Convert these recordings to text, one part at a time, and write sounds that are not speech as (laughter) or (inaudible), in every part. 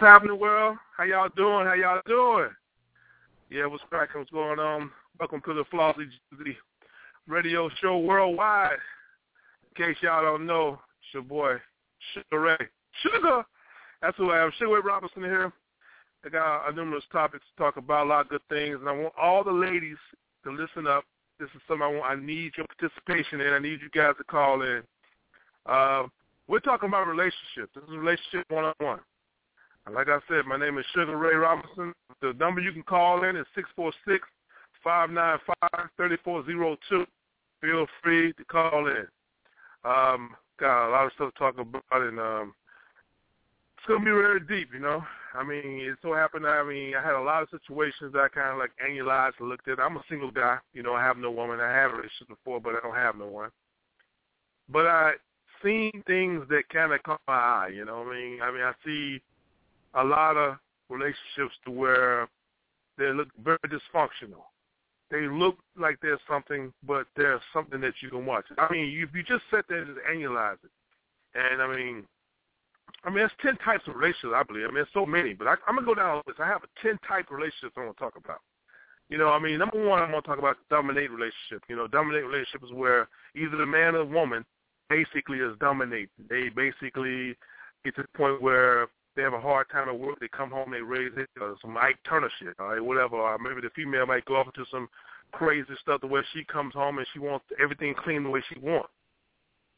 Happening, world? How y'all doing? How y'all doing? Yeah, what's cracking? What's going on? Welcome to the Flossy the radio show worldwide. In case y'all don't know, it's your boy, Sugar Ray. Sugar! That's who I am. Sugar Ray Robinson here. I got a numerous topics to talk about, a lot of good things, and I want all the ladies to listen up. This is something I want. I need your participation in. I need you guys to call in. Uh, we're talking about relationships. This is relationship one on one. Like I said, my name is Sugar Ray Robinson. The number you can call in is six four six five nine five thirty four zero two. Feel free to call in. Um, got a lot of stuff to talk about, and um, it's gonna be very deep. You know, I mean, it so happened. I mean, I had a lot of situations that I kind of like analyzed and looked at. I'm a single guy. You know, I have no woman. I have a relationship before, but I don't have no one. But I seen things that kind of caught my eye. You know, what I mean, I mean, I see a lot of relationships to where they look very dysfunctional. They look like there's something, but there's something that you can watch. I mean, if you just sit there and just analyze it, and I mean, I mean, there's ten types of relationships. I believe. I mean, there's so many, but I, I'm gonna go down this. I have a ten type relationships I want to talk about. You know, I mean, number one, I'm gonna talk about dominate relationship. You know, dominate relationship is where either the man or the woman basically is dominating. They basically get to the point where they have a hard time at work. They come home, they raise it, uh, some Ike Turner shit, all right, whatever. Or maybe the female might go off into some crazy stuff the way she comes home and she wants everything clean the way she wants.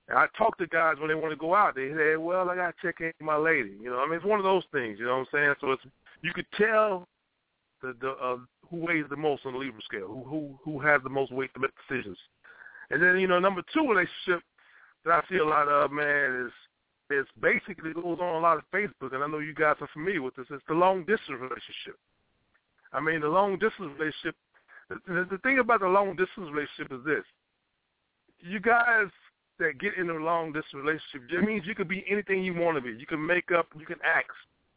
And I talk to guys when they want to go out. They say, "Well, I got to check in my lady." You know, I mean, it's one of those things. You know what I'm saying? So it's you could tell the the uh, who weighs the most on the Libra scale, who who who has the most weight to make decisions. And then you know, number two relationship that I see a lot of, man, is it's basically goes on a lot of Facebook, and I know you guys are familiar with this. It's the long distance relationship. I mean, the long distance relationship. The, the thing about the long distance relationship is this: you guys that get in a long distance relationship, it means you could be anything you want to be. You can make up, you can act,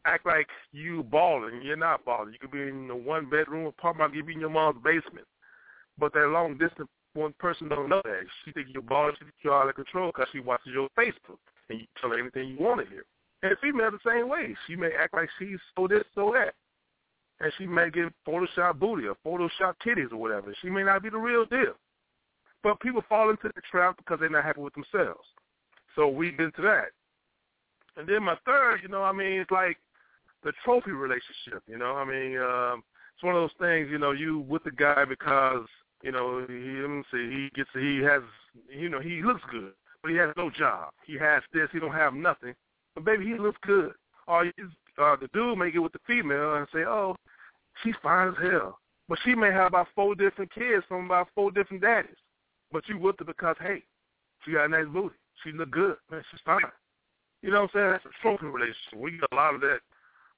act like you balling. You're not balling. You could be in a one bedroom apartment. You be in your mom's basement. But that long distance, one person don't know that. She think you're balling. She think you're out of control because she watches your Facebook and you tell her anything you want to hear. And female the same way. She may act like she's so this, so that. And she may get Photoshop booty or Photoshop titties or whatever. She may not be the real deal. But people fall into the trap because they're not happy with themselves. So we've been to that. And then my third, you know, I mean, it's like the trophy relationship, you know. I mean, um, it's one of those things, you know, you with the guy because, you know, he let me see, he gets he has you know, he looks good but he has no job. He has this, he don't have nothing. But baby, he looks good. Or uh, the dude may get with the female and say, oh, she's fine as hell. But she may have about four different kids from about four different daddies. But you with her because, hey, she got a nice booty. She look good. Man, she's fine. You know what I'm saying? That's a trophy relationship. We got a lot of that,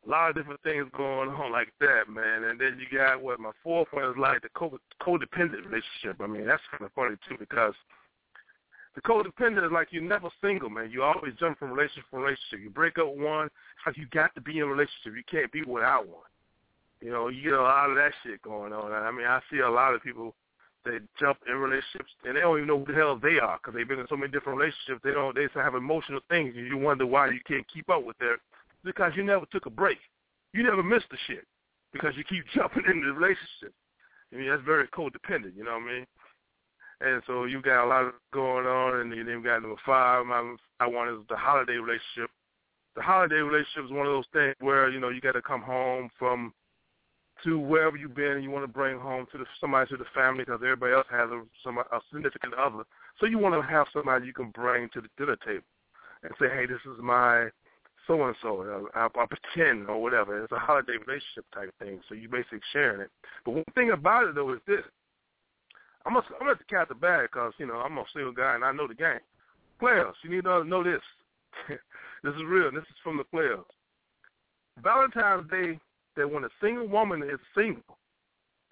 a lot of different things going on like that, man. And then you got what my fourth one is like the co- codependent relationship. I mean, that's kind of funny too because – the codependent is like you're never single, man. You always jump from relationship to relationship. You break up one, like you got to be in a relationship. You can't be without one. You know, you get a lot of that shit going on. I mean, I see a lot of people that jump in relationships and they don't even know who the hell they are because they've been in so many different relationships. They don't. They have emotional things, and you wonder why you can't keep up with that because you never took a break. You never missed the shit because you keep (laughs) jumping into the relationship. I mean, that's very codependent. You know what I mean? And so you got a lot going on, and then you got number five. My I one is the holiday relationship. The holiday relationship is one of those things where you know you got to come home from to wherever you've been, and you want to bring home to the, somebody to the family because everybody else has a, some, a significant other. So you want to have somebody you can bring to the dinner table and say, hey, this is my so and so. I pretend or whatever. It's a holiday relationship type thing. So you basically sharing it. But one thing about it though is this: I'm gonna I'm gonna count the bag because you know I'm a single guy and I know the game. Players, you need to know this. (laughs) this is real. This is from the players. Valentine's Day, that when a single woman is single,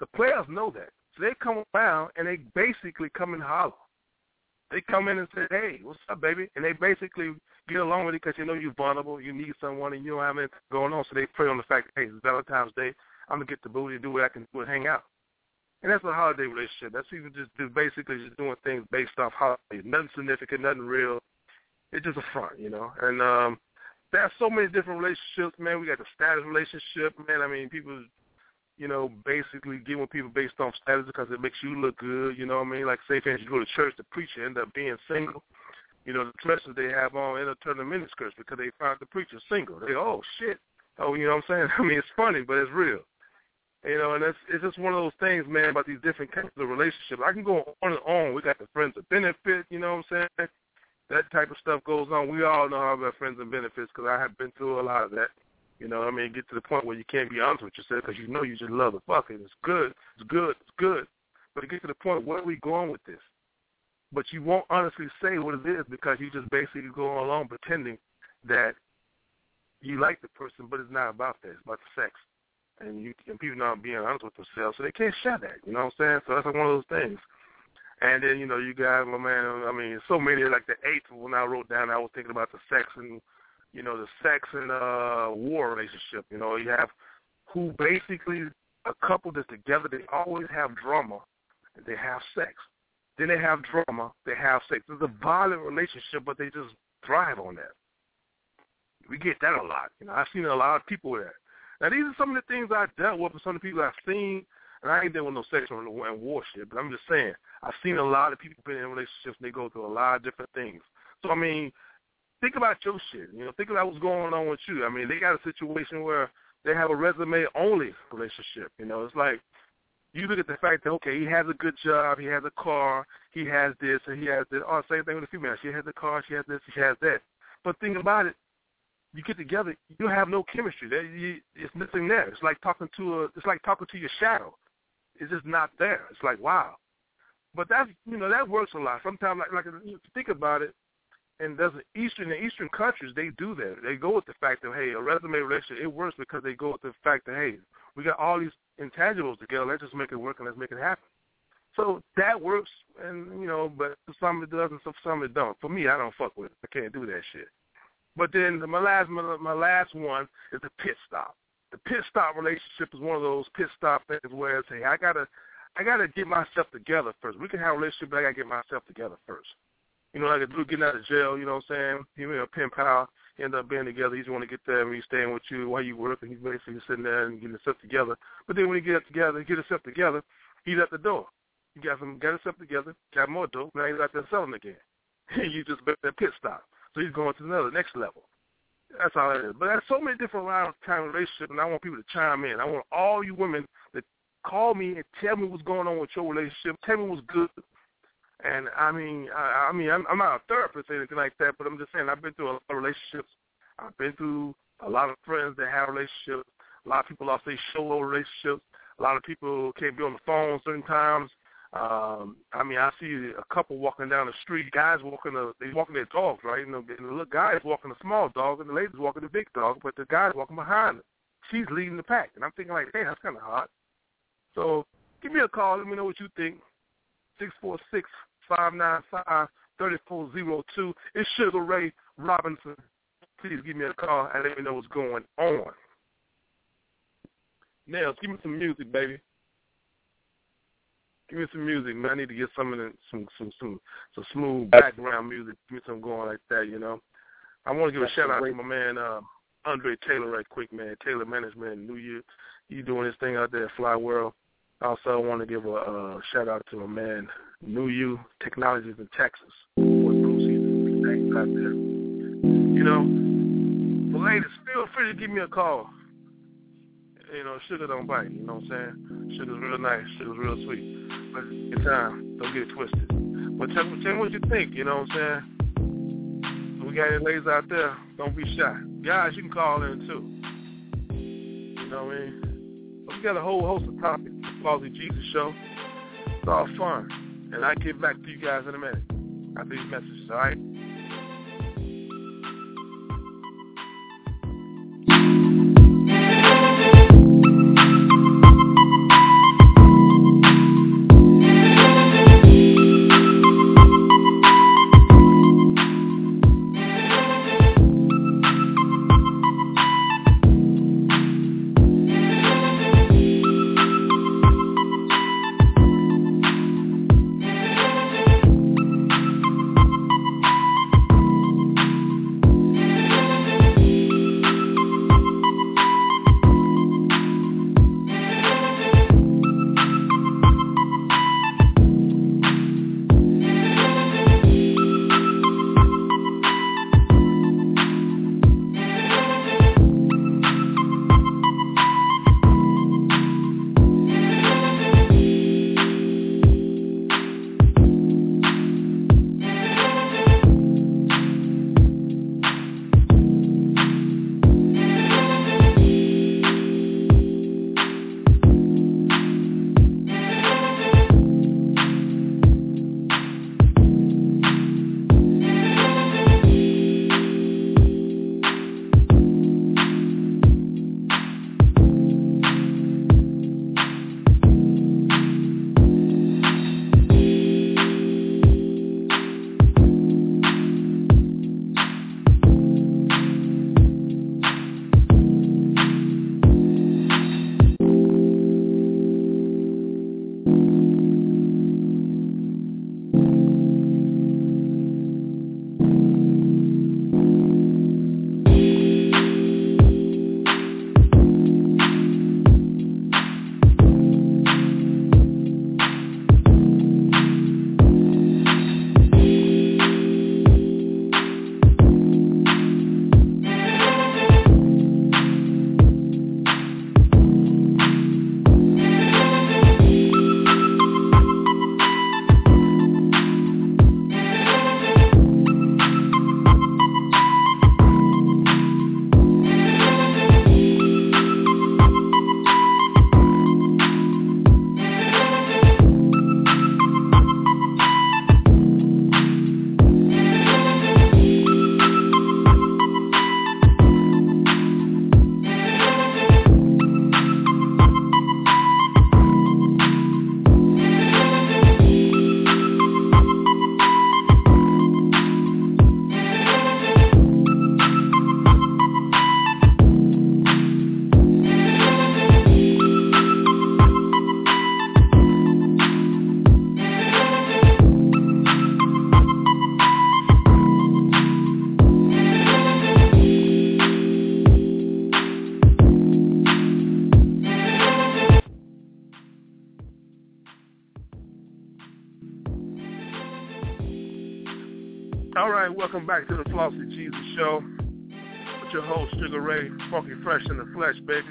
the players know that. So they come around and they basically come and holler. They come in and say, "Hey, what's up, baby?" And they basically get along with it because you know you're vulnerable, you need someone, and you don't have anything going on. So they prey on the fact, "Hey, it's Valentine's Day. I'm gonna get the booty do what I can do and hang out." And that's a holiday relationship. That's even just, basically just doing things based off holidays. Nothing significant, nothing real. It's just a front, you know. And um there's so many different relationships, man. We got the status relationship, man. I mean, people, you know, basically with people based on status because it makes you look good. You know what I mean? Like, say, for you go to church, the preacher end up being single. You know, the dresses they have on end up turning miniskirts because they found the preacher single. They, go, oh shit. Oh, you know what I'm saying? (laughs) I mean, it's funny, but it's real. You know, and it's it's just one of those things, man, about these different kinds of relationships. I can go on and on. We got the friends of benefit, you know what I'm saying? That type of stuff goes on. We all know how about friends and benefits because I have been through a lot of that. You know, I mean, get to the point where you can't be honest with yourself because you know you just love the fucking. It's good, it's good, it's good. But to get to the point, where are we going with this? But you won't honestly say what it is because you just basically go along pretending that you like the person, but it's not about that. It's about the sex and you and people not being honest with themselves, so they can't share that. You know what I'm saying? So that's like one of those things. And then you know you got my man. I mean, so many like the eighth when I wrote down, I was thinking about the sex and you know the sex and uh war relationship. You know, you have who basically a couple that's together. They always have drama. They have sex. Then they have drama. They have sex. It's a violent relationship, but they just thrive on that. We get that a lot. You know, I've seen a lot of people with that. Now, these are some of the things I've dealt with and some of the people I've seen, and I ain't dealing with no sexual and war shit, but I'm just saying, I've seen a lot of people been in relationships and they go through a lot of different things. So, I mean, think about your shit. You know, think about what's going on with you. I mean, they got a situation where they have a resume-only relationship. You know, it's like you look at the fact that, okay, he has a good job, he has a car, he has this, and he has this. Oh, same thing with the female. She has a car, she has this, she has that. But think about it, you get together, you have no chemistry. There, you, it's missing there. It's like talking to a, it's like talking to your shadow. It's just not there. It's like wow. But that's you know that works a lot. Sometimes like like you think about it, and there's an Eastern in Eastern countries they do that. They go with the fact that hey, a resume relationship it works because they go with the fact that hey, we got all these intangibles together. Let's just make it work and let's make it happen. So that works, and you know, but for some it does and for some it don't. For me, I don't fuck with it. I can't do that shit. But then my last my, my last one is the pit stop. The pit stop relationship is one of those pit stop things where it's hey, I gotta I gotta get myself together first. We can have a relationship, but I gotta get myself together first. You know, like a dude getting out of jail, you know what I'm saying? He and a pen pal end up being together. He's want to get there and he's staying with you while you work, and he's basically sitting there and getting himself together. But then when he gets together, get himself together, he's at the door. He got some, got himself together, got more dope. Now he's out there selling again. (laughs) you just bet that pit stop. So he's going to another next level. That's all it is. But there's so many different lines of time relationships, and I want people to chime in. I want all you women to call me and tell me what's going on with your relationship. Tell me what's good. And I mean, I, I mean, I'm, I'm not a therapist or anything like that, but I'm just saying I've been through a lot of relationships. I've been through a lot of friends that have relationships. A lot of people lost their solo relationships. A lot of people can't be on the phone certain times. Um, I mean, I see a couple walking down the street. Guys walking, a, they walking their dogs, right? And the, and the little guy is walking a small dog, and the lady's walking a big dog, but the guy's walking behind her. She's leading the pack, and I'm thinking like, hey, that's kind of hot. So give me a call. Let me know what you think. Six four six five nine five thirty four zero two. It's Sugar Ray Robinson. Please give me a call and let me know what's going on. Nails, give me some music, baby. Give me some music, man. I need to get some of the, some some some some smooth background music. Give me some going like that, you know. I want to give a shout out to my man uh, Andre Taylor right quick, man. Taylor Management, New Year. You doing this thing out there at Fly World. Also, I want to give a uh, shout out to my man New You Technologies in Texas. Things out there. You know, but ladies, feel free to give me a call. You know, sugar don't bite. You know what I'm saying? Sugar's real nice. Sugar's real sweet. But it's time. Don't get it twisted. But tell, tell me what you think. You know what I'm saying? We got any ladies out there. Don't be shy. Guys, you can call in too. You know what I mean? But we got a whole host of topics. Flossy Jesus Show. It's all fun. And I get back to you guys in a minute after these messages, all right? Welcome back to the Flossy Jesus Show with your host, Sugar Ray, funky fresh in the flesh, baby.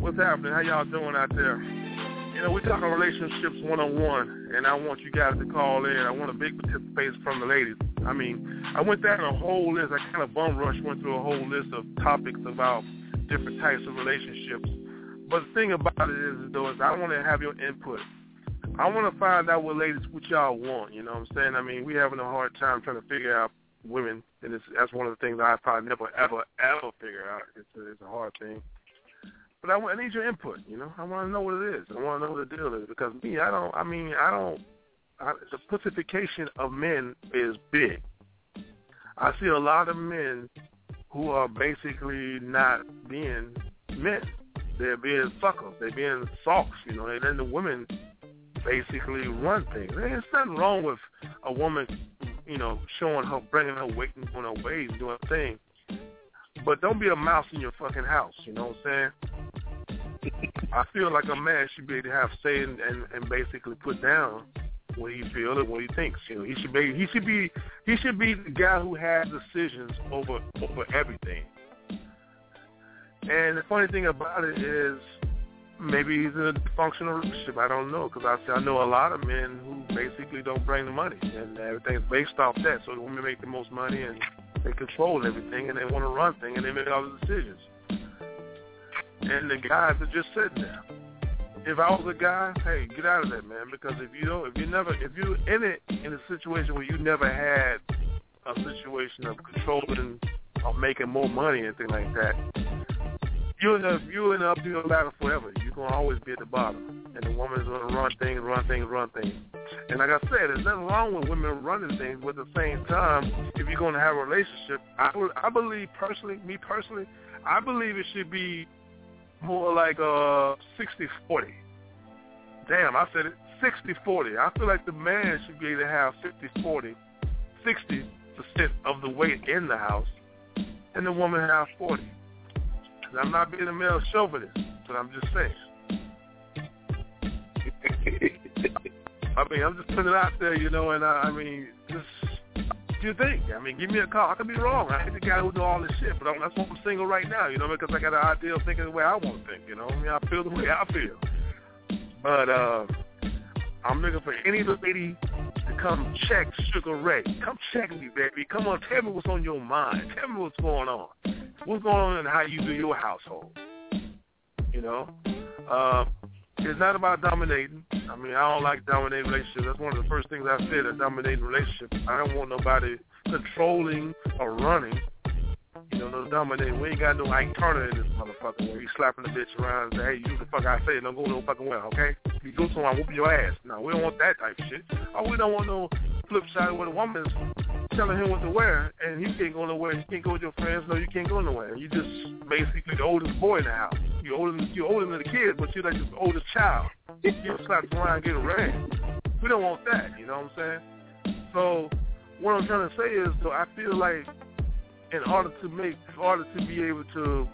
What's happening? How y'all doing out there? You know, we're talking relationships one-on-one, and I want you guys to call in. I want a big participation from the ladies. I mean, I went down a whole list. I kind of bum rush went through a whole list of topics about different types of relationships. But the thing about it is, though, is I want to have your input. I want to find out what ladies, what y'all want. You know what I'm saying? I mean, we're having a hard time trying to figure out women, and it's, that's one of the things I probably never, ever, ever figure out. It's a, it's a hard thing. But I, I need your input. You know, I want to know what it is. I want to know what the deal is because me, I don't. I mean, I don't. I, the pussification of men is big. I see a lot of men who are basically not being men. They're being fuckers. They're being socks. You know, and then the women basically run things. There's nothing wrong with a woman, you know, showing her, bringing her weight on her ways, doing a thing. But don't be a mouse in your fucking house. You know what I'm saying? (laughs) I feel like a man should be able to have say and, and, and basically put down what he feels and what he thinks. You know, he should be he should be he should be the guy who has decisions over over everything. And the funny thing about it is maybe he's in a dysfunctional relationship. I don't know because I, I know a lot of men who basically don't bring the money, and everything's based off that. So the women make the most money, and they control everything, and they want to run things, and they make all the decisions. And the guys are just sitting there. If I was a guy, hey, get out of that, man. Because if you don't, if you never, if you're in it in a situation where you never had a situation of controlling or making more money and things like that, you're in the you're in the uphill forever. You're gonna always be at the bottom, and the woman's gonna run things, run things, run things. And like I said, there's nothing wrong with women running things, but at the same time, if you're gonna have a relationship, I I believe personally, me personally, I believe it should be more like uh 60-40. Damn, I said it 60-40. I feel like the man should be able to have 50-40, 60 percent of the weight in the house, and the woman have 40. And I'm not being a male chauvinist, but I'm just saying. (laughs) I mean, I'm just putting it out there, you know, and I, I mean, just what you think? I mean, give me a call. I could be wrong. I ain't the guy who do all this shit, but I'm, that's why I'm single right now, you know, because I got an idea of thinking the way I want to think, you know. I mean, I feel the way I feel. But uh I'm looking for any of the lady to come check Sugar Ray. Come check me, baby. Come on, tell me what's on your mind. Tell me what's going on. What's going on and how you do your household. You know? Uh, it's not about dominating. I mean, I don't like dominating relationships. That's one of the first things I said, a dominating relationship. I don't want nobody controlling or running. You know, no dominating. We ain't got no Ike Turner in this motherfucker where he's slapping the bitch around and say, hey, you the fuck I say, don't go no fucking well, okay? If you go somewhere, I'm whooping your ass. No, we don't want that type of shit. Oh, we don't want no flip side where the woman's telling him what to wear and you can't go nowhere. You can't go with your friends. No, you can't go nowhere. You just basically the oldest boy in the house. You're older you're older than the kids, but you're like the oldest child. You slapped around and get around. We don't want that, you know what I'm saying? So what I'm trying to say is, so I feel like in order to make, in order to be able to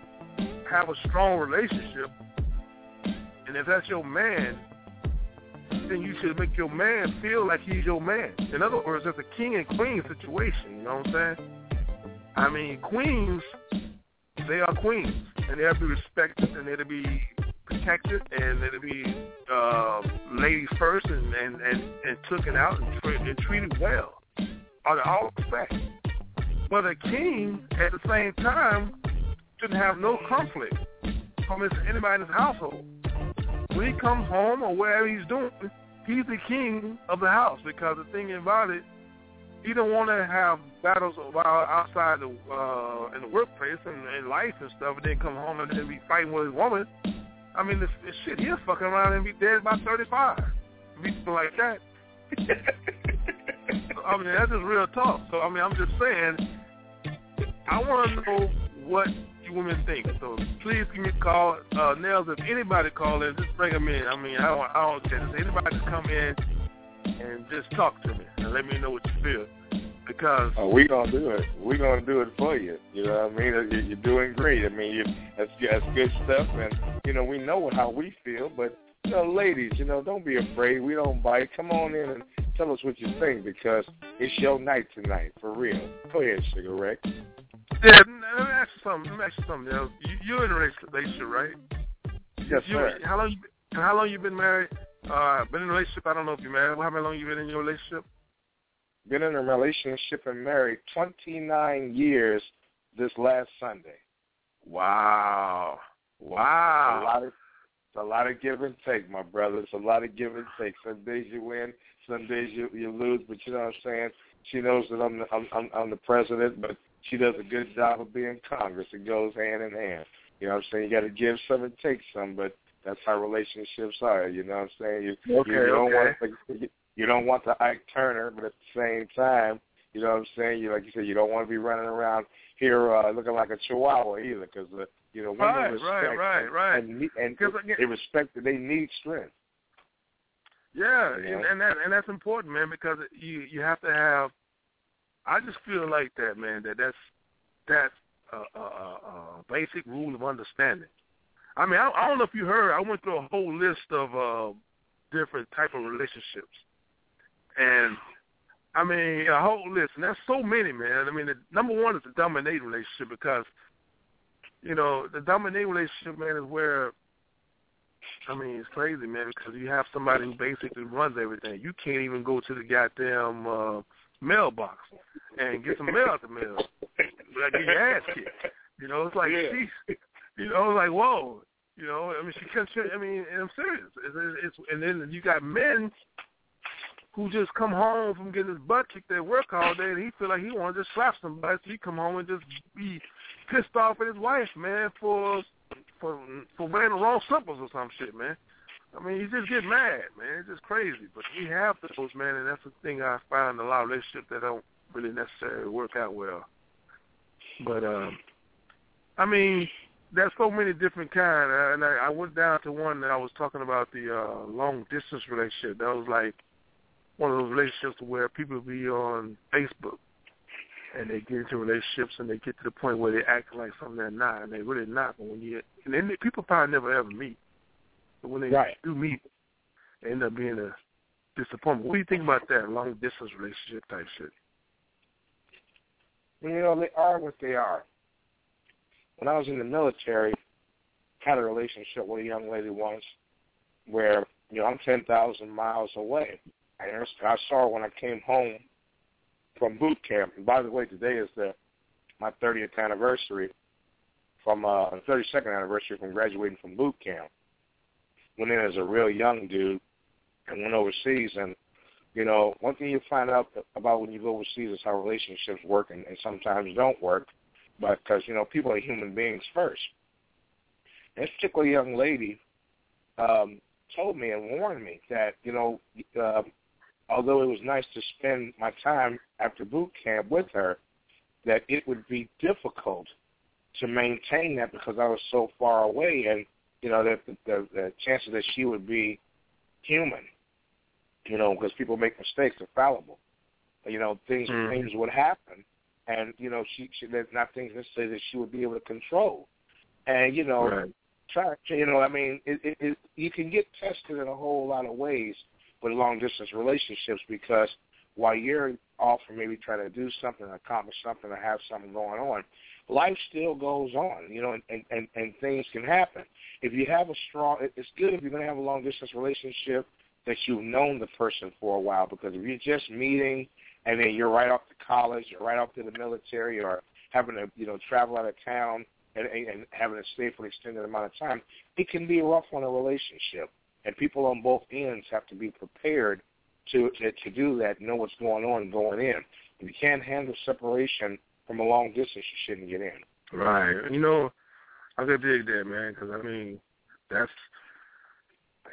have a strong relationship, and if that's your man, then you should make your man feel like he's your man. In other words, it's a king and queen situation. You know what I'm saying? I mean, queens, they are queens, and they have to be respected, and they're to be protected, and they're to be uh, ladies first, and and and, and taken out and, and treated well, of all respect. But a king, at the same time, shouldn't have no conflict from his, anybody in his household. When he comes home or wherever he's doing, he's the king of the house because the thing about it, he don't want to have battles about outside the uh, in the workplace and in life and stuff, and then come home and then be fighting with his woman. I mean, this, this shit, he'll fucking around and be dead by 35. Be something like that. (laughs) I mean, that's just real talk. So, I mean, I'm just saying, I want to know what you women think. So please give me a call. Uh, Nels, if anybody call in, just bring them in. I mean, I don't, I don't care. Just anybody just come in and just talk to me and let me know what you feel. Because oh, we gonna do it. We gonna do it for you. You know what I mean? You're doing great. I mean, you, that's that's good stuff. And you know, we know how we feel. But you know, ladies, you know, don't be afraid. We don't bite. Come on in and tell us what you think because it's your night tonight, for real. Go ahead, Sugar Ray. Yeah, let me ask you something. Let me ask you something else. You, you're in a relationship, right? Yes, you, sir. How long you how long you been married? Uh, been in a relationship? I don't know if you're married. How long you been in your relationship? Been in a relationship and married 29 years this last Sunday. Wow. Wow. A lot of it's a lot of give and take, my brother. It's a lot of give and take. Some days you win, some days you you lose, but you know what I'm saying. She knows that I'm the, I'm, I'm, I'm the president, but she does a good job of being Congress. It goes hand in hand. You know what I'm saying? You got to give some and take some, but that's how relationships are. You know what I'm saying? You, okay, you, don't okay. want the, you don't want the Ike Turner, but at the same time, you know what I'm saying? You like you said, you don't want to be running around here uh, looking like a chihuahua either, because uh, you know women Right, respect right, right, and, right. and, and 'Cause again- they respect that they need strength. Yeah, You know? and, and that and that's important, man, because you you have to have. I just feel like that, man. That that's that's a, a, a, basic rule of understanding. I mean, I, I don't know if you heard. I went through a whole list of uh, different type of relationships, and I mean a whole list, and there's so many, man. I mean, the, number one is the dominating relationship because, you know, the dominating relationship, man, is where I mean, it's crazy, man, because you have somebody who basically runs everything. You can't even go to the goddamn uh, mailbox and get some mail at the mail. Like get your ass kicked. You know, it's like, Yeah. she's, you know, like, whoa. You know, I mean, she can't. I mean, and I'm serious. It's, it's, it's and then you got men who just come home from getting his butt kicked at work all day, and he feel like he want to just slap somebody, so he come home and just be pissed off at his wife, man, for for for wearing the wrong slippers or some shit, man. I mean, you just get mad, man. It's just crazy. But we have those, man, and that's the thing I find in a lot of relationships that don't really necessarily work out well. But um, I mean, there's so many different kind, uh, and I, I went down to one that I was talking about the uh, long distance relationship. That was like one of those relationships where people be on Facebook and they get into relationships and they get to the point where they act like something they're not, and they really not. But when you and then the people probably never ever meet, but when they Right. do meet, they end up being a disappointment. What do you think about that long distance relationship type shit? You know, they are what they are. When I was in the military, had a relationship with a young lady once where, you know, I'm 10,000 miles away. And I saw her when I came home from boot camp. And by the way, today is the my 30th anniversary from uh 32nd anniversary from graduating from boot camp. Went in as a real young dude and went overseas and you know, one thing you find out about when you go overseas is how relationships work and, and sometimes don't work, but because you know people are human beings first. This particular young lady um, told me and warned me that you know, uh, although it was nice to spend my time after boot camp with her, that it would be difficult to maintain that because I was so far away, and you know that the, the, the chances that she would be human you know, because people make mistakes, they're fallible. You know, things Mhm. things would happen, and you know, she, she there's not things necessarily that she would be able to control. And you know, Right. try, you know, I mean, it, it, it, you can get tested in a whole lot of ways with long distance relationships because while you're off and maybe trying to do something, accomplish something, or have something going on, life still goes on, you know, and, and, and, things can happen. If you have a strong, it's good if you're going to have a long distance relationship that you've known the person for a while because if you're just meeting and then you're right off to college, you're right off to the military, or having to you know travel out of town and, and and having to stay for an extended amount of time, it can be rough on a relationship. And people on both ends have to be prepared to to, to do that, know what's going on going in. If you can't handle separation from a long distance, you shouldn't get in. Right. You know, I could dig that, man, because I mean, that's,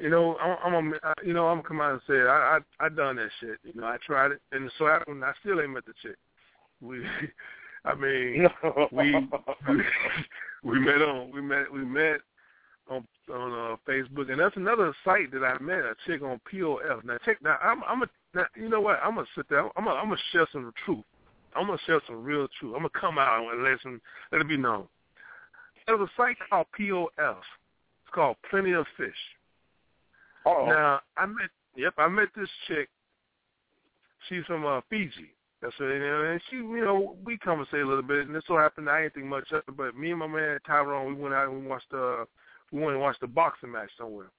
you know, I'm, I'm a, you know, I'm gonna come out and say it. I, I, I done that shit. You know, I tried it, and so I, I still ain't met the chick. We, (laughs) I mean, (laughs) we, we, (laughs) we met on, we met, we met on on uh, Facebook, and that's another site that I met a chick on POF. Now, check now, I'm, I'm a, now, you know what? I'm gonna sit there. I'm gonna, I'm gonna share some truth. I'm gonna share some real truth. I'm gonna come out and let some, let it be known. There's a site called POF. It's called Plenty of Fish. Oh, Now I met, yep, I met this chick she's from uh, Fiji. That's what, you know, and she, you know, we conversate a little bit, and this so happened I didn't think much of it, but me and my man Tyrone, we went out and we watched the, we went and watched the boxing match somewhere.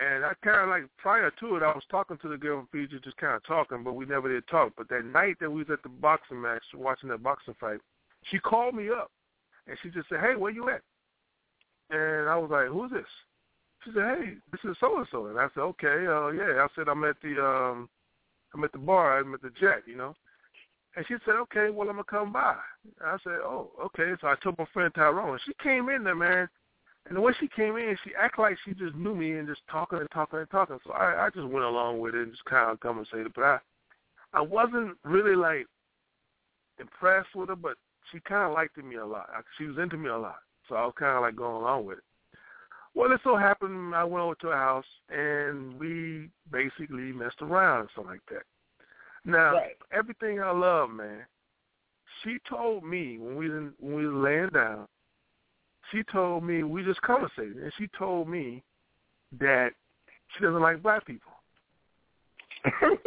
And I kind of like prior to it, I was talking to the girl from Fiji, just kind of talking, but we never did talk. But that night that we was at the boxing match, watching that boxing fight, she called me up, and she just said, "Hey, where you at?" And I was like, "Who's this?" She said, "Hey, this is so and so." And I said, "Okay, uh, yeah." I said, "I'm at the um, I'm at the bar. I'm at the Jet, you know." And she said, "Okay, well, I'm gonna come by." And I said, "Oh, okay." So I told my friend Tyrone, she came in there, man. And the way she came in, she acted like she just knew me and just talking and talking and talking. So I, I just went along with it and just kind of conversated. But I, I wasn't really like impressed with her, but she kind of liked me a lot. She was into me a lot. So I was kind of like going along with it. Well, it so happened I went over to her house and we basically messed around and something like that. Now, Right. everything I love, man. She told me when we when we was laying down, she told me we just conversated, and she told me that she doesn't like black people. (laughs)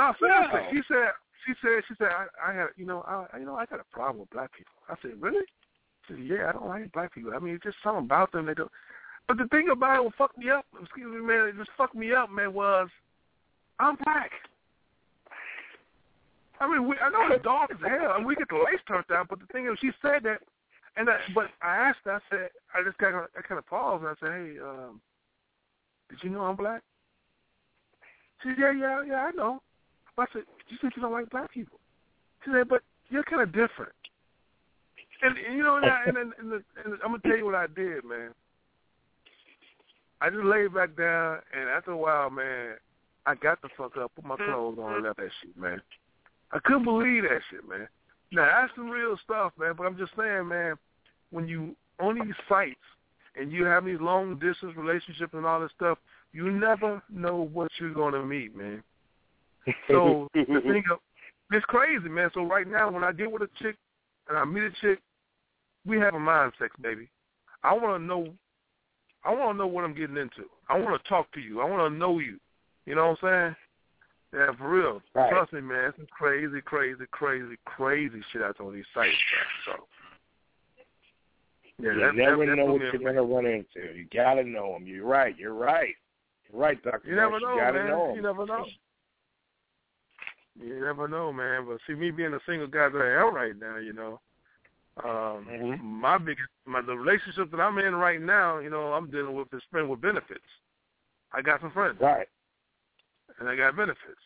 No, seriously. Wow. She said she said she said I, I had you know I you know I got a problem with black people. I said really? She said yeah I don't like black people. I mean it's just something about them they don't. But the thing about it, what fucked me up, excuse me, man, it just fucked me up, man, was I'm black. I mean, we, I know it's dark as hell, and we get the lights turned down. But the thing is, she said that, and I, but I asked her. I said, I just kind of, I kind of paused, and I said, Hey, um, did you know I'm black? She said, Yeah, yeah, yeah, I know. I said, You said you don't like black people. She said, But you're kind of different. And, and you know, and, I, and, and, and, the, and I'm gonna tell you what I did, man. I just laid back down, and after a while, man, I got the fuck up, put my clothes on, and left that shit, man. I couldn't believe that shit, man. Now that's some real stuff, man. But I'm just saying, man, when you on these sites and you have these long distance relationships and all this stuff, you never know what you're gonna meet, man. So the (laughs) thing of it's crazy, man. So right now, when I get with a chick and I meet a chick, we have a mind sex, baby. I want to know. I want to know what I'm getting into. I want to talk to you. I want to know you. You know what I'm saying? Yeah, for real. Right. Trust me, man. It's crazy, crazy, crazy, crazy shit out on these sites, man. So. Yeah, you that, never that, know what you're going to run into. You got to know them. You're right. You're right. You're right, Dr. You never know, you got to man. know. You never know. You never know, man. But see, me being a single guy that I am right now, you know, um, Mhm. my biggest, my the relationship that I'm in right now, you know, I'm dealing with is friend with benefits. I got some friends, Right. And I got benefits,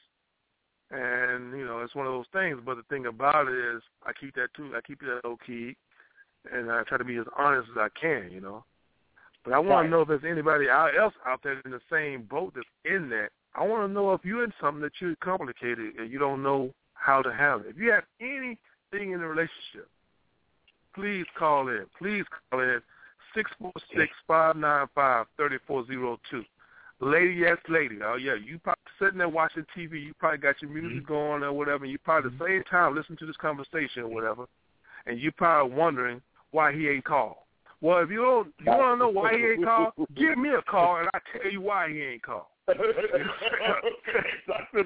and you know, it's one of those things. But the thing about it is, I keep that too. I keep it low key, and I try to be as honest as I can, you know. But I want Right. to know if there's anybody else out there in the same boat that's in that. I want to know if you're in something that you're complicated and you don't know how to handle it. If you have anything in the relationship, please call in. Please call in six four six five nine five thirty four zero two. Lady, yes, lady. Oh yeah, you probably sitting there watching TV. You probably got your music mm-hmm. going or whatever. And you probably at the mm-hmm. same time listening to this conversation or whatever, and you probably wondering why he ain't called. Well, if you don't, you want to know why he ain't called, give me a call and I tell you why he ain't called. (laughs) (laughs) Dr.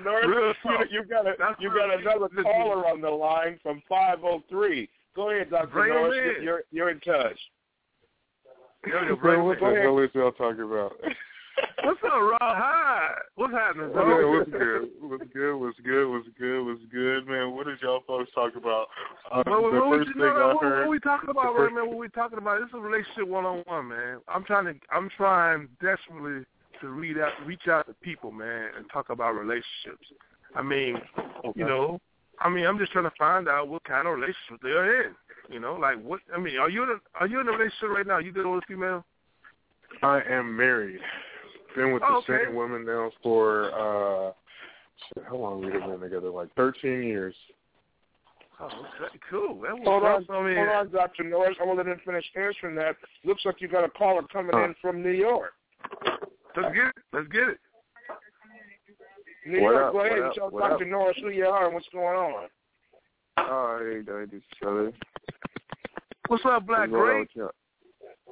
Norris, Real you, you got a, That's you got another listen. caller on the line from 503. Go ahead, Dr. Bring 'em Norris. You're, you're, you're in touch. Yo, yo, Bro, bring what the in. hell is y'all talking about? (laughs) What's up, Rob? Hi. What's happening, bro? what's good? What's good? What's good? What's good? What's good, man? What did y'all folks talk about? Uh, the what, first you thing I what, heard. what we talking about the right now? What we talking about? This is a relationship one on one, man. I'm trying to, I'm trying desperately to read out, reach out to people, man, and talk about relationships. I mean, you know, I mean, I'm just trying to find out what kind of relationship they're in. You know, like what? I mean, are you in a, are you in a relationship right now? You with a female? I am married. Been with Oh, the okay. same woman now for uh, shit, how long have we have been together? Like 13 years. Oh, okay, cool. That was Hold on, hold on, Dr. Norris. I want to let him finish answering that. Looks like you got a caller coming Huh. in from New York. let's get it. Let's get it. New What York, up, go ahead what and up, tell what Dr. Norris who you are and what's going on. Oh, hey, doing this, brother. What's up, Black What's Ray?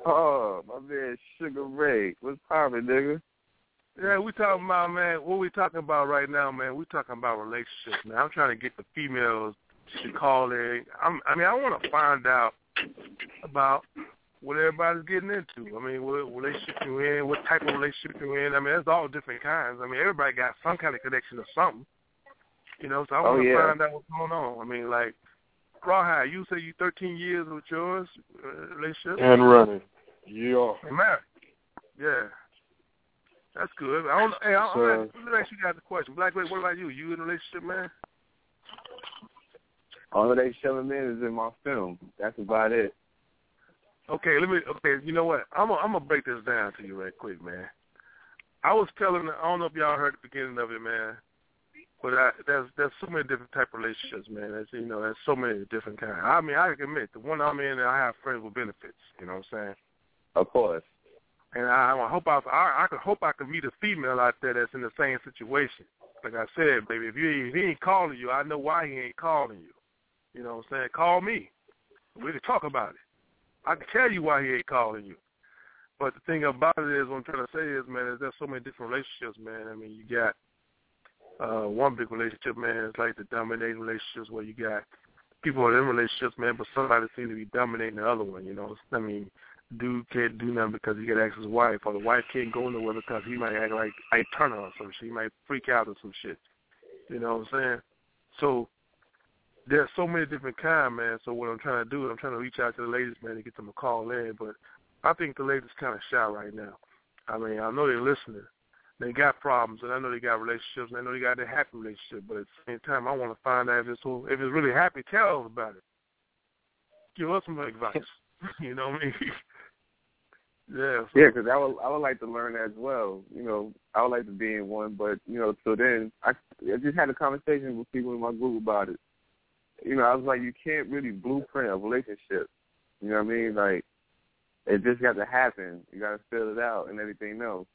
Oh, my man, Sugar Ray. What's poppin', nigga? Yeah, we talking about man. What we talking about right now, man? We talking about relationships, man. I'm trying to get the females to call in. I'm, I mean, I want to find out about what everybody's getting into. I mean, what relationship you in, what type of relationship you in. I mean, there's all different kinds. I mean, everybody got some kind of connection to something. You know, so I want oh, to yeah. find out what's going on. I mean, like, Rawhide, you say you 13 years with yours uh, relationship And running. Yeah. and married. Yeah. That's good. I don't. Hey, I, So- I'm let me ask you guys a question. Black, what about you? You in a relationship, man? All of they showing me is in my film. That's about it. Okay, let me. Okay, you know what? I'm gonna I'm gonna break this down to you right quick, man. I was telling. I don't know if y'all heard the beginning of it, man. But I, there's there's so many different type of relationships, man. There's you know there's so many different kinds. I mean, I admit the one I'm in, I have friends with benefits. You know what I'm saying? Of course. And I, I hope I, I I hope I could meet a female out there that's in the same situation. Like I said, baby, if you if he ain't calling you, I know why he ain't calling you. You know what I'm saying? Call me. We can talk about it. I can tell you why he ain't calling you. But the thing about it is, what I'm trying to say is, man, is there's so many different relationships, man. I mean, you got uh one big relationship, man. It's like the dominating relationships where you got people in relationships, man, but somebody seems to be dominating the other one. You know, I mean, dude can't do nothing because he got to ask his wife, or the wife can't go nowhere because he might act like I turn or some shit. He might freak out or some shit. You know what I'm saying? So there's so many different kind, man. So what I'm trying to do is I'm trying to reach out to the ladies, man, to get them to call in. But I think the ladies kind of shy right now. I mean, I know they're listening. They got problems, and I know they got relationships, and I know they got a happy relationship. But at the same time, I want to find out if it's if it's really happy. Tell us about it. Give us some advice. (laughs) you know what I mean? Yeah. So, Yeah, because I would I would like to learn as well. You know, I would like to be in one, but you know, till then, I I just had a conversation with people in my group about it. You know, I was like, you can't really blueprint a relationship. You know what I mean? Like, it just got to happen. You got to fill it out and everything else.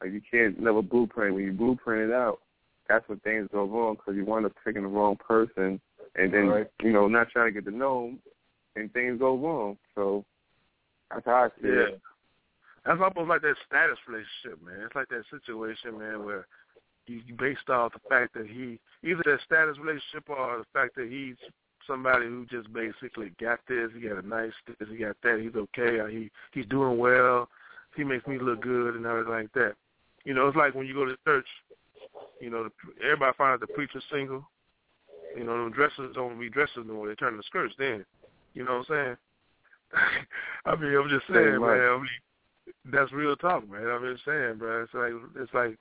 Like, you can't never blueprint. When you blueprint it out, that's when things go wrong because you wind up picking the wrong person, and then Right. you know, not trying to get to know them, and things go wrong. So that's how I see Yeah. it. That's almost like that status relationship, man. It's like that situation, man, where you based off the fact that he either that status relationship or the fact that he's somebody who just basically got this, he got a nice this, he got that, he's okay, or he he's doing well, he makes me look good and everything like that. You know, it's like when you go to church, you know, the, everybody finds out the preacher's single. You know, the dressers don't be dressers no more. They turn the skirts then. You know what I'm saying? (laughs) I mean, I'm just saying, man. I mean, that's real talk, man. I'm just saying, bro. It's like it's like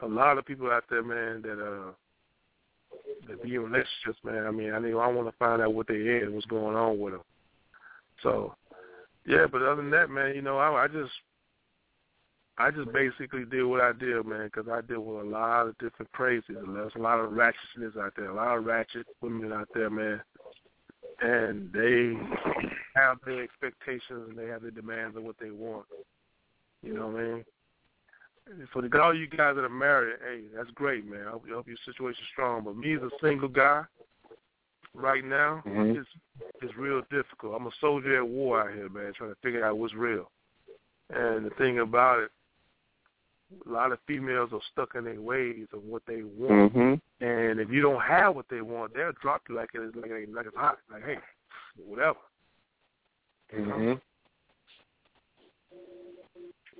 a lot of people out there, man, that uh that be in relationships, man. I mean, I mean, I want to find out what they in, what's going on with them. So, yeah, but other than that, man, you know, I, I just I just basically did what I did, man, because I deal with a lot of different crazies. There's a lot of ratchetness out there, a lot of ratchet women out there, man. And they have their expectations and they have their demands of what they want. You know what I mean? For the all you guys that are married, hey, that's great, man. I hope, I hope your situation's strong. But me as a single guy, right now, Mhm. it's it's real difficult. I'm a soldier at war out here, man, trying to figure out what's real. And the thing about it, a lot of females are stuck in their ways of what they want. Mhm. And if you don't have what they want, they'll drop you like it's like, like it's hot. Like, hey, whatever. Mhm.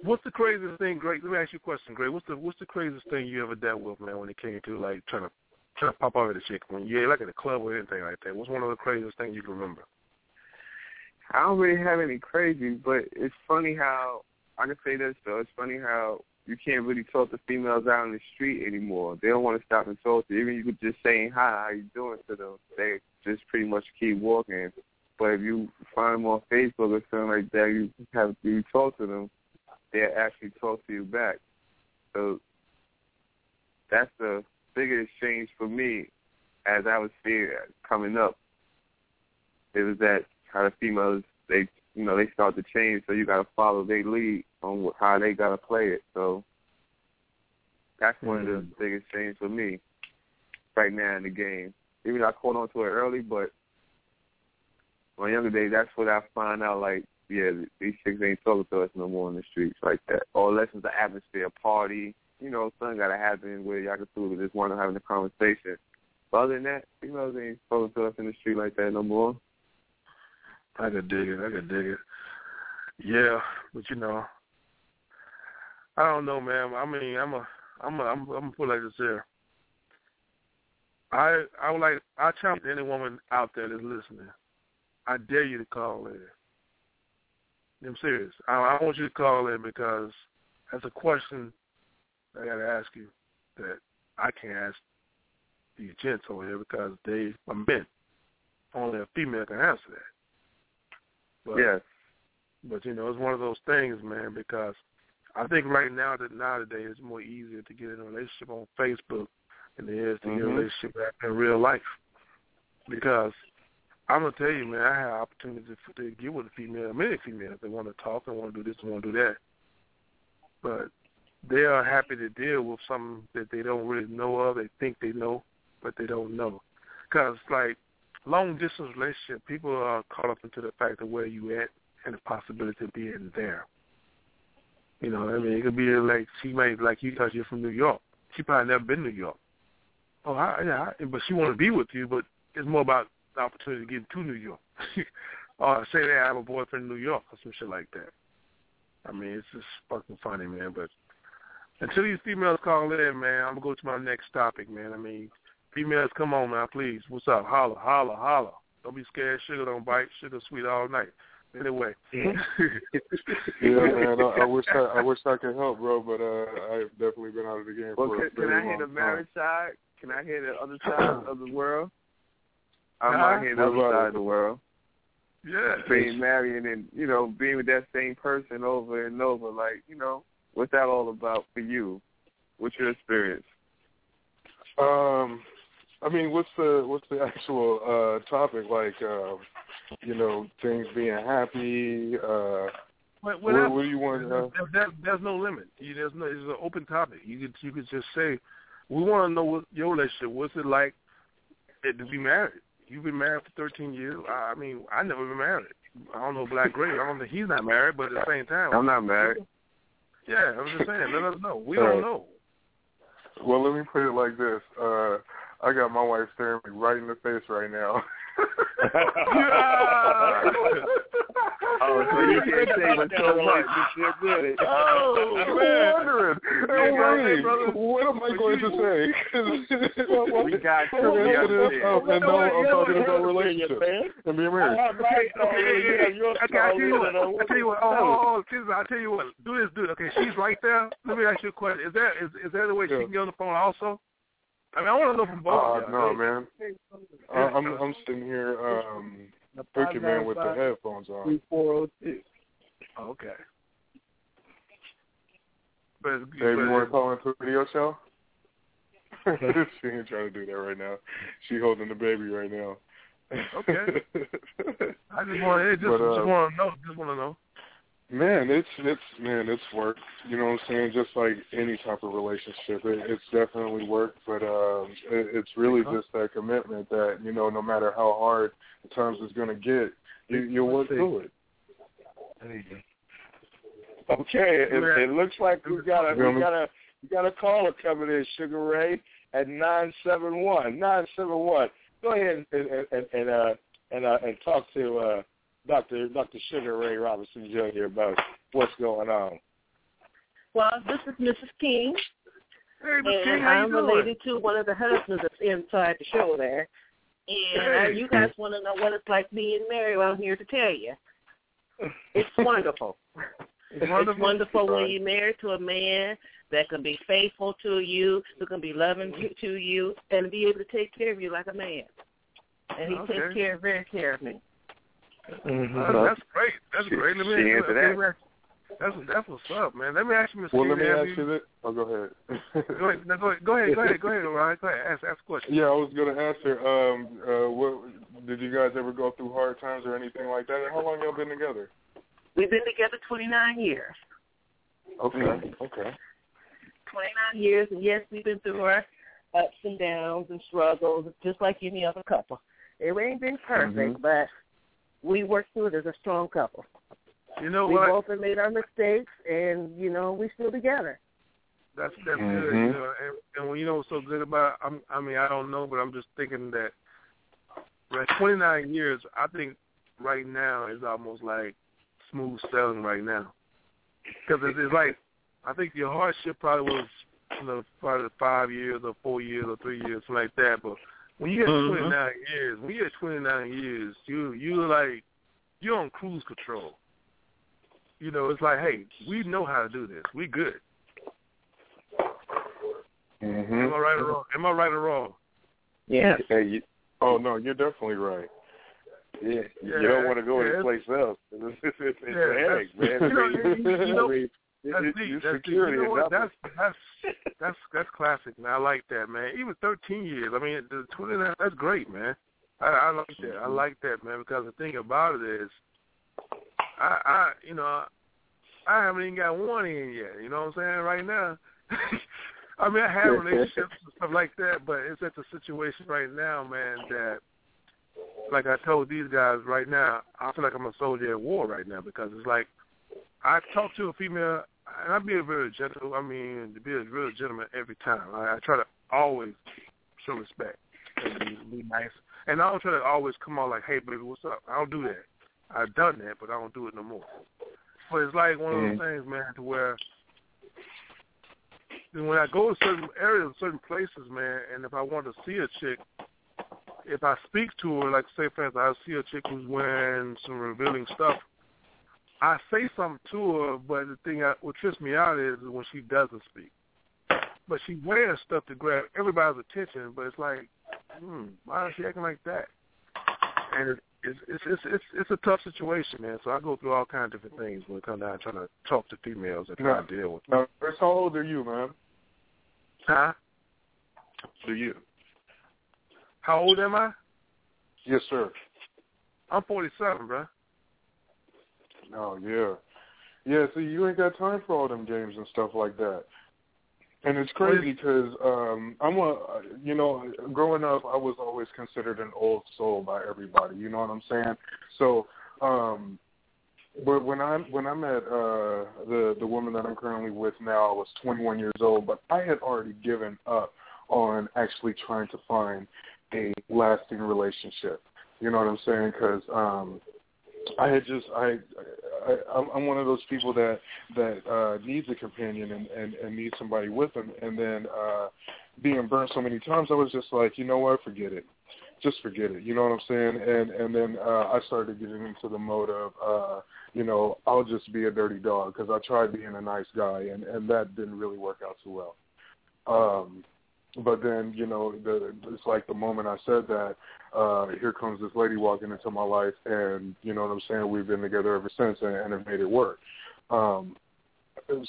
What's the craziest thing, Greg? Let me ask you a question, Greg. What's the what's the craziest thing you ever dealt with, man, when it came to like trying to trying to pop out at a chick when you like at a club or anything like that? What's one of the craziest things you can remember? I don't really have any crazy, but it's funny how I can say this though. It's funny how you can't really talk to females out on the street anymore. They don't want to stop and talk to you. Even you could just say hi, how you doing to them. They just pretty much keep walking. But if you find them on Facebook or something like that, you have you talk to them, they'll actually talk to you back. So that's the biggest change for me as I was seeing coming up. It was that how the females they you know they start to change, so you got to follow their lead on how they got to play it. So that's one of the mm-hmm. biggest changes for me right now in the game. Even though I caught on to it early, but my younger days, that's what I find out. Like, yeah, these chicks ain't talking to us no more in the streets like that. Or unless it's an atmosphere, party, you know, something got to happen where y'all can sort of just want to having a conversation. But other than that, females ain't supposed to us in the street like that no more. I could dig it. I could dig it. Yeah, but you know, I don't know, man. I mean, I'm a, I'm a, I'm, I'm gonna put like this here. I, I would like, I challenge any woman out there that's listening. I dare you to call in. I'm serious. I, I want you to call in because that's a question I got to ask you that I can't ask the gents over here because they are men. Only a female can answer that. But, yes. But you know, it's one of those things, man. Because I think right now that nowadays it's more easier to get in a relationship on Facebook than it is to mm-hmm. get a relationship in real life. Because I'm gonna tell you, man, I have opportunities to, to get with a female, many females that want to talk and want to do this and want to do that, but they are happy to deal with something that they don't really know of. They think they know, but they don't know. Because like long distance relationship, people are caught up into the fact of where you at and the possibility of being there. You know, I mean, it could be like she might like you because you're from New York. She probably never been to New York. Oh, I, yeah, I, but she want to be with you, but it's more about the opportunity to get to New York. or (laughs) say they have a boyfriend in New York or some shit like that. I mean, it's just fucking funny, man. But until these females call in, man, I'm gonna go to my next topic, man. I mean, females, come on now, please. What's up? Holla, holla, holla. Don't be scared. Sugar don't bite. Sugar sweet all night. Anyway. (laughs) yeah, man. I, I wish I, I wish I could help, bro, but uh, I've definitely been out of the game well, for can, a very can I hear long the time. married side? Can I hear the other side of the world? I'm Huh? out here the other side of the world. Yeah. Being married and you know being with that same person over and over, like you know, what's that all about for you? What's your experience? Um, I mean, what's the what's the (laughs) actual uh topic? Like, uh, you know, things being happy. Uh, What, what, what do you want? Uh, There, there, there's no limit. You, there's no. It's an open topic. You could you could just say, we want to know what your relationship. What's it like to be married? You've been married for 13 years. I, I mean, I never been married. I don't know Black Gray. I don't think he's not married, but at the same time, I'm not married. yeah, I'm just saying. Let us know. We All don't know. well, let me put it like this. Uh, I got my wife staring me right in the face right now. (laughs) (laughs) Oh, so you can't say but so much. You sure did it. Oh, (laughs) I'm wondering. I'm waiting. What am I going to say? (laughs) (laughs) We got I'm you. We gonna put got it up, and now I'm talking about relationships and being married. Okay, okay, I tell you what. I tell you what. Oh, oh, oh. I tell you what. Do this, do it. Okay, she's right there. Let me ask you a question. Is there is is there a way she can get on the phone also? I mean, I want to know from both. Uh, of y'all. no, man. I, I'm I'm sitting here um thinking, man, with the headphones on. Three four zero two. Okay. But, it's- Babe, you but want to call into a video show? (laughs) she ain't trying to do that right now. She holding the baby right now. Okay. (laughs) I just want to just, But, uh, just want to know. Just want to know. Man, it's it's man, it's work. You know what I'm saying? Just like any type of relationship, it, it's definitely work. But um, it, it's really just that commitment that you know, no matter how hard the times is going to get, you you'll work through it. Okay, it, it looks like we got a You know we got a we got a caller coming in, Sugar Ray, at nine seven one nine seven one. Go ahead and and and, and uh and uh and talk to uh Doctor Doctor Sugar Ray Robinson Jr. about what's going on. Well, this is Mrs. King, Hey, Miss King, and how you I'm doing? related to one of the husbands that's inside the show there. And uh, Hey. you guys want to know what it's like being married? Well, I'm here to tell you. (laughs) It's wonderful. It's wonderful. It's wonderful when you're married to a man that can be faithful to you, who can be loving to, to you, and be able to take care of you like a man. And he Okay. takes care, very care of me. That's, that's great. That's great. Let me she ask you, answered okay, that. let that's that's what's up, man. Let me ask you, Miss Well, let me ask you this. Oh, go ahead. Go ahead. No, go ahead. Go ahead. Go ahead. Go ahead. Ryan. Go ahead. Ask ask a question. Yeah, I was going to ask her. Um, uh, what did you guys ever go through hard times or anything like that? And how long y'all been together? We've been together 29 years. Okay, Mm-hmm. okay. 29 years, and yes, we've been through our ups and downs and struggles, just like any other couple. It ain't been perfect, but we work through it as a strong couple. You know we what? both have made our mistakes, and you know we still together. That's that's mm-hmm. good. You know, and, and when you know what's so good about, it, I'm, I mean, I don't know, but I'm just thinking that, right, 29 years. I think right now is almost like smooth sailing right now, because it's, it's like I think your hardship probably was, you know, probably five years or four years or three years, something like that. But when you get mm-hmm. 29 years, when you get 29 years, you you like you're on cruise control. You know, it's like, hey, we know how to do this. We good. Mm-hmm. Am I right or wrong? Am I right or wrong? Yeah. Hey, you, oh no, you're definitely right. Yeah, yeah you don't want to go yeah, anyplace else. (laughs) It's, it's, it's yeah, a headache, man. (laughs) You know, you know, (laughs) I mean, that's it, deep. That's security deep. You know what? That's that's that's that's classic, man. I like that, man. Even 13 years. I mean, the 29. That's great, man. I, I like that. I mm-hmm. like that, man. Because the thing about it is, I, I, you know, I haven't even got one in yet. You know what I'm saying? Right now. (laughs) I mean, I have relationships and stuff like that, but it's at the situation right now, man, that, like I told these guys right now, I feel like I'm a soldier at war right now because it's like I talk to a female, and I be a very gentle. I mean, to be a real gentleman every time. I, I try to always show respect and be, nice, and I don't try to always come on like, "Hey, baby, what's up?" I don't do that. I've done that, but I don't do it no more. But it's like one of those Mm-hmm. things, man, to where when I go to certain areas, certain places, man, and if I want to see a chick, if I speak to her, like say for instance, I see a chick who's wearing some revealing stuff, I say something to her, but the thing that what trips me out is when she doesn't speak. But she wears stuff to grab everybody's attention, but it's like, hmm, why is she acting like that? And it's it's it's it's it's, it's a tough situation, man. So I go through all kinds of different things when it comes down to trying to talk to females and try No. to deal with. Now, Chris, how old are you, man? Huh? Do you? How old am I? Yes, sir. I'm 47, bro. Oh yeah, yeah. See, you ain't got time for all them games and stuff like that. And it's crazy because um, I'm a, you know, growing up, I was always considered an old soul by everybody. You know what I'm saying? So, um, but when I when I met uh, the the woman that I'm currently with now, I was 21 years old, but I had already given up on actually trying to find a lasting relationship. You know what I'm saying? Because um, I had just I, I I'm- one of those people that that uh needs a companion and and and needs somebody with them. And then uh being burnt so many times I was just like you know what? Forget it. Just forget it. You know what I'm saying? And and then uh I started getting into the mode of uh you know I'll just be a dirty dog because I tried being a nice guy and and that didn't really work out too well. Um but then you know the it's like the moment I said that uh here comes this lady walking into my life and you know what I'm saying we've been together ever since and, and have made it work um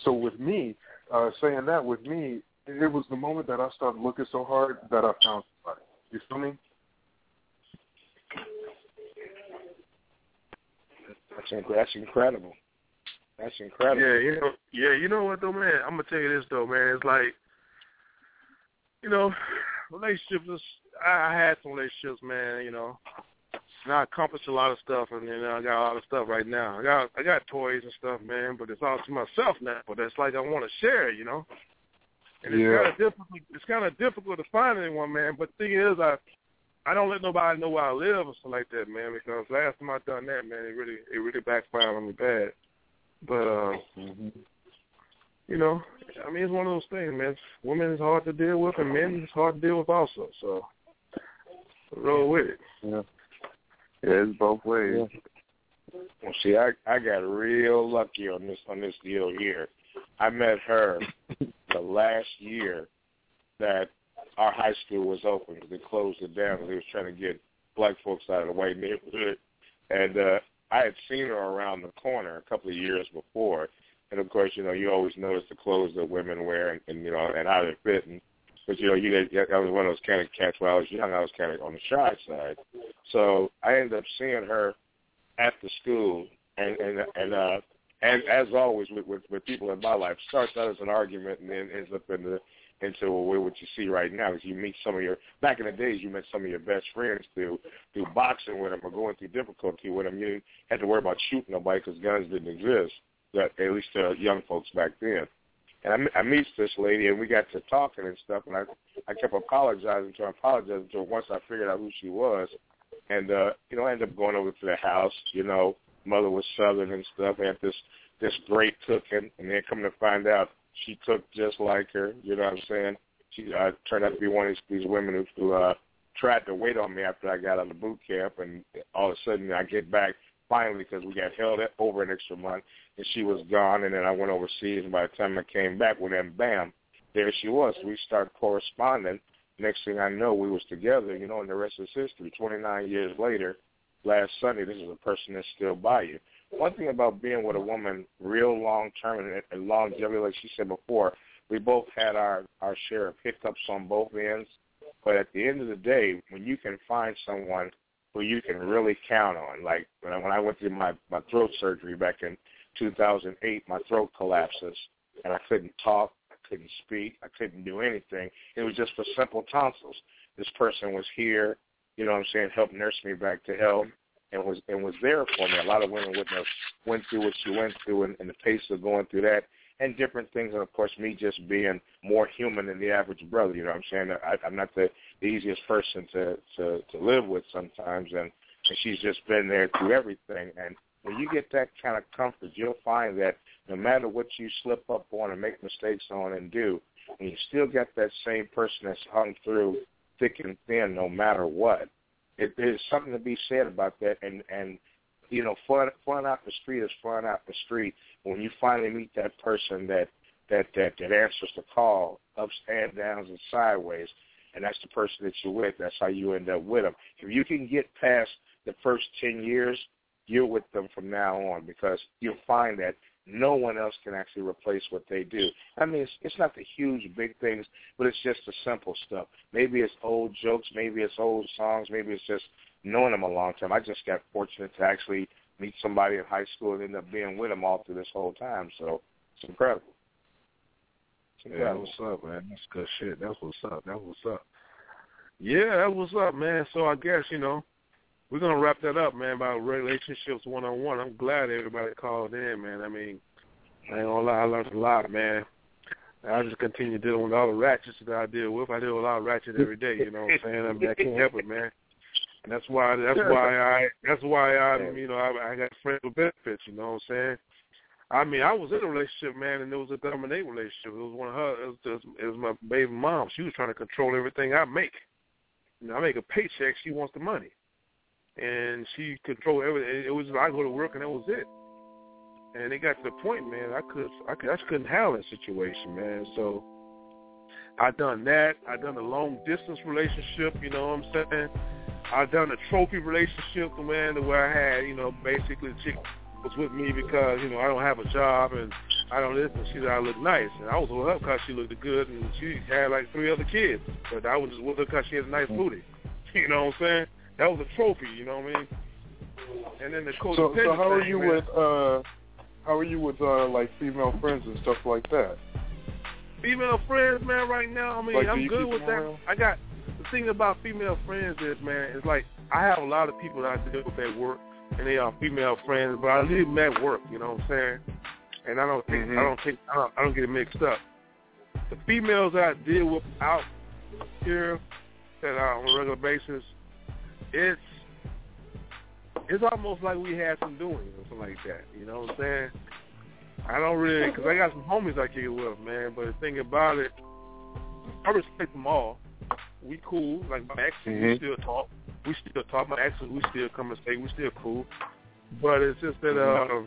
so with me uh saying that with me it was the moment that I started looking so hard that I found somebody you feel me That's that's incredible. That's incredible. Yeah, you know, yeah, you know what though, man. I'm gonna tell you this though, man. It's like, you know, relationships. I, I had some relationships, man. You know, and I accomplished a lot of stuff, and you know, I got a lot of stuff right now. I got I got toys and stuff, man. But it's all to myself now. But it's like I want to share, you know. And it's Yeah. kind of difficult. It's kind of difficult to find anyone, man. But the thing is, I I don't let nobody know where I live or something like that, man. Because last time I done that, man, it really it really backfired on me bad. But uh, you know, I mean, it's one of those things, man. Women is hard to deal with, and men is hard to deal with also. So roll with it. yeah Yeah, it's both ways. Well, see, I I got real lucky on this on this deal here. I met her (laughs) the last year that our high school was open because they closed it down because they was trying to get black folks out of the white neighborhood. And uh, I had seen her around the corner a couple of years before, and of course, you know, you always notice the clothes that women wear, and, and you know, and how they're fitting. But you know, you get, I was one of those kind of cats. When I was young, I was kind of on the shy side. So I ended up seeing her at the school, and and and uh, and as always with, with with people in my life, starts out as an argument and then ends up in the into what you see right now. Is you meet some of your back in the days, you met some of your best friends through through boxing with them or going through difficulty with them. You have to worry about shooting nobody because guns didn't exist. At least uh, young folks back then. And I, I meet this lady, and we got to talking and stuff, and I I kept apologizing to her, apologizing to her once I figured out who she was, and uh, you know, I ended up going over to the house. You know, mother was Southern and stuff. Had this this great cooking, and then come to find out she cooked just like her. You know what I'm saying? She uh, turned out to be one of these, these women who, who uh, tried to wait on me after I got out of boot camp, and all of a sudden I get back finally because we got held over an extra month, and she was gone, and then I went overseas, and by the time I came back, well then bam, there she was. We started corresponding. Next thing I know, we was together, you know, and the rest is history. 29 years later, last Sunday, this is a person that's still by you. One thing about being with a woman real long term and, and longevity, like she said before, we both had our our share of hiccups on both ends. But at the end of the day, when you can find someone who you can really count on, like when I, when I went through my my throat surgery back in 2008, my throat collapses and I couldn't talk, I couldn't speak, I couldn't do anything. It was just for simple tonsils. This person was here, you know what I'm saying, helped nurse me back to health and was and was there for me. A lot of women wouldn't have went through what she went through and, and the pace of going through that and different things and of course me just being more human than the average brother, you know what I'm saying? I I'm not the, the easiest person to, to, to live with sometimes and, and she's just been there through everything and when you get that kind of comfort, you'll find that no matter what you slip up on and make mistakes on and do, and you still get that same person that's hung through thick and thin no matter what, it, there's something to be said about that. And and you know, flying flying out the street is flying out the street. When you finally meet that person that that that that answers the call, ups and downs and sideways, and that's the person that you're with. That's how you end up with them. If you can get past the first ten years, you're with them from now on because you'll find that no one else can actually replace what they do. I mean, it's, it's not the huge, big things, but it's just the simple stuff. Maybe it's old jokes, maybe it's old songs, maybe it's just knowing them a long time. I just got fortunate to actually meet somebody in high school and end up being with them all through this whole time. So it's incredible. Yeah, what's up, man? That's good shit. That's what's up. That's what's up. Yeah, that's what's up, man. So I guess, you know, we're gonna wrap that up, man, about relationships one on one. I'm glad everybody called in, man. I mean, I ain't gonna lie, I learned a lot, man. I just continue dealing with all the ratchets that I deal with. I deal with a lot of ratchets every day, you know what I'm saying? I mean I can't help it, man. And that's why that's why I that's why I (laughs) you know, I I got friends with benefits, you know what I'm saying? I mean, I was in a relationship, man, and it was a dominant relationship. It was one of her. It was, just, it was my baby mom. She was trying to control everything I make. You know, I make a paycheck. She wants the money and she controlled everything. It was I go to work and that was it. And it got to the point, man, I could I could I just couldn't handle that situation, man. So I done that. I done a long distance relationship, you know what I'm saying? I done a trophy relationship, man, where I had, you know, basically chick was with me because, you know, I don't have a job and I don't listen. She said I look nice, and I was with her because she looked good, and she had like three other kids. But I was just with her because she had a nice booty. (laughs) You know what I'm saying? that was a trophy, you know what I mean? And then the coach. So, so how are you man. with uh, how are you with uh, like female friends and stuff like that? Female friends, man. Right now, I mean, like, I'm good with that. Around? I got the thing about female friends is, man, it's like I have a lot of people that I deal with at work, and they are female friends, but I leave them at work. You know what I'm saying? And I don't think mm-hmm. I don't think I don't, I don't get it mixed up. The females that I deal with out here that are on a regular basis, it's it's almost like we had some doing or something like that. You know what I'm saying? I don't really, because I got some homies I kick it with, man. But the thing about it, I respect them all. We cool. Like my exes, mm-hmm. we still talk. We still talk. My exes, we still come and stay. We still cool. But it's just that uh,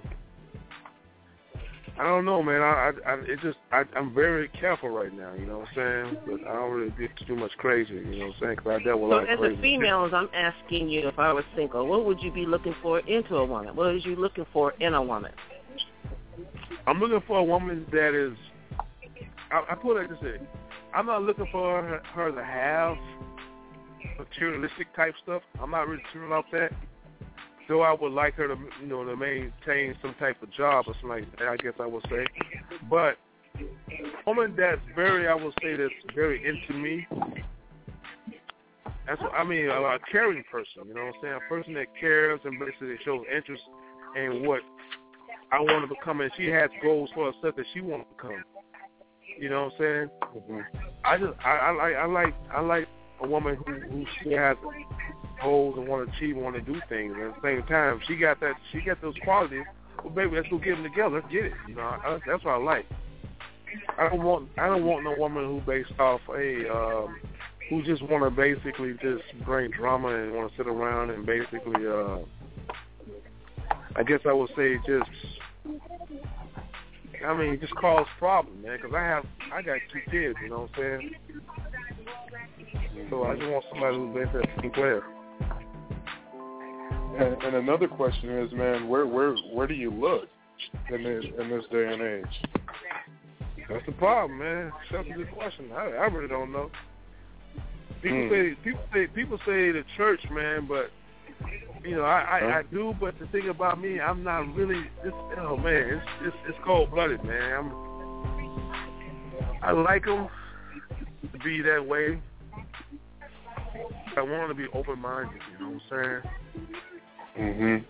I don't know, man. I, I, I it just, I, I'm very careful right now. You know what I'm saying? But I don't really get too much crazy. You know what I'm saying? Because I dealt with so a lot of as a female, I'm asking you, if I was single, what would you be looking for into a woman? What are you looking for in a woman? I'm looking for a woman that is. I, I put it like this: I'm not looking for her, her to have materialistic type stuff. I'm not really sure about that. Though I would like her to, you know, to maintain some type of job or something like that. I guess I would say, but woman that's very, I would say, that's very into me. That's what I mean, a, a caring person. You know what I'm saying? A person that cares and basically shows interest in what I want to become, and she has goals for herself that she wants to become. You know what I'm saying? Mm-hmm. I just I, I like I like I like a woman who who still has goals and want to achieve, want to do things. And at the same time, she got that she got those qualities. Well, baby, let's go get them together. Let's get it. You know, I, that's what I like. I don't want I don't want no woman who based off a um, who just want to basically just bring drama and want to sit around and basically uh, I guess I would say just I mean just cause problems, man. Because I have I got two kids. You know what I'm saying? So I just want somebody who's basically a team player. And, and another question is, man, where where where do you look in this in this day and age? That's the problem, man. That's a good question. I, I really don't know. People Hmm. say people say people say the church, man, but you know I, I, I do. But the thing about me, I'm not really. It's, oh man, it's it's, it's cold blooded, man. I'm, I like them to be that way. I want them to be open minded. You know what I'm saying? Mhm.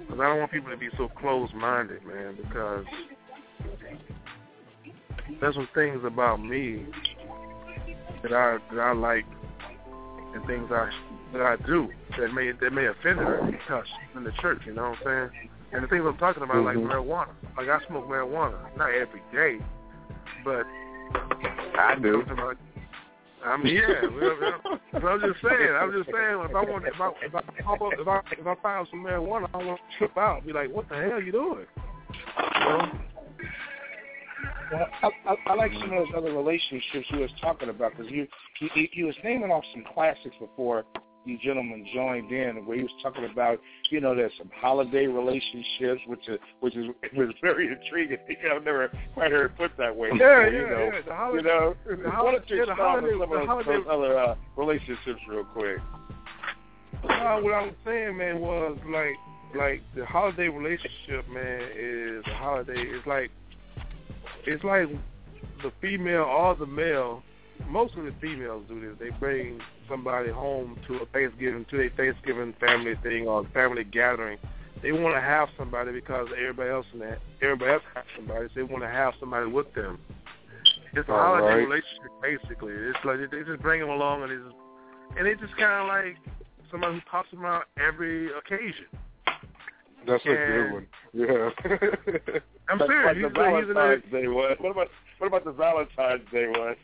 Because I don't want people to be so closed minded, man. Because there's some things about me that I that I like and things I that I do that may that may offend her because she's in the church. You know what I'm saying? And the things I'm talking about, like Mhm. marijuana. Like I smoke marijuana, not every day, but I do. I mean, yeah. well, well, I'm just saying. I'm just saying. If I want, if I, if I pop up, if I, if I find some marijuana, I want to trip out. Be like, what the hell you doing? You know? Well, I, I, I like some of those other relationships you was talking about because you, you you was naming off some classics before you gentlemen joined in, where he was talking about you know there's some holiday relationships, which is which is (laughs) was very intriguing. (laughs) I've never quite heard it put that way. Yeah, before, yeah, you know, yeah. The holiday, you know, the why don't you yeah, the holiday, some the of holiday. those other uh, relationships real quick? Uh, what I was saying, man, was like, like the holiday relationship, man, is a holiday. It's like, it's like the female or the male. Most of the females do this. They bring somebody home to a Thanksgiving, to a Thanksgiving family thing or family gathering. They want to have somebody because everybody else in that, everybody else has somebody. So they want to have somebody with them. It's a All holiday right. relationship, basically. It's like they just bring them along, and it's and it's just kind of like somebody who talks about every occasion. That's a good one. Yeah. I'm serious. Like He's the a- he's an- Valentine's Day one. What about what about the Valentine's Day one?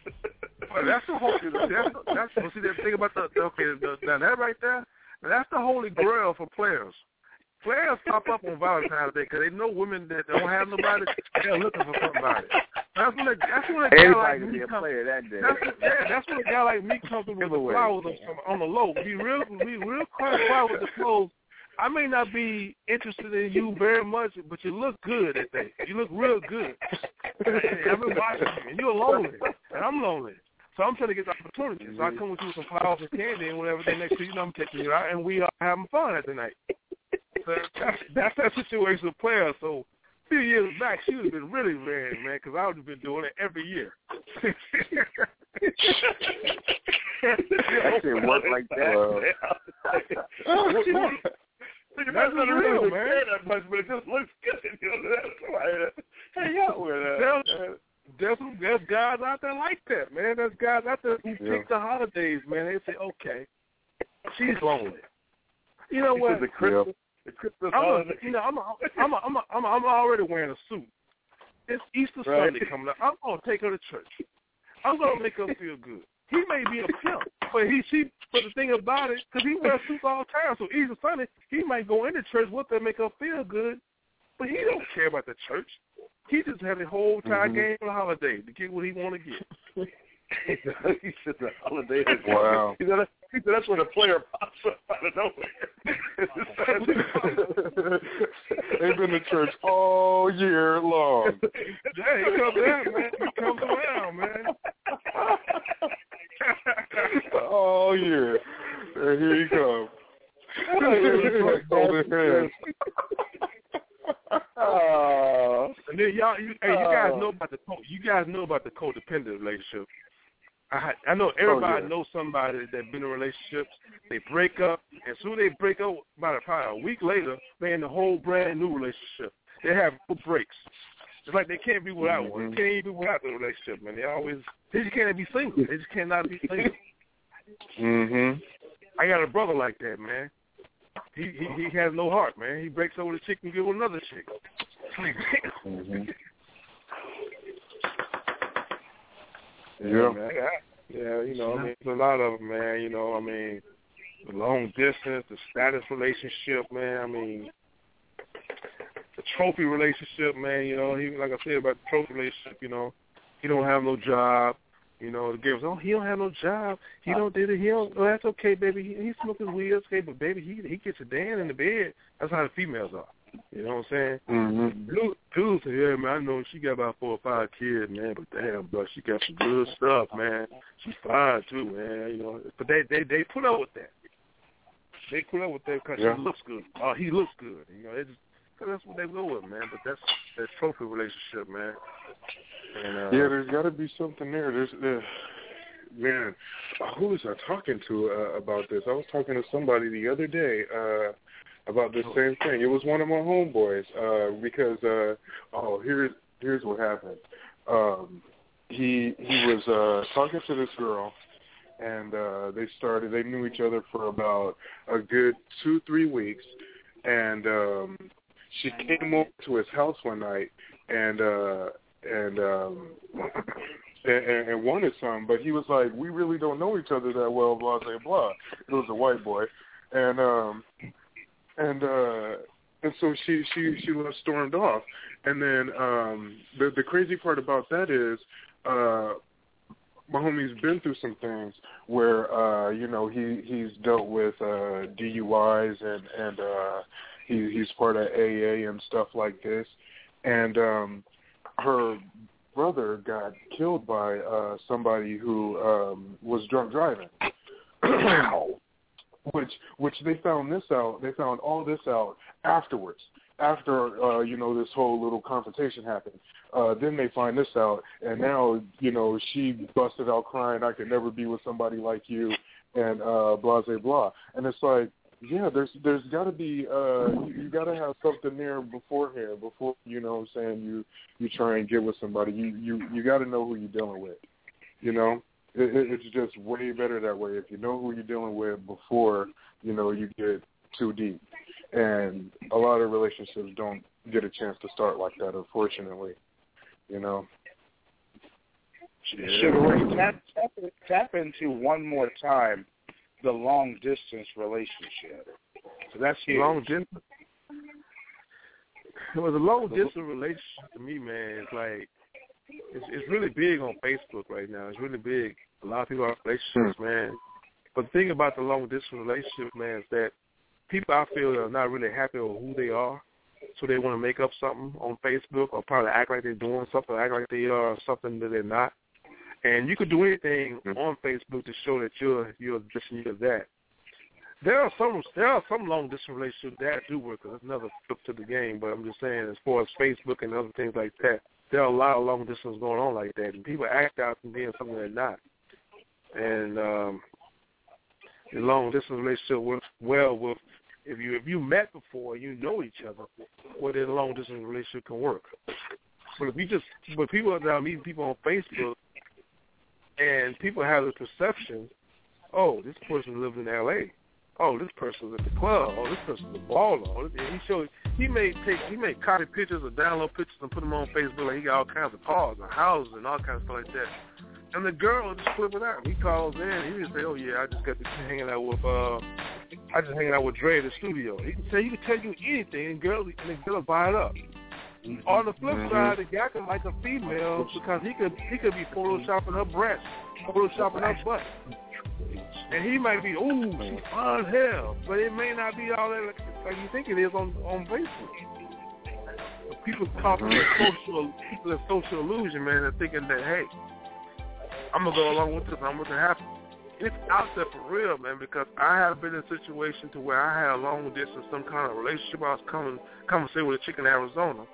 Well, that's the whole. That's that's well, see the thing about the okay. The, now that right there, that's the holy grail for players. Players pop up on Valentine's Day because they know women that don't have nobody. They're looking for somebody. That's when a, that's when a guy Everybody like can me be a comes. player that day. That's what, yeah, that's when a guy like me comes with the flowers on, on the low. Be real, be real quiet, quiet with the clothes. I may not be interested in you very much, but you look good that day. You look real good. I've been watching you, and you're lonely, and I'm lonely. So I'm trying to get the opportunity. So I come with you with some flowers and candy and whatever. Then next thing you know, I'm taking you out, and we are having fun at the night. So that's, that's that situation with players. So a few years back, she would have been really mad, man, because I would have been doing it every year. (laughs) That shit work like that. (laughs) Think That's about it, real, man. that much, but it just looks good. (laughs) You know, that's why I hang out with her. There's, there's, some- there's guys out there like that, man. There's guys out there who Yeah. pick the holidays, man. They say, okay, she's lonely. You know what? The Christmas, the Christmas I'm, a, holiday. you know, I'm, a, I'm, a, I'm, a, I'm, a, I'm already wearing a suit. It's Easter Right. Sunday coming up. I'm gonna take her to church. I'm gonna make her feel good. He may be a pimp, but he, she, but the thing about it, because he wears suits all the time. So Easter Sunday, he might go into church with her, and make her feel good, but he don't care about the church. He just had the whole time Mhm. game for the holiday to get what he want to get. (laughs) he said the holiday. is- (laughs) Wow. (laughs) He said, he said that's when a player pops up out of nowhere. They've been to church all year long. Yeah, he comes around, man. He comes around, man. All (laughs) oh, yeah, And here he comes. (laughs) Oh. And then y'all, you, hey, you guys Oh. know about the co- you guys know about the codependent relationship. I I know oh, everybody yeah. knows somebody that been in relationships. They break up, and soon they break up. About a, probably a week later, they in a whole brand new relationship. They have no breaks. It's like they can't be without one. They can't even be without the relationship, man. They always they just can't be single. They just cannot be single. Mhm. I got a brother like that, man. He he he has no heart, man. He breaks over the chick and give another chick. It's like, damn. Mhm. Yeah, Yeah. Yeah, you know, I mean, there's a lot of them, man. You know, I mean, the long distance, the status relationship, man. I mean, the trophy relationship, man. You know, he like I said about the trophy relationship. You know, he don't have no job. You know, the girls, oh, he don't have no job. He don't did it. He don't. Oh, that's okay, baby. He, he smoking weed. Okay, but baby, he he gets a dan in the bed. That's how the females are. You know what I'm saying? Mhm. Dude, dude said, yeah, man, I know she got about four or five kids, man, but damn, bro, she got some good stuff, man. She's fine too, man. You know, but they they they put up with that. They put up with that because Yeah. she looks good. Oh, he looks good. You know, they cause that's what they go with, man. But that's that trophy relationship, man. And, uh, Yeah, there's got to be something there. There's, uh, man, who was I talking to uh, about this? I was talking to somebody the other day uh, about this same thing. It was one of my homeboys uh, because, uh, oh, here's here's what happened. Um, he he was uh, talking to this girl, and uh, they started. They knew each other for about a good two three weeks, and um, she came over to his house one night and. uh and um (coughs) and, and, and wanted some, but he was like, "We really don't know each other that well." Blah blah blah. It was a white boy, and um and uh and so she she she left stormed off, and then um the the crazy part about that is uh my homie's been through some things where uh you know he he's dealt with uh DUIs and and uh he he's part of AA and stuff like this. And um her brother got killed by uh somebody who um was drunk driving. (clears throat) Which which they found this out they found all this out afterwards after uh you know this whole little confrontation happened. Uh then they find this out and now you know she busted out crying i could never be with somebody like you and uh blah blah blah. And it's like yeah there's there's got to be uh you, you got to have something there beforehand before you know what i'm saying you you try and get with somebody. You you you got to know who you're dealing with you know? It, it, it's just way better that way. If you know who you're dealing with before you know you get too deep. And a lot of relationships don't get a chance to start like that unfortunately you know? Sugar Ray, tap, tap, tap into one more time the long distance relationship. So that's huge. long distance. It was a long distance relationship to me, man. It's like it's it's really big on Facebook right now. It's really big. A lot of people are in relationships, hmm. man. But the thing about the long distance relationship, man, is that people I feel are not really happy with who they are, so they want to make up something on Facebook or probably act like they're doing something, act like they are something that they're not. And you could do anything on Facebook to show that you're you're this and you're that. There are some there are some long distance relationships that do work. That's another flip to the game. But I'm just saying, as far as Facebook and other things like that, there are a lot of long distance going on like that, and people act out and being something they're not. And um, the long distance relationship works well with if you if you met before, you know each other. Well, then a long distance relationship can work. But if you just but people are now meeting people on Facebook, and people have the perception, oh, this person lives in L.A. Oh, this person's at the club. Oh, this person's a baller. Oh, and he showed he may take he may copy pictures or download pictures and put them on Facebook. Like he got all kinds of cars and houses and all kinds of stuff like that. And the girl just flip it out. He calls in. He just say, "Oh yeah, I just got to hanging out with uh, I just hanging out with Dre at the studio." He can say he can tell you anything, and girl, and the girl buy it up. On the flip Mhm. side, the guy can like a female because he could he could be photoshopping her breasts, photoshopping her butt, and he might be, "Ooh, she's fine as hell," but it may not be all that like, like you think it is on on Facebook. But People talking with social people in social illusion, man, and thinking that hey, I'm gonna go along with this. I'm gonna happen. It's out there for real, man. Because I have been in a situation to where I had a long distance, some kind of relationship. I was coming, stay with a chick in Arizona,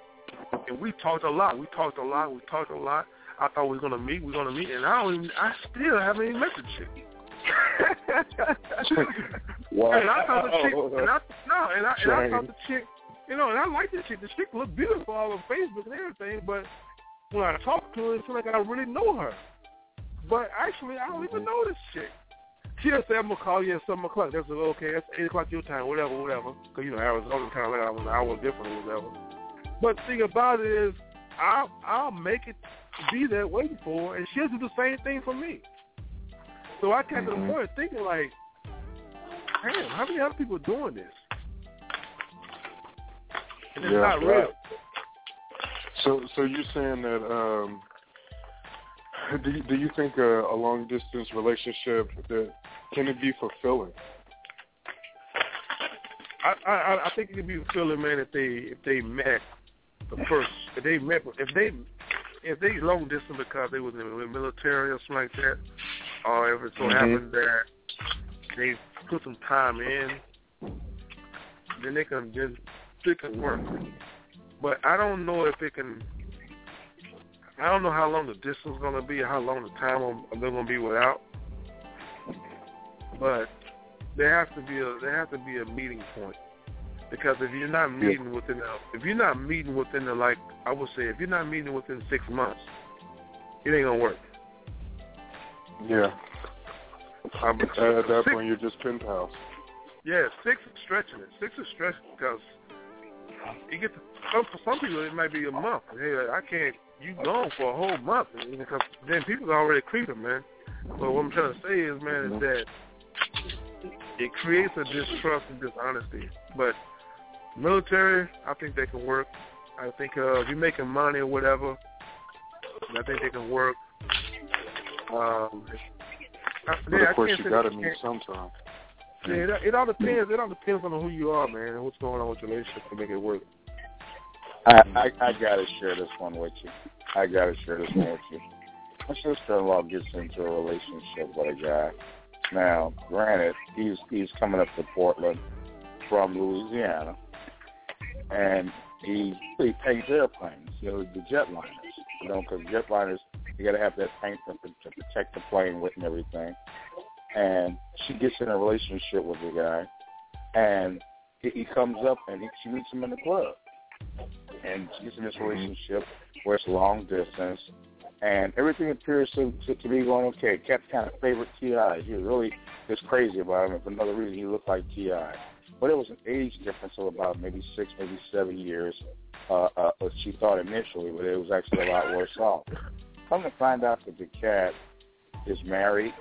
and we talked a lot. We talked a lot. We talked a lot. I thought we were gonna meet. We are gonna meet, and I don't. Even, I still haven't even met the chick. Wow. (laughs) (laughs) And I thought the chick, oh, and I, no, and I, and I thought the chick, You know, and I like this chick. The chick look beautiful all on Facebook and everything, but when I talk to her, it feels like I really know her. But actually, I don't even mm-hmm. know this chick. She just say, I'm going to call you at 7 o'clock. That's like, okay, that's 8 o'clock your time, whatever, whatever. Because, you know, Arizona kind of like I was an hour different or whatever. But the thing about it is, I'll, I'll make it be there waiting for her, and she'll do the same thing for me. So I got to the point thinking like, damn, how many other people are doing this? And it's Yeah, not right. real. So, so you're saying that? um Do you, do you think a, a long distance relationship that can it be fulfilling? I, I I think it could be fulfilling, man, if they if they met the first if they met if they if they long distance because they was in the military or something like that, or if it so Mhm. happened that they put some time in, then they can then it can work. But I don't know if it can. I don't know how long the distance is gonna be, or how long the time I'm- they're gonna be without. But there has to be a there has to be a meeting point because if you're not meeting within if you're not meeting within the like I would say if you're not meeting within six months, it ain't gonna work. Yeah. Um, At that six- point, you're just pen pals. Yeah, six is stretching it. Six is stretching because you get to, some for some people it might be a month. Hey, I can't. You gone for a whole month because then people are already creeping, man. But what I'm trying to say is, man, is that it creates a distrust and dishonesty. But military, I think they can work. I think uh, if you're making money or whatever, I think they can work. Um, I, But yeah, of course, you got to meet can't- sometime. yeah, it, it all depends. It all depends on who you are, man, and what's going on with your relationship to make it work. I, I I gotta share this one with you. I gotta share this one with you. My sister-in-law gets into a relationship with a guy. Now, granted, he's he's coming up to Portland from Louisiana, and he he paints airplanes, you know, the jetliners, you know, because jetliners you got to have that paint to, to protect the plane with and everything. And she gets in a relationship with the guy, and he, he comes up and he, she meets him in the club and she's in this mm-hmm. relationship where it's long distance, and everything appears to, to, to be going okay. Cat kind of favorite Ti. He was really just crazy about him, and for another reason, he looked like Ti. But it was an age difference of about maybe six, maybe seven years. Uh, uh, uh, she thought initially, but it was actually a lot worse off. Come to find out that the cat is married.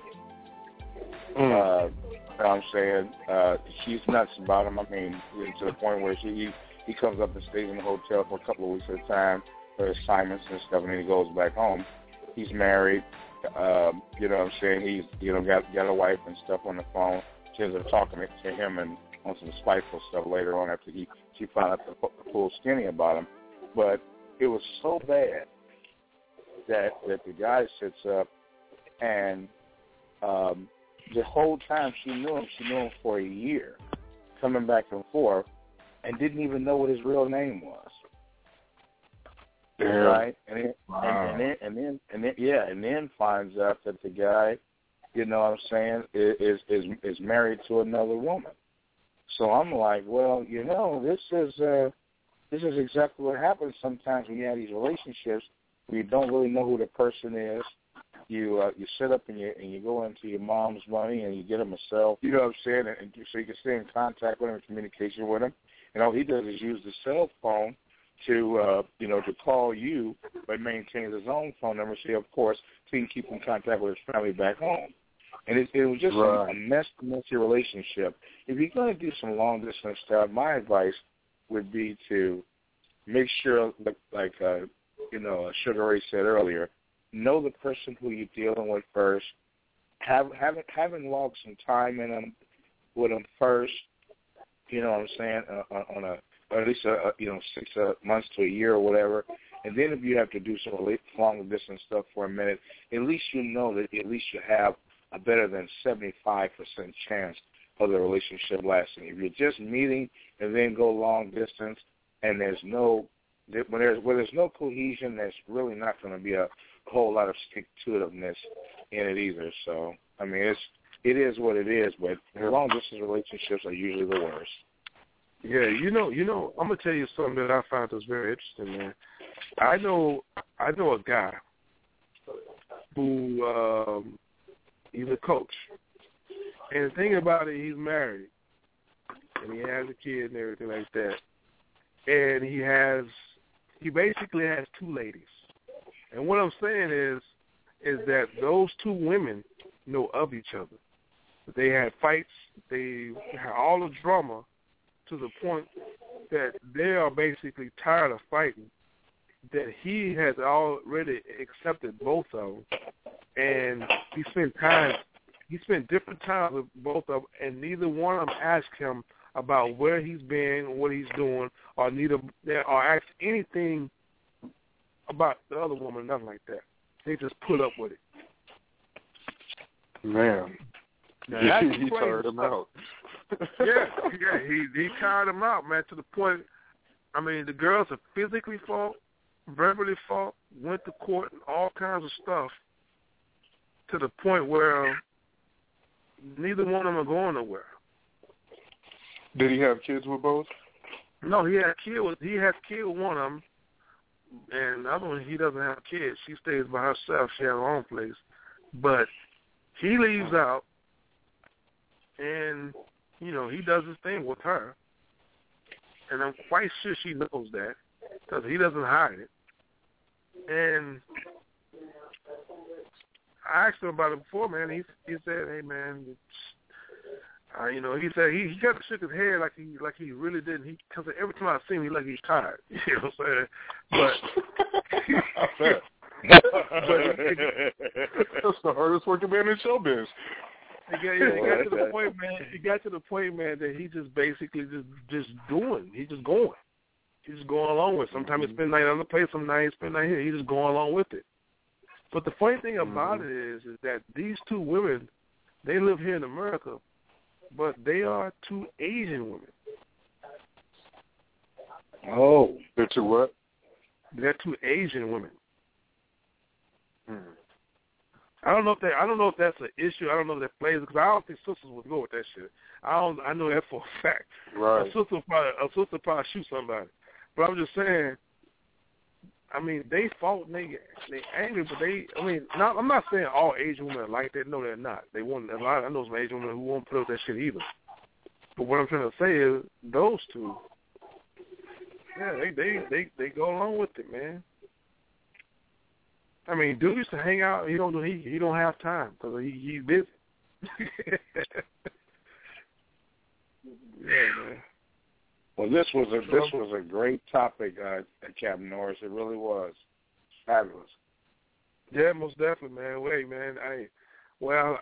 Uh, you know what I'm saying uh, she's nuts about him. I mean, to the point where she he, he comes up and stays in the hotel for a couple of weeks at a time for assignments and stuff, and then he goes back home. He's married. Um, you know what I'm saying? He's you know got got a wife and stuff on the phone. She ends up talking to him and on some spiteful stuff later on after he she found out the, the full skinny about him. But it was so bad that that the guy sits up and um, the whole time she knew him, she knew him for a year, coming back and forth, and didn't even know what his real name was. Damn. Right, and then, Wow. and, and then and then and then yeah, and then finds out that the guy, you know what I'm saying, is is is married to another woman. So I'm like, well, you know, this is uh this is exactly what happens sometimes when you have these relationships where you don't really know who the person is. You uh, you sit up and you and you go into your mom's money and you get him a cell. You know what I'm saying? And, and so you can stay in contact with him, communication with him. And all he does is use the cell phone to uh, you know to call you, but maintains his own phone number. So of course, so he can keep in contact with his family back home. And it, it was just Right. a, a messy, messy relationship. If you're going to do some long distance stuff, my advice would be to make sure, like, like uh, you know, Sugar Ray said earlier, know the person who you're dealing with first. Have having having logged some time in them with them first. You know what I'm saying? Uh, on- on a or at least a, a you know six uh, months to a year or whatever. And then if you have to do some long distance stuff for a minute, at least you know that at least you have a better than 75% chance of the relationship lasting. If you're just meeting and then go long distance, and there's no when there's where there's no cohesion, there's really not going to be a whole lot of stick to itiveness in it either. So I mean, it's it is what it is. But long distance relationships are usually the worst. Yeah, you know, you know, I'm gonna tell you something that I found was very interesting, man. I know, I know a guy who um, he's a coach, and the thing about it, he's married, and he has a kid and everything like that, and he has, he basically has two ladies, and what I'm saying is, is that those two women know of each other. They had fights. They had all the drama to the point that they are basically tired of fighting. That he has already accepted both of them, and he spent time. He spent different times with both of them, and neither one of them asked him about where he's been, what he's doing, or neither or asked anything about the other woman, nothing like that. They just put up with it. Man, now, he, he tired him out. (laughs) yeah, yeah, he he tired him out, man, to the point. I mean, the girls are physically fought, verbally fought, went to court, and all kinds of stuff. To the point where neither one of them are going nowhere. Did he have kids with both? No, he had killed. He has killed one of them, and the other one he doesn't have kids. She stays by herself. She has her own place, but he leaves out, and you know he does his thing with her, and I'm quite sure she knows that because he doesn't hide it. And I asked him about it before, man. He he said, "Hey, man, uh, you know," he said he he got shook his head like he like he really didn't. He because every time I see him, he like he's tired. (laughs) You know what I'm saying? But. (laughs) That's the hardest working man in showbiz. It got, it got to the point, man. It got to the point, man, that he just basically just just doing. He's just going. He's just going along with. It. Sometimes he spend night on the place, some night he spend night here. He's just going along with it. But the funny thing about mm-hmm. it is, is that these two women, they live here in America, but they are two Asian women. Oh, they're two what? They're two Asian women. Hmm. I don't know if that. I don't know if that's an issue. I don't know if that plays because I don't think sisters would go with that shit. I don't. I know that for a fact. Right. A sister probably a sister probably shoot somebody. But I'm just saying. I mean, they fought and they angry, but they. I mean, not, I'm not saying all Asian women are like that. No, they're not. They want a lot. I know some Asian women who won't put up that shit either. But what I'm trying to say is those two. Yeah, they they they they go along with it, man. I mean, dude used to hang out. He don't. He he don't have time because he he's busy. (laughs) Well, this was a this was a great topic, uh, Captain Norris. It really was fabulous. Yeah, most definitely, man. Wait, man. I well,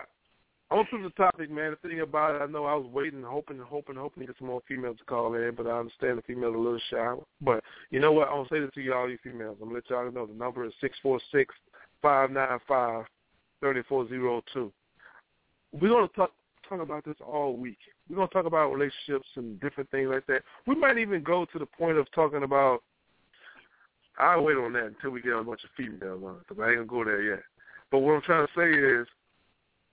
on to the topic, man. The thing about it, I know I was waiting, hoping, hoping, hoping to get some more females to call in, but I understand the females are a little shy. But you know what? I'm gonna say this to y'all, you females. I'm gonna let y'all know the number is six four six five nine five thirty four zero two. We're gonna talk talk about this all week. We're gonna talk about relationships and different things like that. We might even go to the point of talking about. I'll wait on that until we get a bunch of females on it, because I ain't gonna go there yet. But what I'm trying to say is,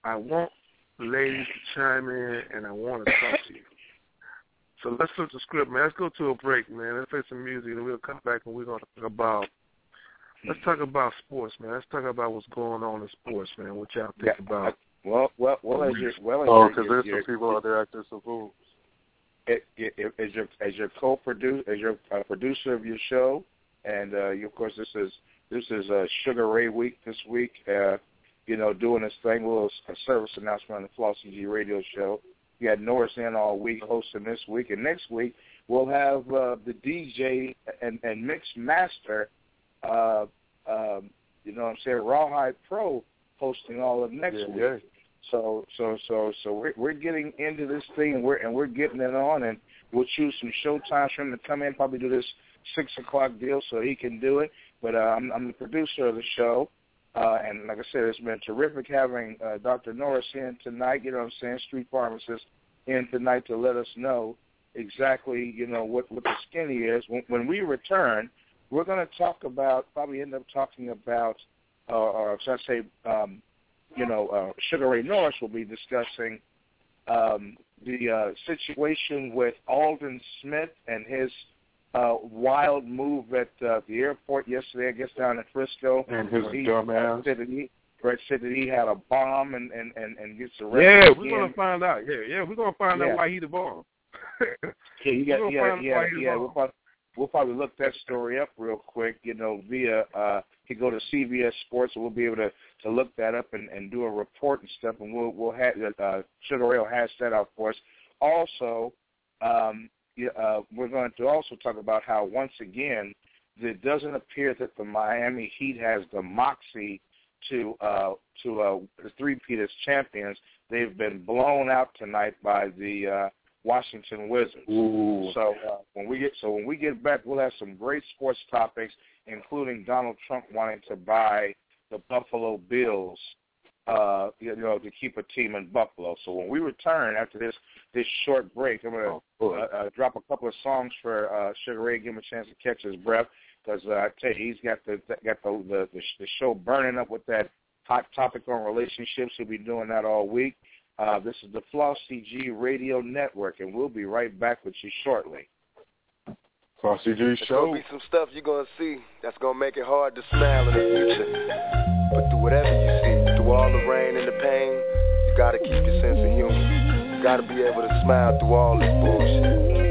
I want ladies to chime in, and I want to talk to you. So let's flip the script, man. Let's go to a break, man. Let's play some music, and we'll come back and we're gonna talk about. Let's talk about sports, man. Let's talk about what's going on in sports, man. What y'all think Yeah, about? Well, well, well, as your well as Oh, because there's your, some people out there acting so cool. it, it, as your as your co-producer as your uh, producer of your show, and uh, you, of course this is this is uh, Sugar Ray Week this week. Uh, you know, doing this thing, a little a service announcement on the Flossy G Radio Show. You had Norris in all week hosting this week, and next week we'll have uh, the DJ and, and mix master. Uh, um, you know, what I'm saying Rawhide Pro hosting all of next Yeah, week. So so so so we're we're getting into this thing and we're and we're getting it on and we'll choose some show times for him to come in, probably do this six o'clock deal so he can do it. But uh, I'm I'm the producer of the show. Uh, and like I said, it's been terrific having uh, Dr. Norris in tonight, you know what I'm saying, street pharmacist in tonight to let us know exactly, you know, what, what the skinny is. When, when we return, we're going to talk about, probably end up talking about, uh, or should I say, um, you know, uh, Sugar Ray Norris will be discussing um, the uh, situation with Aldon Smith and his uh, wild move at uh, the airport yesterday, I guess down in Frisco. And his he, dumbass. Said that he, Brett said that he had a bomb and and and, and gets arrested. Yeah, we're again. gonna find out. Yeah, yeah, we're gonna find Yeah. out why he the bomb. (laughs) Yeah, you got yeah yeah yeah. We'll probably, look that story up real quick. You know, via uh, he go to CBS Sports, and we'll be able to to look that up and, and do a report and stuff. And we'll we'll have uh, Ray will hash that out for us. Also, um, uh, we're going to also talk about how once again it doesn't appear that the Miami Heat has the moxie to uh, to uh, three-peat as champions. They've been blown out tonight by the uh, Washington Wizards. Ooh. So uh, when we get so when we get back, we'll have some great sports topics, including Donald Trump wanting to buy the Buffalo Bills, uh, you know, to keep a team in Buffalo. So when we return after this this short break, I'm gonna uh, uh, drop a couple of songs for uh, Sugar Ray, give him a chance to catch his breath, because uh, I tell you, he's got the got the, the the the show burning up with that hot topic on relationships. He'll be doing that all week. Uh, this is the Flossy G Radio Network, and we'll be right back with you shortly. Flossy G There's Show. gonna be some stuff you're gonna see that's gonna make it hard to smile in the future. But through whatever you see, through all the rain and the pain, you gotta keep your sense of humor. You gotta be able to smile through all this bullshit.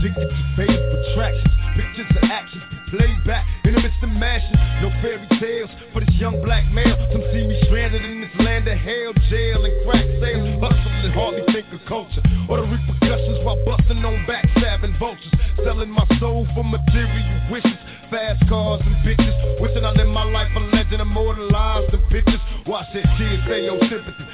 Addicted to faded attractions. Pictures of actions be played back in the midst of mashing. No fairy tales for this young black male. Some see me stranded in this land of hell, jail and crack sales. Hustle and hardly think of culture or the repercussions while busting on backstabbing vultures. Selling my soul for material wishes. Fast cars and bitches. Wishing I lived my life a legend immortalized in pictures. Watch that tears say your sympathy.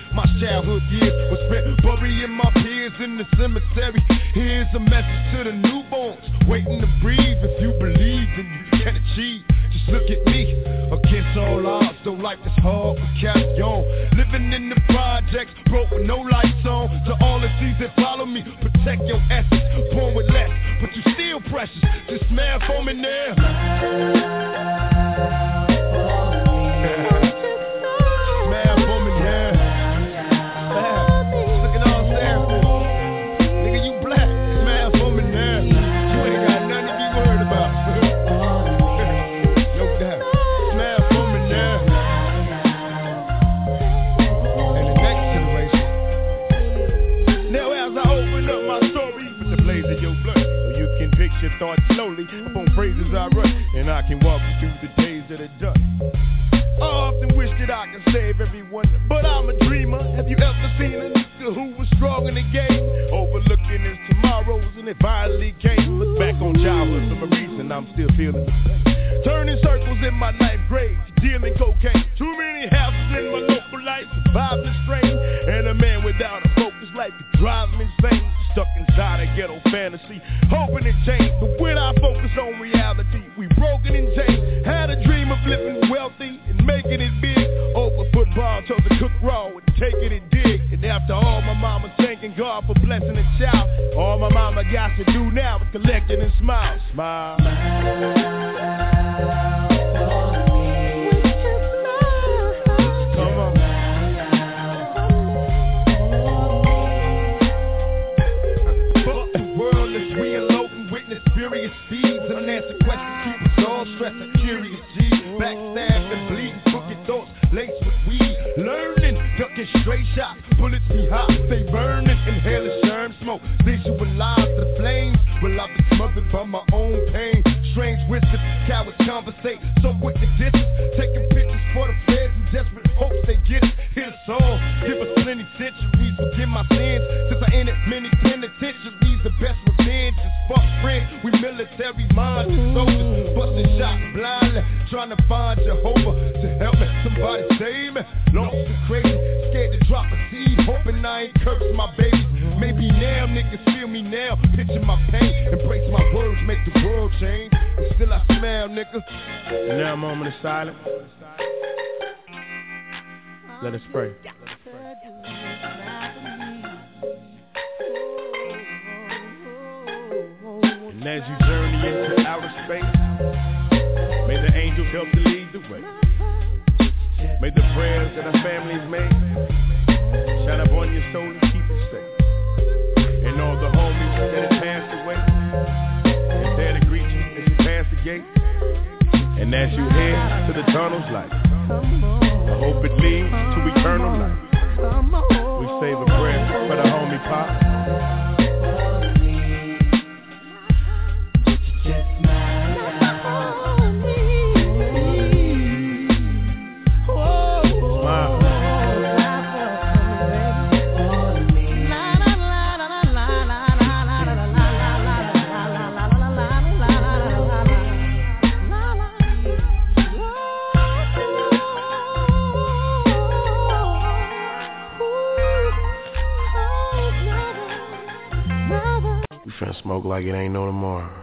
Childhood years was spent burying my peers in the cemetery. Here's a message to the newborns waiting to breathe. If you believe, then you can achieve. Just look at me, against all odds, though life is hard, we carry on. Living in the projects, broke with no lights on. To all the seas that follow me, protect your essence, born with less, but you still precious. Just smile for me now. Picture thoughts slowly upon phrases I write, and I can walk you through the days of the dust. I often wish that I could save everyone, but I'm a dreamer. Have you ever seen a nigga who was strong in the game? Overlooking his tomorrows and it finally came. Look back on childhood for a reason I'm still feeling the pain. Turning circles in my ninth grade, dealing cocaine. Too many houses in my local life, surviving the strain. And a man without a focus life could drive me insane. Inside a ghetto fantasy, hoping it change. But when I focus on reality, we broken and changed. Had a dream of living wealthy and making it big. Over football, chose to cook raw and taking it dig. And after all, my mama thanking God for blessing a child. All my mama got to do now is collect and smile. Smile. Come Ducking straight shots, bullets be hot, they stay burning, inhaling germ smoke, visualize the flames. Will I be smothered by my own pain? Strange wisdom, cowards conversate, so quick to distance, taking pictures for the feds in desperate hopes they get it. Hit us all, give us plenty centuries, forgive my sins, since I entered many penitentiaries, the best revenge is fuck friends. We military minded soldiers, busting shot blindly, trying to find Jehovah to help me. Somebody save me. Lost and crazy, curse my babies. Maybe now niggas feel me now. My pain, embrace my words, make the world change. And still I nigga. Now a moment of silence. Let us pray. And as you journey into outer space, may the angels help to lead the way. May the prayers that our families make shine upon your soul and keep you safe. And all the homies that have passed away, and there to greet you as you pass the gate. And as you head to the tunnel's light, I hope it leads to eternal life. We save a prayer for the homie Pop. Finna smoke like it ain't no tomorrow.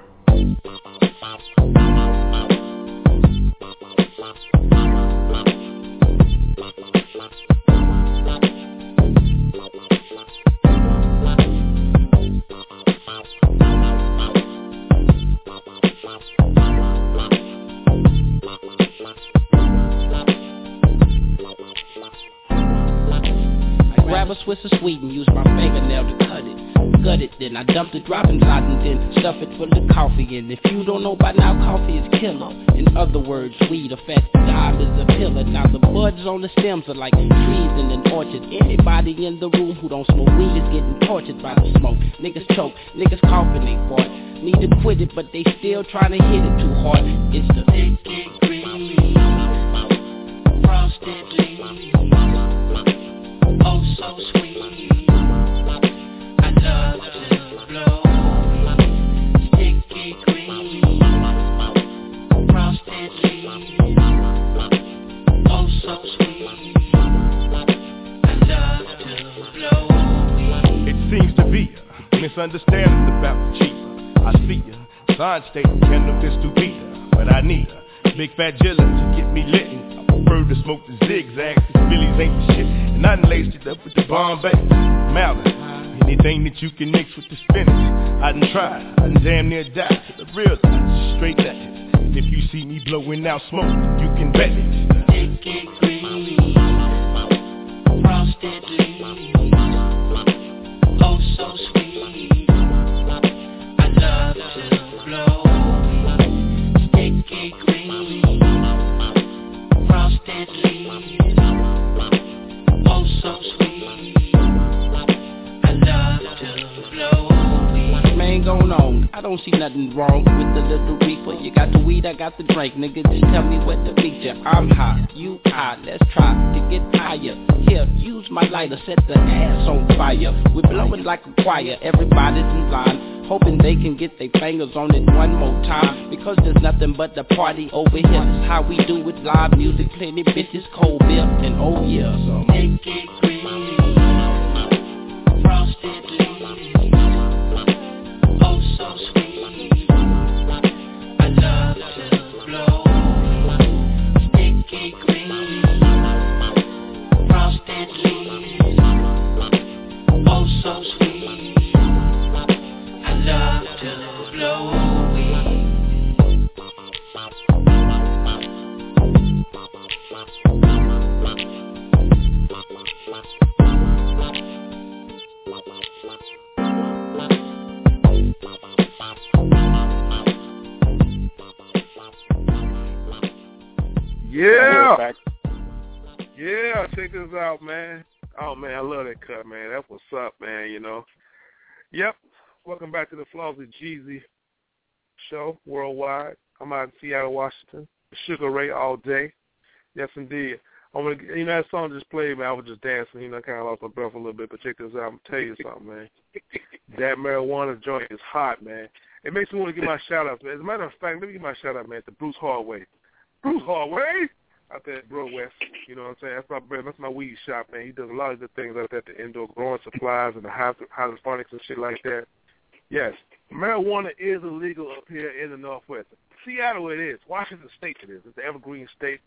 Grab a Swiss of sweet and use my fingernail to. Gut it, then I dump the drop inside and then stuff it full of coffee. And if you don't know by now, coffee is killer. In other words, weed, affects fat dime is a pillar. Now the buds on the stems are like trees in an orchard. Anybody in the room who don't smoke weed is getting tortured by the smoke. Niggas choke, niggas coughing they fart. Need to quit it, but they still trying to hit it too hard. It's the thick green, frosted leaves. Oh, so sweet. A misunderstanding about the cheaper. I see ya. Sign stating cannabis to be but I need a big fat jilla to get me lit. I prefer to smoke the zigzag, cause Phillies ain't the shit. And I done laced it up with the Bombay, Malin. Anything that you can mix with the spinach, I done tried. I done damn near died to the real straight that. And if you see me blowing out smoke, you can bet it. Sticky green. Frosted leaves. Oh, so so sweet. I. Man, going on. I don't see nothing wrong with the little reefer. You got the weed, I got the drink. Nigga, just tell me what meet ya. I'm hot, you hot. Let's try to get higher. Here, use my lighter, set the ass on fire. We're blowing like a choir. Everybody's in line, hoping they can get their fingers on it one more time. Because there's nothing but the party over here. How we do it. Live music, plenty bitches, cold beer, and oh yeah. So make it Yeah. Yeah, check this out, man. Oh man, I love that cut, man. That's what's up, man, you know. Yep. Welcome back to the Flawsy Jeezy show worldwide. I'm out in Seattle, Washington. Sugar Ray all day. Yes indeed. I'm gonna you know that song just played, man, I was just dancing, you know, I kinda lost my breath a little bit, but check this out, I'm gonna tell you something, man. (laughs) that marijuana joint is hot, man. It makes me want to give my shout out. As a matter of fact, let me give my shout out, man, to Bruce Hardway. Bruce Hardway out there at Bro West. You know what I'm saying? That's my brother. That's my weed shop, man. He does a lot of good things out there at the indoor growing supplies and the hydroponics and shit like that. Yes, marijuana is illegal up here in the Northwest. Seattle it is. Washington State it is. It's the evergreen state.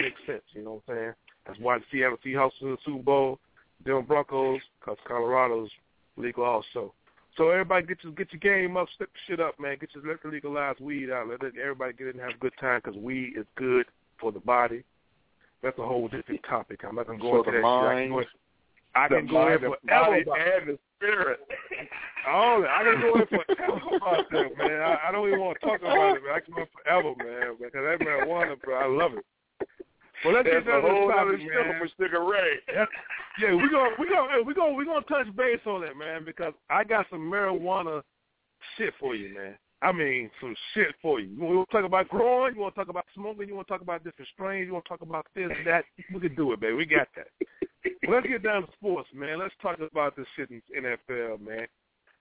Makes sense, you know what I'm saying? That's why the Seattle Seahawks in the Super Bowl, Denver Broncos, because Colorado's legal also. So everybody get your get your game up, step shit up, man. Get your let the legalized weed out. Let everybody get in and have a good time because weed is good for the body. That's a whole different topic. I'm not gonna go For into the that shit. I can go, mind, I can the go in forever. and the spirit. Oh, I can go in forever about that, man. I, I don't even want to talk about it, man. I can go in forever, man. Because that marijuana, bro, I love it. Well, let's That's get to whole this other topic, man. for Ray. Yeah, we gonna we gonna we gonna we gonna touch base on that, man, because I got some marijuana shit for you, man. I mean, some shit for you. You want to talk about growing? You want to talk about smoking? You want to talk about different strains? You want to talk about this, that? We can do it, baby. We got that. Well, let's get down to sports, man. Let's talk about this shit in NFL, man.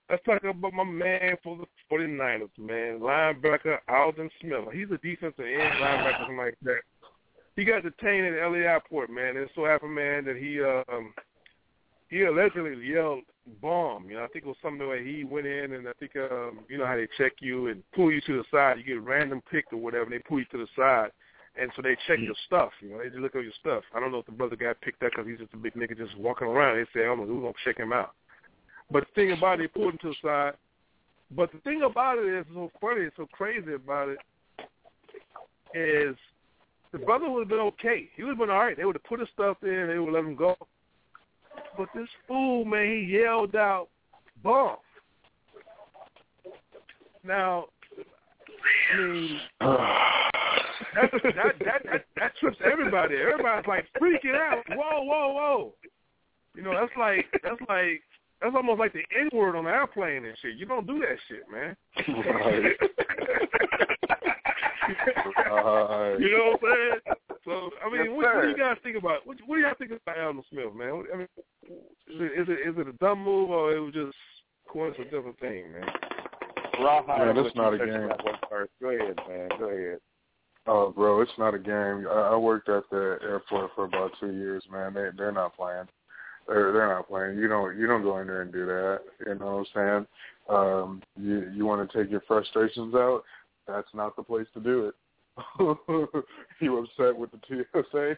Let's talk about my man for the 49ers, man. Linebacker Aldon Smith. He's a defensive end linebacker, something like that. He got detained at LA Airport, man. It so happened, man, that he um he allegedly yelled bomb. You know, I think it was something way he went in and I think um, you know how they check you and pull you to the side. You get random picked or whatever, and they pull you to the side. And so they check your stuff, you know, they just look at your stuff. I don't know if the brother got picked up because he's just a big nigga just walking around. They say, oh, we're to check him out. But the thing about it, they pulled him to the side. But the thing about it is so funny, so crazy about it, is the brother would have been okay. He would have been all right. They would have put his stuff in, they would let him go. But this fool, man, he yelled out, "Bomb!" Now, I mean, (sighs) that, that that that that trips everybody. Everybody's like freaking out. Whoa, whoa, whoa! You know, that's like that's like that's almost like the N word on the airplane and shit. You don't do that shit, man. Right. (laughs) Right. You know what I'm saying? So I mean, Yes, what, what do you guys think about? What, what do y'all think about Aldon Smith, man? I mean, is it is it, is it a dumb move or it was just coincidental thing, man? Man, that's not a game. Go ahead, man. Go ahead. Oh, bro, it's not a game. I, I worked at the airport for about two years, man. They they're not playing. They're they're not playing. You don't you don't go in there and do that. You know what I'm saying? Um, you you want to take your frustrations out? That's not the place to do it. (laughs) you upset with the TSA?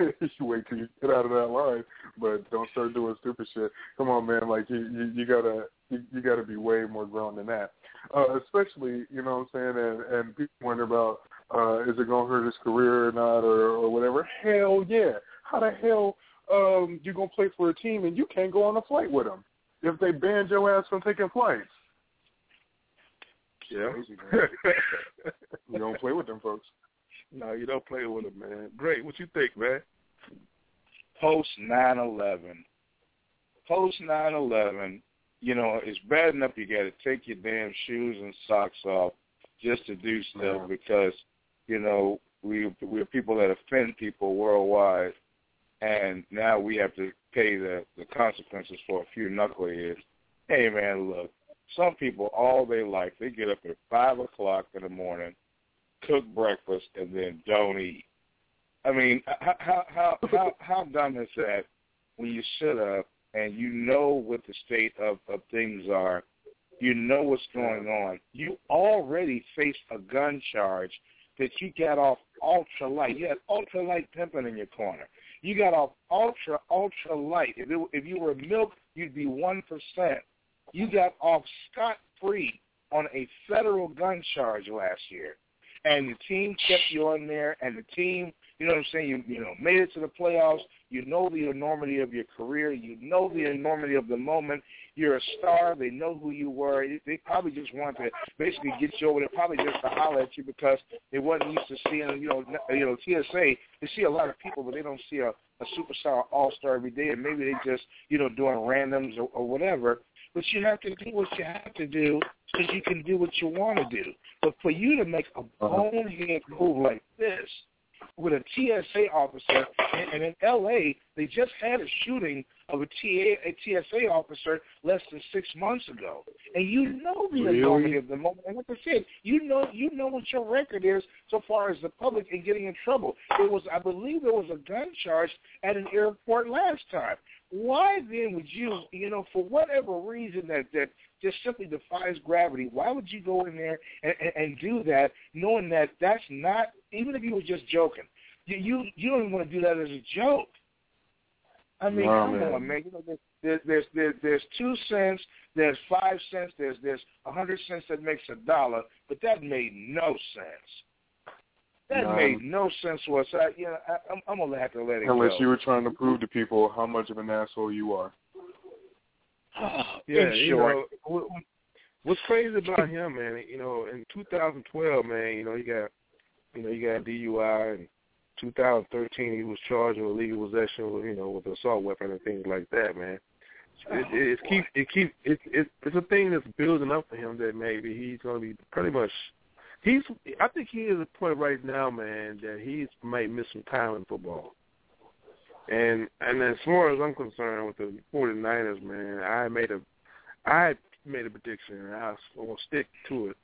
(laughs) you wait till you get out of that line, but don't start doing stupid shit. Come on, man. Like you you, you gotta you, you gotta be way more grown than that. Uh, especially, you know what I'm saying, and, and people wonder about uh, is it gonna hurt his career or not or, or whatever. Hell yeah. How the hell um you gonna play for a team and you can't go on a flight with them if they banned your ass from taking flights? Yeah. Crazy, man. (laughs) you don't play with them folks. No, you don't play with them, man. Great. What you think, man? Post nine eleven. Post nine eleven, you know, it's bad enough you got to take your damn shoes and socks off just to do stuff because, you know, we we're people that offend people worldwide, and now we have to pay the the consequences for a few knuckleheads. Hey, man, look, some people all day life they get up at five o'clock in the morning, cook breakfast, and then don't eat. I mean, how how how how, how dumb is that? When you sit up and you know what the state of of things are, you know what's going on. You already faced a gun charge that you got off ultra light. You had ultra light pimping in your corner. You got off ultra ultra light. If it, if you were milk, you'd be one percent. You got off scot free on a federal gun charge last year, and the team kept you on there, and the team, you know what I'm saying, you you know made it to the playoffs. You know the enormity of your career. You know the enormity of the moment. You're a star. They know who you were. They probably just wanted to basically get you over there, probably just to holler at you because they wasn't used to seeing, you know, you know, TSA. They see a lot of people, but they don't see a, a superstar all star every day, and maybe they just, you know, doing randoms or, or whatever. But you have to do what you have to do because you can do what you want to do. But for you to make a uh-huh. bonehead move like this with a TSA officer, and, and in L.A. they just had a shooting of a, TA, a TSA officer less than six months ago, and you know the Really? enormity of the moment. And like I said, you know you know what your record is so far as the public and getting in trouble. It was, I believe, there was a gun charge at an airport last time. Why then would you, you know, for whatever reason that that just simply defies gravity, why would you go in there and, and, and do that, knowing that that's not, even if you were just joking, you you, you don't even want to do that as a joke. I mean, Nah, come man. on, man. You know, there's there's there's there's, there's two cents, there's five cents, there's there's a hundred cents that makes a dollar, but that made no sense. That Nah. made no sense whatsoever. Yeah, I, I'm, I'm gonna have to let it Unless go. you were trying to prove to people how much of an asshole you are. (sighs) Yeah, In you know, what, what's crazy about him, man? You know, in 2012, man, you know, he got, you know, he got DUI. In 2013, he was charged with illegal possession, with, you know, with assault weapon and things like that, man. It, it, it oh, keeps, it keep it, it it's a thing that's building up for him that maybe he's going to be pretty much. He's I think he is a point right now, man, that he's might miss some time in football. And and as far as I'm concerned with the 49ers, man, I made a I made a prediction and I will stick to it.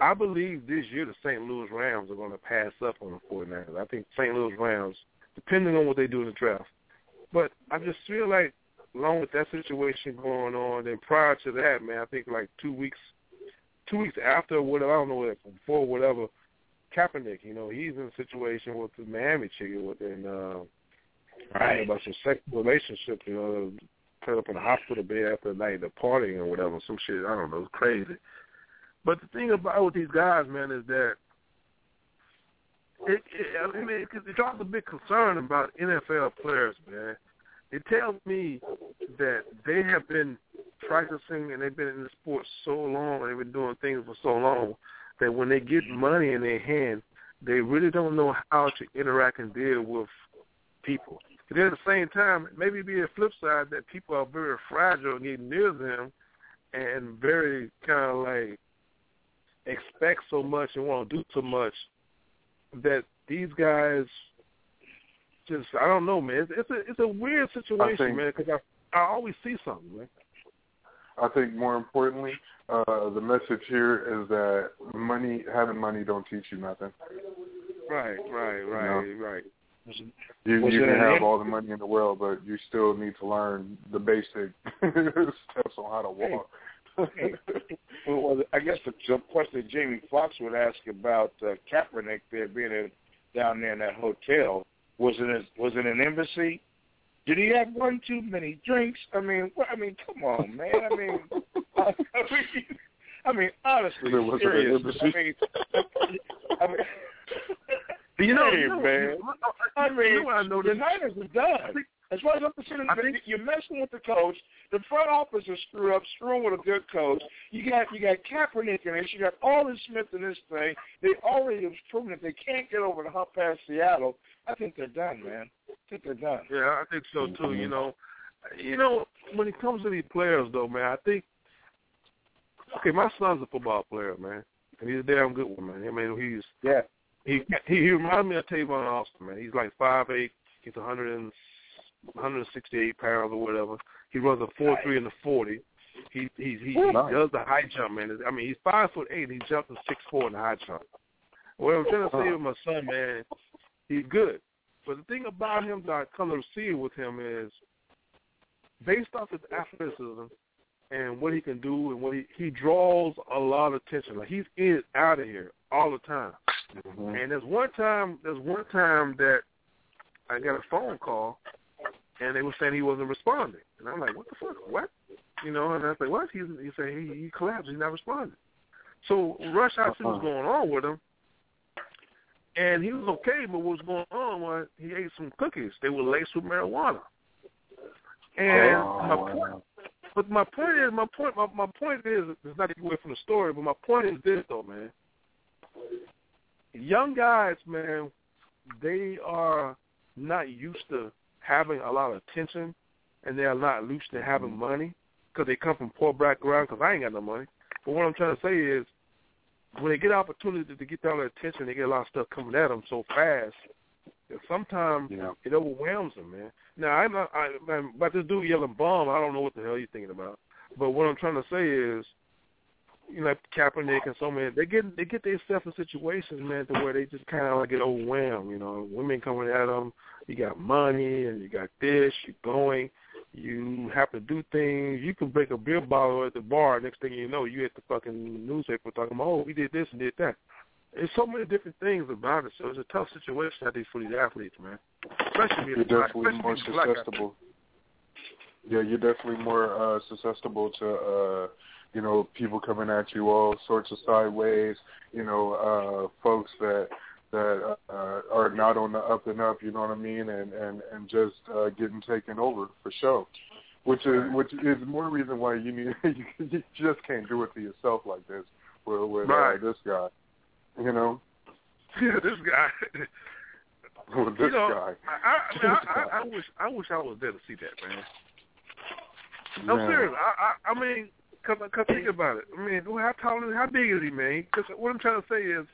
I believe this year the St. Louis Rams are going to pass up on the 49ers. I think St. Louis Rams, depending on what they do in the draft. But I just feel like along with that situation going on, then prior to that, man, I think like two weeks two weeks after whatever I don't know what before whatever, Kaepernick, you know, he's in a situation with the Miami chick with and uh Right. about some sexual relationship, you know, put up in a hospital bed after a night of partying or whatever, some shit, I don't know, it's crazy. But the thing about with these guys, man, is that it, it I mean, it, it draws a big concern about NFL players, man. It tells me that they have been practicing and they've been in the sport so long and they've been doing things for so long that when they get money in their hand, they really don't know how to interact and deal with people. But at the same time, maybe be a flip side that people are very fragile getting near them and very kind of like expect so much and want to do so much that these guys just I don't know, man. It's, it's a it's a weird situation, think- man, because I I always see something, man. I think more importantly, uh, the message here is that money, having money, don't teach you nothing. Right, right, right, right. You, you can have all the money in the world, but you still need to learn the basic (laughs) steps on how to walk. Hey, (laughs) well, well, I guess the, the question Jamie Foxx would ask about uh, Kaepernick there being in, down there in that hotel was it a, was it an embassy? Did he have one too many drinks? I mean, what, I mean, come on, man. I mean, (laughs) I mean, I mean, honestly, There wasn't an serious. I mean, I mean, (laughs) you know, hey, you know, man. I mean, you know I noticed? the Niners are done. As far as I'm concerned, you're messing with the coach. The front office is screwed up, screwing with a good coach. You got you got Kaepernick in this. You got Aldon Smith in this thing. They already have proven that they can't get over the hump past Seattle. I think they're done, man. I think they're done. Yeah, I think so too. You mm-hmm. know, you know, when it comes to these players, though, man, I think okay, my son's a football player, man, and he's a damn good one, man. I mean, he's yeah, he he, he reminds me of Tavon Austin, man. He's like five eight, he's a hundred and 168 pounds or whatever. He runs a four three in the forty. He he he, he Nice. does the high jump, man. I mean, he's five foot eight. He jumps a six four in the high jump. What I'm trying to say uh-huh. with my son, man, he's good. But the thing about him that I come to see with him is based off his athleticism and what he can do and what he he draws a lot of attention. Like he's in out of here all the time. Mm-hmm. And there's one time there's one time that I got a phone call and they were saying he wasn't responding. And I'm like, What the fuck? What? You know, and I was like, What? He's he said he he collapsed, he's not responding. So Rush I see what's going on with him. And he was okay, but what was going on was he ate some cookies. They were laced with marijuana. And oh, my point, but my point is, my point, my, my point is, it's not to get away from the story, but my point is this though, man. Young guys, man, they are not used to having a lot of attention, and they are not used to having mm-hmm. money because they come from poor background. Because I ain't got no money. But what I'm trying to say is, when they get opportunity to get all their attention, they get a lot of stuff coming at them so fast that sometimes it overwhelms them, man. Now I'm not I, man, about this dude yelling bomb. I don't know what the hell you're thinking about. But what I'm trying to say is, you know, like Kaepernick and so many, they get they get themselves in situations, man, to where they just kind of like get overwhelmed. You know, women coming at them. You got money and you got this. You're going. You have to do things. You can break a beer bottle at the bar. Next thing you know, you at the fucking newspaper talking about, oh, we did this and did that. There's so many different things about it. So it's a tough situation, I think, for these athletes, man. Especially You're black, definitely more black athletes. susceptible. yeah, you're definitely more uh, susceptible to uh, you know people coming at you all sorts of sideways. You know, uh, folks that that uh, are not on the up and up. You know what I mean? And and and just uh, getting taken over for sure. Which is which is more reason why you need (laughs) you just can't do it to yourself like this with with Right. uh, this guy. You know, (laughs) Yeah, this guy. (laughs) with this you know, guy. I, I, I, I, I, wish I wish I was there to see that, man. I'm Yeah. serious. I, I, I mean, cause, cause think about it. I mean, how tall is how big is he, man? Because what I'm trying to say is,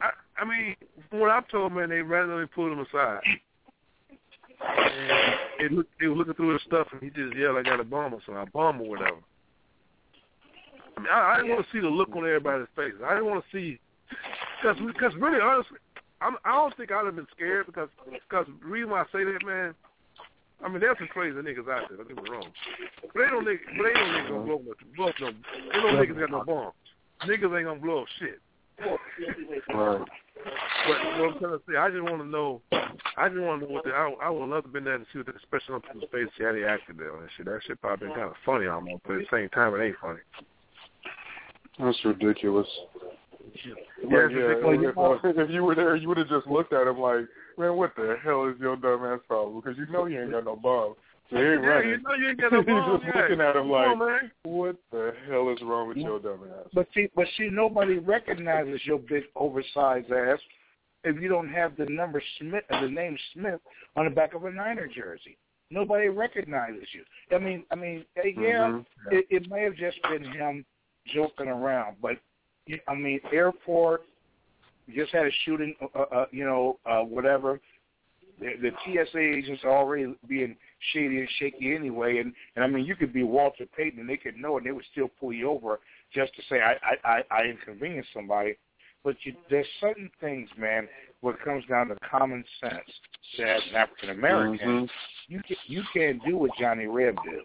I, I mean, from what I've told, man, they randomly pulled him aside. And they, look, they were looking through his stuff, and he just yelled, "I got a bomb or something, a bomb or whatever." I mean, I, I didn't want to see the look on everybody's face. I didn't want to see, because because really, honestly, I'm, I don't think I'd have been scared because because the reason why I say that, man. I mean, there's some crazy niggas out there. Don't get me wrong, but they don't niggas, but they don't niggas gonna blow up, blow up no. They don't niggas got no bombs. Niggas ain't gonna blow up shit. Right. But what I'm trying to say, I just want to know. I just want to know what the. I, I would love to been there to see what the expression on people's face, how they acted there and shit. That shit probably been kind of funny almost, but at the same time, it ain't funny. That's ridiculous. Yeah, Like, yeah, if, if you were there, you would have just looked at him like, man, what the hell is your dumb ass problem? Because you know you ain't got no bomb. So he ain't Yeah, running. you know you ain't got no bomb, He's (laughs) just yeah. looking at him Come like, on, man. what the hell is wrong with your dumb ass? But see, but see, nobody recognizes your big oversized ass if you don't have the number Smith, uh, the name Smith on the back of a Niner jersey. Nobody recognizes you. I mean, I mean, uh, yeah, Mhm. it, it may have just been him joking around, but I mean, airport just had a shooting, uh, uh, you know, uh, whatever. The, the TSA agents are already being shady and shaky anyway, and and I mean, you could be Walter Payton and they could know, and they would still pull you over just to say I I I, I inconvenienced somebody. But you, there's certain things, man, where it comes down to common sense. So as an African American, Mhm. you can you can't do what Johnny Reb did.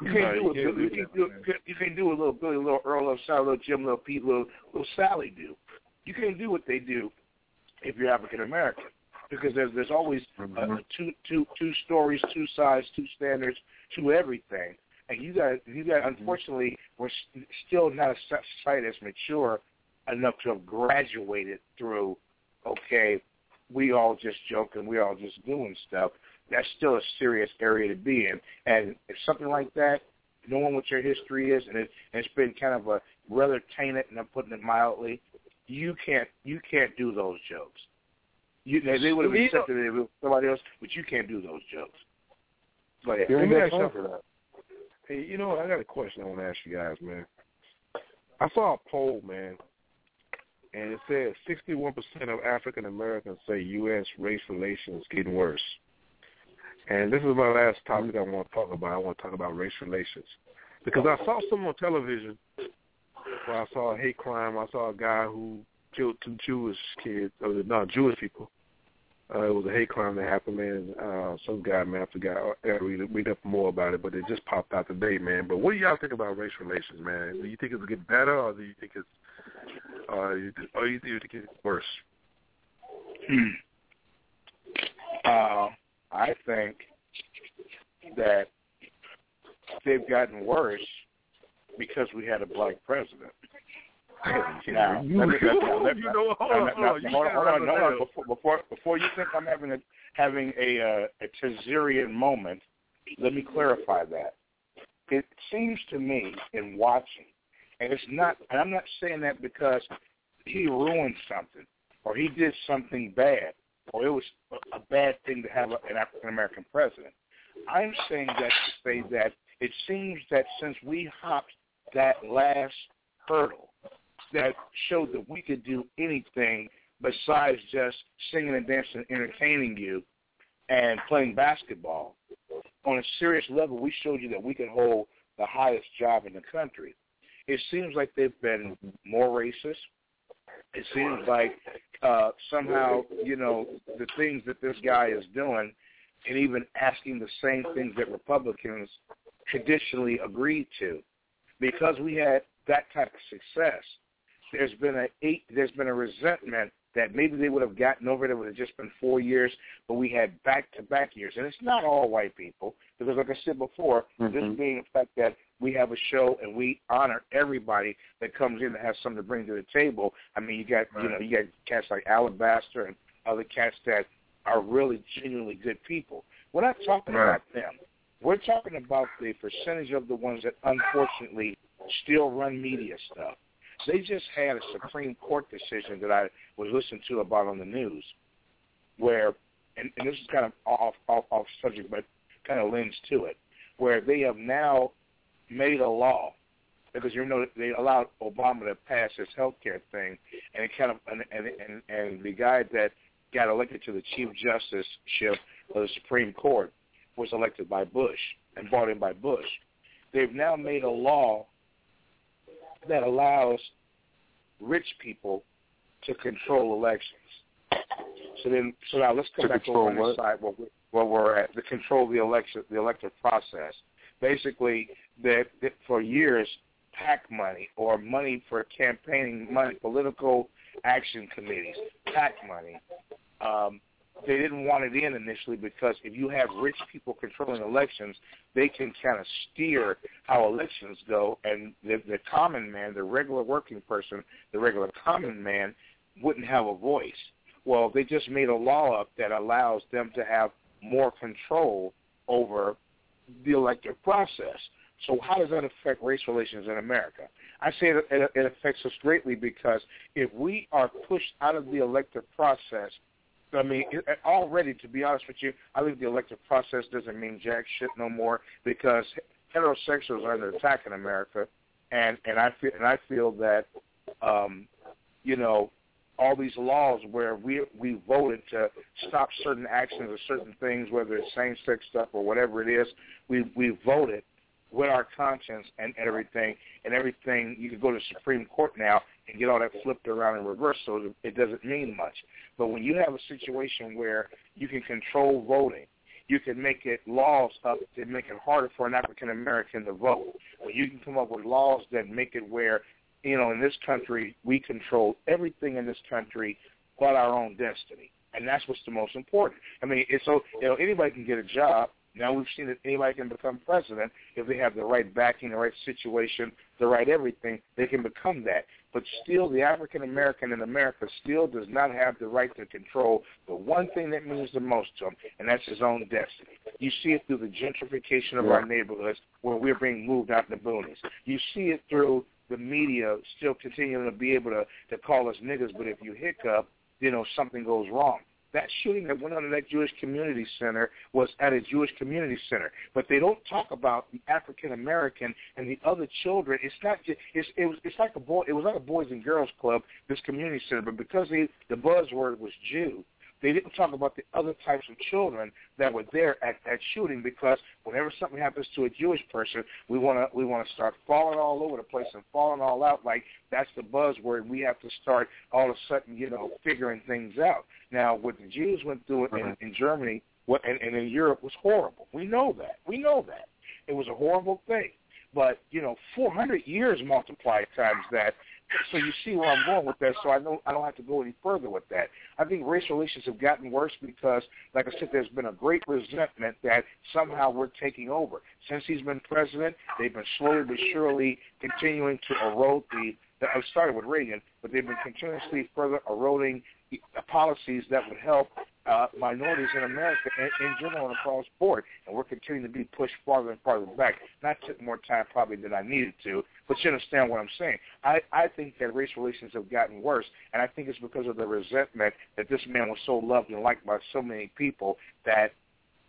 You can't you do what do you, can do, you can do what little Billy, little Earl, little Sally, little Jim, little Pete, little little Sally do. You can't do what they do if you're African American because there's there's always uh, two two two stories, two sides, two standards, two everything. And you got you got unfortunately we're st- still not a so- society that's mature enough to have graduated through. Okay, we all just joking, we all just doing stuff. That's still a serious area to be in. And if something like that, knowing what your history is, and, it, and it's been kind of a rather tainted, and I'm putting it mildly, you can't you can't do those jokes. You they, they would have accepted it with somebody else, but you can't do those jokes. Go ahead. You Let me ask y'all- for that. Hey, you know, what? I got a question I want to ask you guys, man. I saw a poll, man, and it said 61% of African Americans say U.S. race relations getting worse. And this is my last topic I want to talk about. I want to talk about race relations because I saw something on television where I saw a hate crime. I saw a guy who killed two Jewish kids, or no Jewish people. Uh, it was a hate crime that happened, man. Uh, some guy, man, I forgot. I read, up more about it, but it just popped out today, man. But what do y'all think about race relations, man? Do you think it's getting better, or do you think it's, uh, you, or you think it's worse? Hmm. (clears throat) Uh, I think that they've gotten worse because we had a black president. (laughs) (laughs) now, You- let me, let me, let you know, hold on, hold on, hold on, hold on, wrap hold on. it Before, before before you think I'm having a having a uh, a Tazarian moment, let me clarify that. It seems to me in watching, and it's not, and I'm not saying that because he ruined something or he did something bad or it was a- a bad thing to have an African American president. I'm saying that to say that it seems that since we hopped that last hurdle that showed that we could do anything besides just singing and dancing and entertaining you and playing basketball. On a serious level, we showed you that we could hold the highest job in the country. It seems like they've been more racist. It seems like uh, somehow, you know, the things that this guy is doing and even asking the same things that Republicans traditionally agreed to. Because we had that type of success, there's been a eight, there's been a resentment that maybe they would have gotten over it it would have just been four years, but we had back-to-back years. And it's not all white people, because like I said before, Mm-hmm. this being the fact that we have a show and we honor everybody that comes in that has something to bring to the table. I mean, you got you know you got cats like Alabaster and other cats that are really genuinely good people. We're not talking Right. about them. We're talking about the percentage of the ones that unfortunately still run media stuff. They just had a Supreme Court decision that I was listening to about on the news, where, and, and this is kind of off off off subject, but kind of lends to it, where they have now made a law because you know they allowed Obama to pass his health care thing, and it kind of and and and, and the guy that got elected to the chief justice ship of the Supreme Court was elected by Bush and brought in by Bush. They've now made a law that allows rich people to control elections. So then, so now let's come To back over on this what? side where, we, where we're at to control the election, the electoral process. Basically, that, that for years, PAC money or money for campaigning money, political action committees, PAC money. Um, they didn't want it in initially because if you have rich people controlling elections, they can kind of steer how elections go, and the, the common man, the regular working person, the regular common man, wouldn't have a voice. Well, they just made a law up that allows them to have more control over the elective process. So how does that affect race relations in America? I say that it, it affects us greatly because if we are pushed out of the elective process, I mean, already, to be honest with you, I think the elective process doesn't mean jack shit no more because heterosexuals are under attack in America, and and I feel and I feel that, um, you know, all these laws where we we voted to stop certain actions or certain things, whether it's same sex stuff or whatever it is, we we voted with our conscience and everything, and everything. You can go to Supreme Court now and get all that flipped around and reversed, so it doesn't mean much. But when you have a situation where you can control voting, you can make it laws up to make it harder for an African American to vote. When you can come up with laws that make it where, you know, in this country we control everything in this country but our own destiny, and that's what's the most important. I mean, it's so you know anybody can get a job. Now we've seen that anybody can become president if they have the right backing, the right situation, the right everything. They can become that. But still, the African American in America still does not have the right to control the one thing that means the most to him, and that's his own destiny. You see it through the gentrification of our neighborhoods where we're being moved out in the boonies. You see it through the media still continuing to be able to, to call us niggas, but if you hiccup, you know, something goes wrong. That shooting that went on in that Jewish community center was at a Jewish community center, but they don't talk about the African American and the other children. It's not just it's it was it's like a boy. It was like a boys and girls club. This community center, but because they, the buzzword was Jew, they didn't talk about the other types of children that were there at that shooting because whenever something happens to a Jewish person, we want to we want to start falling all over the place and falling all out like that's the buzzword. We have to start all of a sudden, you know, figuring things out. Now, what the Jews went through in, in Germany what, and, and in Europe was horrible. We know that. We know that. It was a horrible thing. But, you know, 400 years multiplied times that. So you see where I'm going with that. So I know I don't have to go any further with that. I think race relations have gotten worse because, like I said, there's been a great resentment that somehow we're taking over. Since he's been president, they've been slowly but surely continuing to erode the. I started with Reagan, but they've been continuously further eroding the policies that would help uh, minorities in America in, in general and across the board. And we're continuing to be pushed farther and farther back. Not took more time probably than I needed to, but you understand what I'm saying. I, I think that race relations have gotten worse, and I think it's because of the resentment that this man was so loved and liked by so many people that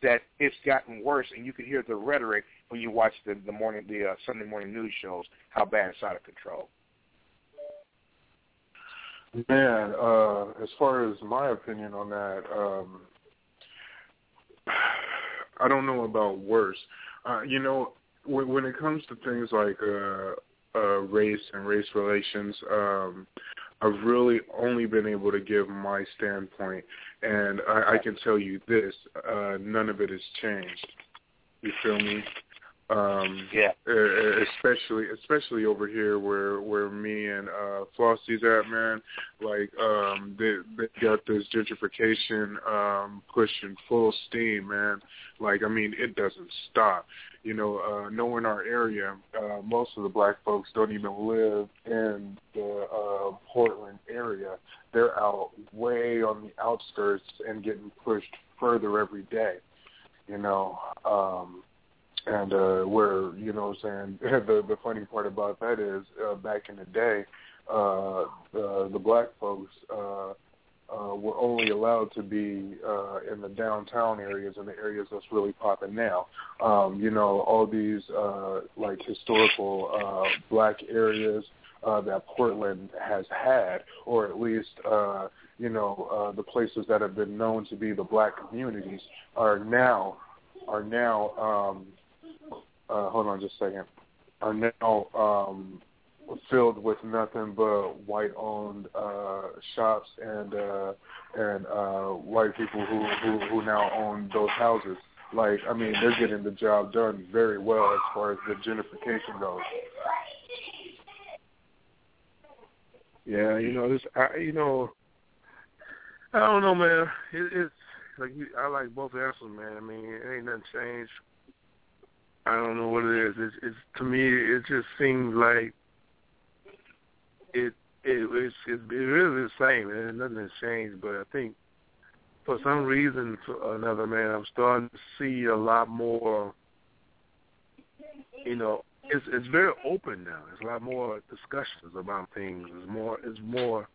that it's gotten worse, and you can hear the rhetoric when you watch the the morning the uh, Sunday morning news shows how bad it's out of control. Man, uh, as far as my opinion on that, um, (sighs) I don't know about worse. Uh, you know, when, when it comes to things like uh, uh, race and race relations, um, I've really only been able to give my standpoint, and I, I can tell you this: uh, none of it has changed. You feel me? Um, yeah. Especially, especially over here where where me and uh, Flossy's at, man. Like, um, they they got this gentrification um, pushing full steam, man. Like, I mean, it doesn't stop. You know, uh, knowing our area, uh, most of the black folks don't even live in the uh, Portland area. They're out way on the outskirts and getting pushed further every day. You know. Um, and uh where you know what I'm saying (laughs) the the funny part about that is uh back in the day uh the the black folks uh uh were only allowed to be uh in the downtown areas and the areas that's really popping now. Um you know all these uh like historical uh black areas uh that Portland has had or at least uh you know uh the places that have been known to be the black communities are now are now um uh, hold on just a second, are now um, filled with nothing but white-owned uh, shops and uh, and uh, white people who, who who now own those houses. Like, I mean, they're getting the job done very well as far as the gentrification goes. Yeah, you know this. I, you know, I don't know, man. It, it's like you, I like both answers, man. I mean, it ain't nothing changed I don't know what it is. It's, it's to me, it just seems like it. It it's, it's it really the same, and nothing has changed. But I think for some reason, for another man, I'm starting to see a lot more. You know, it's it's very open now. There's a lot more discussions about things. It's more. It's more.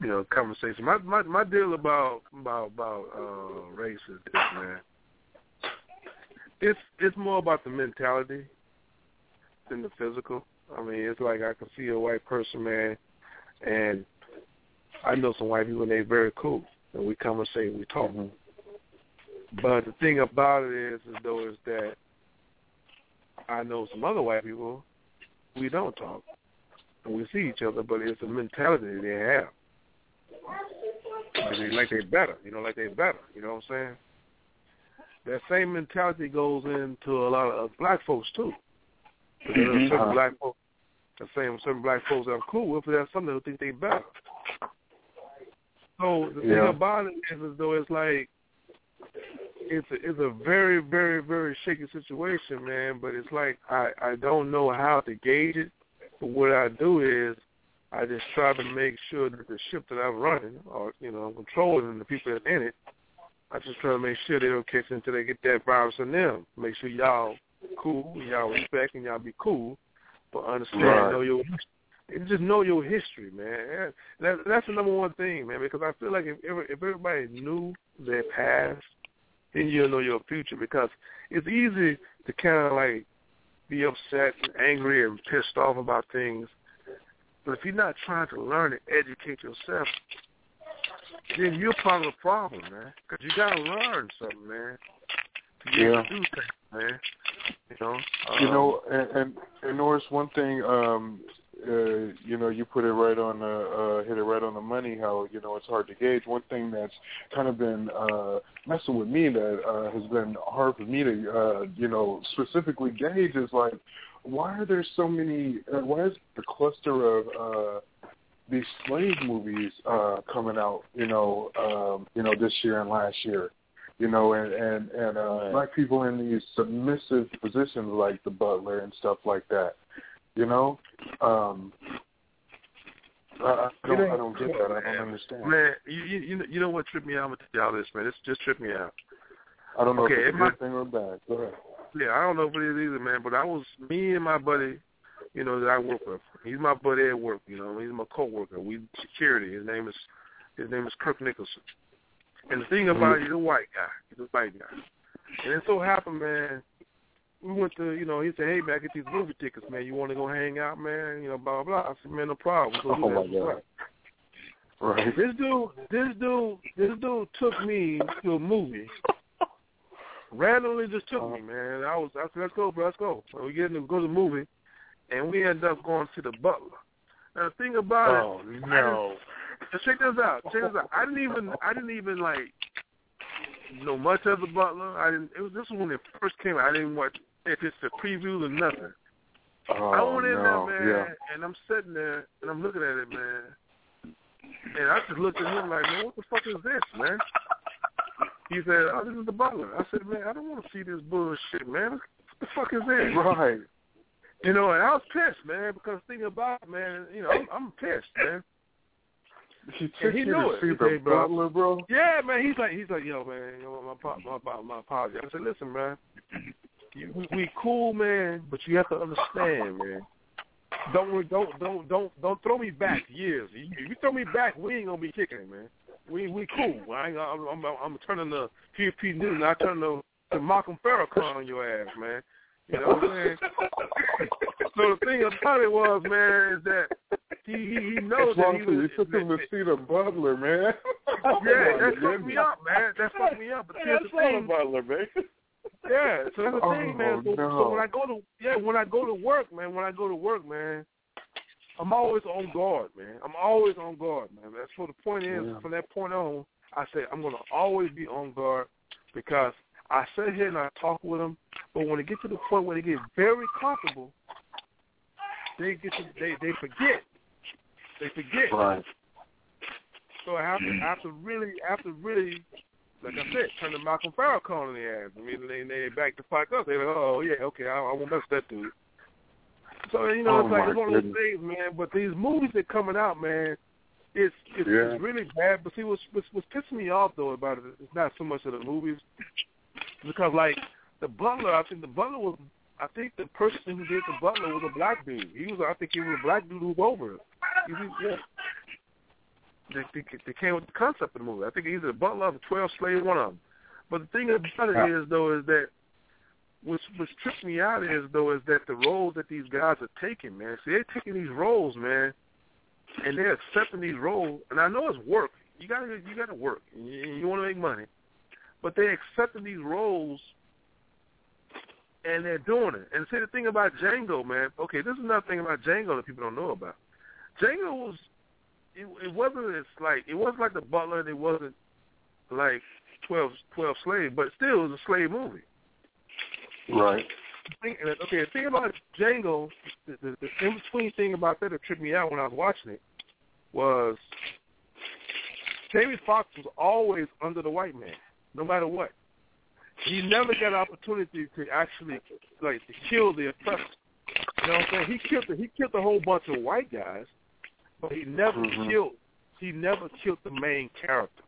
You know, conversation. My my my deal about about about uh race is this, man it's it's more about the mentality than the physical. I mean, it's like I can see a white person, man, and I know some white people and they're very cool, and we conversate, and say we talk. Mm-hmm. But the thing about it is, is though, is that I know some other white people, we don't talk, and we see each other, but it's a mentality they have. I mean, like they're better, you know, like they're better. You know what I'm saying? That same mentality goes into a lot of black folks too. There are certain uh-huh. black folks, the same certain black folks that I'm cool with, but there's some that think they better. So the yeah. thing about it is, is though it's like it's a, it's a very very very shaky situation, man. But it's like I I don't know how to gauge it. But what I do is I just try to make sure that the ship that I'm running or you know I'm controlling and the people that in it I just try to make sure they don't catch until they get that virus in them. Make sure y'all cool, y'all respect, and y'all be cool, but understand right. know your just know your history, man. That, that's the number one thing, man. Because I feel like if if everybody knew their past, then you'll know your future. Because it's easy to kind of like be upset and angry and pissed off about things, but if you're not trying to learn and educate yourself, then you're part of the problem, man. Because you got to learn something, man. To yeah. do things, man. You know. Um, you know, and, and and Norris, one thing, um, uh, you know, you put it right on the uh, hit it right on the money. How you know it's hard to gauge. One thing that's kind of been uh, messing with me that uh, has been hard for me to uh, you know specifically gauge is like, why are there so many? Uh, why is the cluster of uh, these slave movies uh coming out, you know, um, you know, this year and last year. You know, and and and uh right. black people in these submissive positions like the butler and stuff like that. You know, um I, I don't, I don't get that. I don't understand. Man, you you you know what tripped me out? I'm gonna tell y'all this, man. This just tripped me out. I don't know okay, if it's a good thing or bad. Go ahead. Yeah, I don't know if it is either, man. But I was me and my buddy you know, that I work with. He's my buddy at work, you know, he's my coworker. We security. His name is his name is Kirk Nicholson. And the thing about it, he's a white guy. He's a white guy. And it so happened, man, we went to, you know, he said, hey, man, get these movie tickets, man. You want to go hang out, man? You know, blah, blah, blah. I said, man, no problem. oh, my God. Right. This dude, this dude, this dude took me to a movie. Randomly just took me, uh-huh. man. I was, I said, let's go, bro, let's go. So we get to go to the movie and we end up going to the Butler. Now the thing about oh, it, Oh no. So check this out. Check this out. I didn't even I didn't even like know much of the Butler. I didn't. It was this was when it first came out. I didn't watch if it's the previews or nothing. Oh, I went in no. there, man, Yeah. and I'm sitting there and I'm looking at it, man. And I just looked at him like, man, what the fuck is this, man? He said, oh, this is the Butler. I said, man, I don't want to see this bullshit, man. What the fuck is this? Right. You know, and I was pissed, man, because thinking about it, man, you know, I'm, I'm pissed, man. He took he you knew to see He the bro. Butler, bro. Yeah, man. He's like, he's like, yo, man, you know, my my my, my apology. I said, listen, man, you, we, we cool, man, but you have to understand, man. Don't don't don't don't don't throw me back years. You, if you throw me back, we ain't gonna be kicking man. We we cool. I ain't, I'm, I'm I'm turning the PFP Newton. I turn the the Malcolm Farrakhan on your ass, man. You know what I'm saying? (laughs) so the thing about it was, man, is that he he, he knows That's wrong that he too. You was. took him to see the Butler, man. Yeah, (laughs) that fucked me up, man. That fucked me up. But here's the thing. Butler, man. Yeah, so that's the Oh, thing, man. So, no. so when I go to yeah, when I go to work, man, when I go to work, man, I'm always on guard, man. I'm always on guard, man. That's what the point is. Yeah. From that point on, I say I'm gonna always be on guard because I sit here and I talk with them, but when it gets to the point where they get very comfortable, they get to they they forget. They forget. Right. So I have to, I have to really, I have to really, like I said, turn the Malcolm Farrakhan in the ass. I mean, they they back the fuck up. They're like, oh yeah, okay, I, I won't mess with that dude. So you know, Oh, it's like it's one of those things, man. But these movies that coming out, man, it's it's, Yeah. it's really bad. But see, what's, what's what's pissing me off though about it, it's not so much of the movies, because like the Butler, I think the Butler was. I think the person who did the Butler was a black dude. He was, I think, he was a black dude who was over. He was, yeah they, they, they came with the concept of the movie. I think either the Butler or Twelve Slaves, one of them. But the thing about it is, though, is that what's what's tripped me out is though is that the roles that these guys are taking, man. See, they're taking these roles, man, and they're accepting these roles. And I know it's work. You gotta you gotta work. You, you want to make money, but they're accepting these roles. And they're doing it. And see the thing about Django, man. Okay, this is another thing about Django that people don't know about. Django was it, it wasn't as like it wasn't like the Butler. and It wasn't like 12, 12 slaves, but still it was a slave movie. Right. Okay, the thing about Django, the, the, the in between thing about that that tripped me out when I was watching it was Jamie Foxx was always under the white man, no matter what. He never got an opportunity to actually like to kill the oppressor. You know what I'm saying? He killed the, he killed a whole bunch of white guys, but he never Mhm. killed he never killed the main character.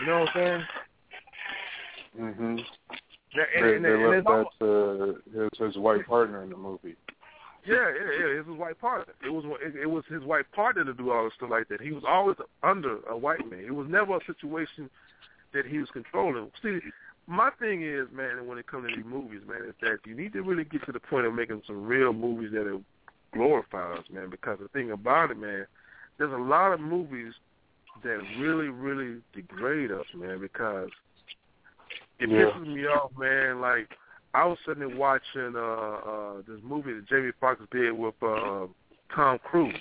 You know what I'm saying? Mhm. Yeah, and, They, they and left that to his his white partner in the movie. Yeah, yeah, yeah. It was his white partner. It was it, it was his white partner to do all this stuff like that. He was always under a white man. It was never a situation that he was controlling. See, my thing is, man, when it comes to these movies, man, is that you need to really get to the point of making some real movies that will glorify us, man. Because the thing about it, man, there's a lot of movies that really, really degrade us, man. Because it Yeah. pisses me off, man. Like I was sitting there watching uh uh this movie that Jamie Foxx did with uh Tom Cruise.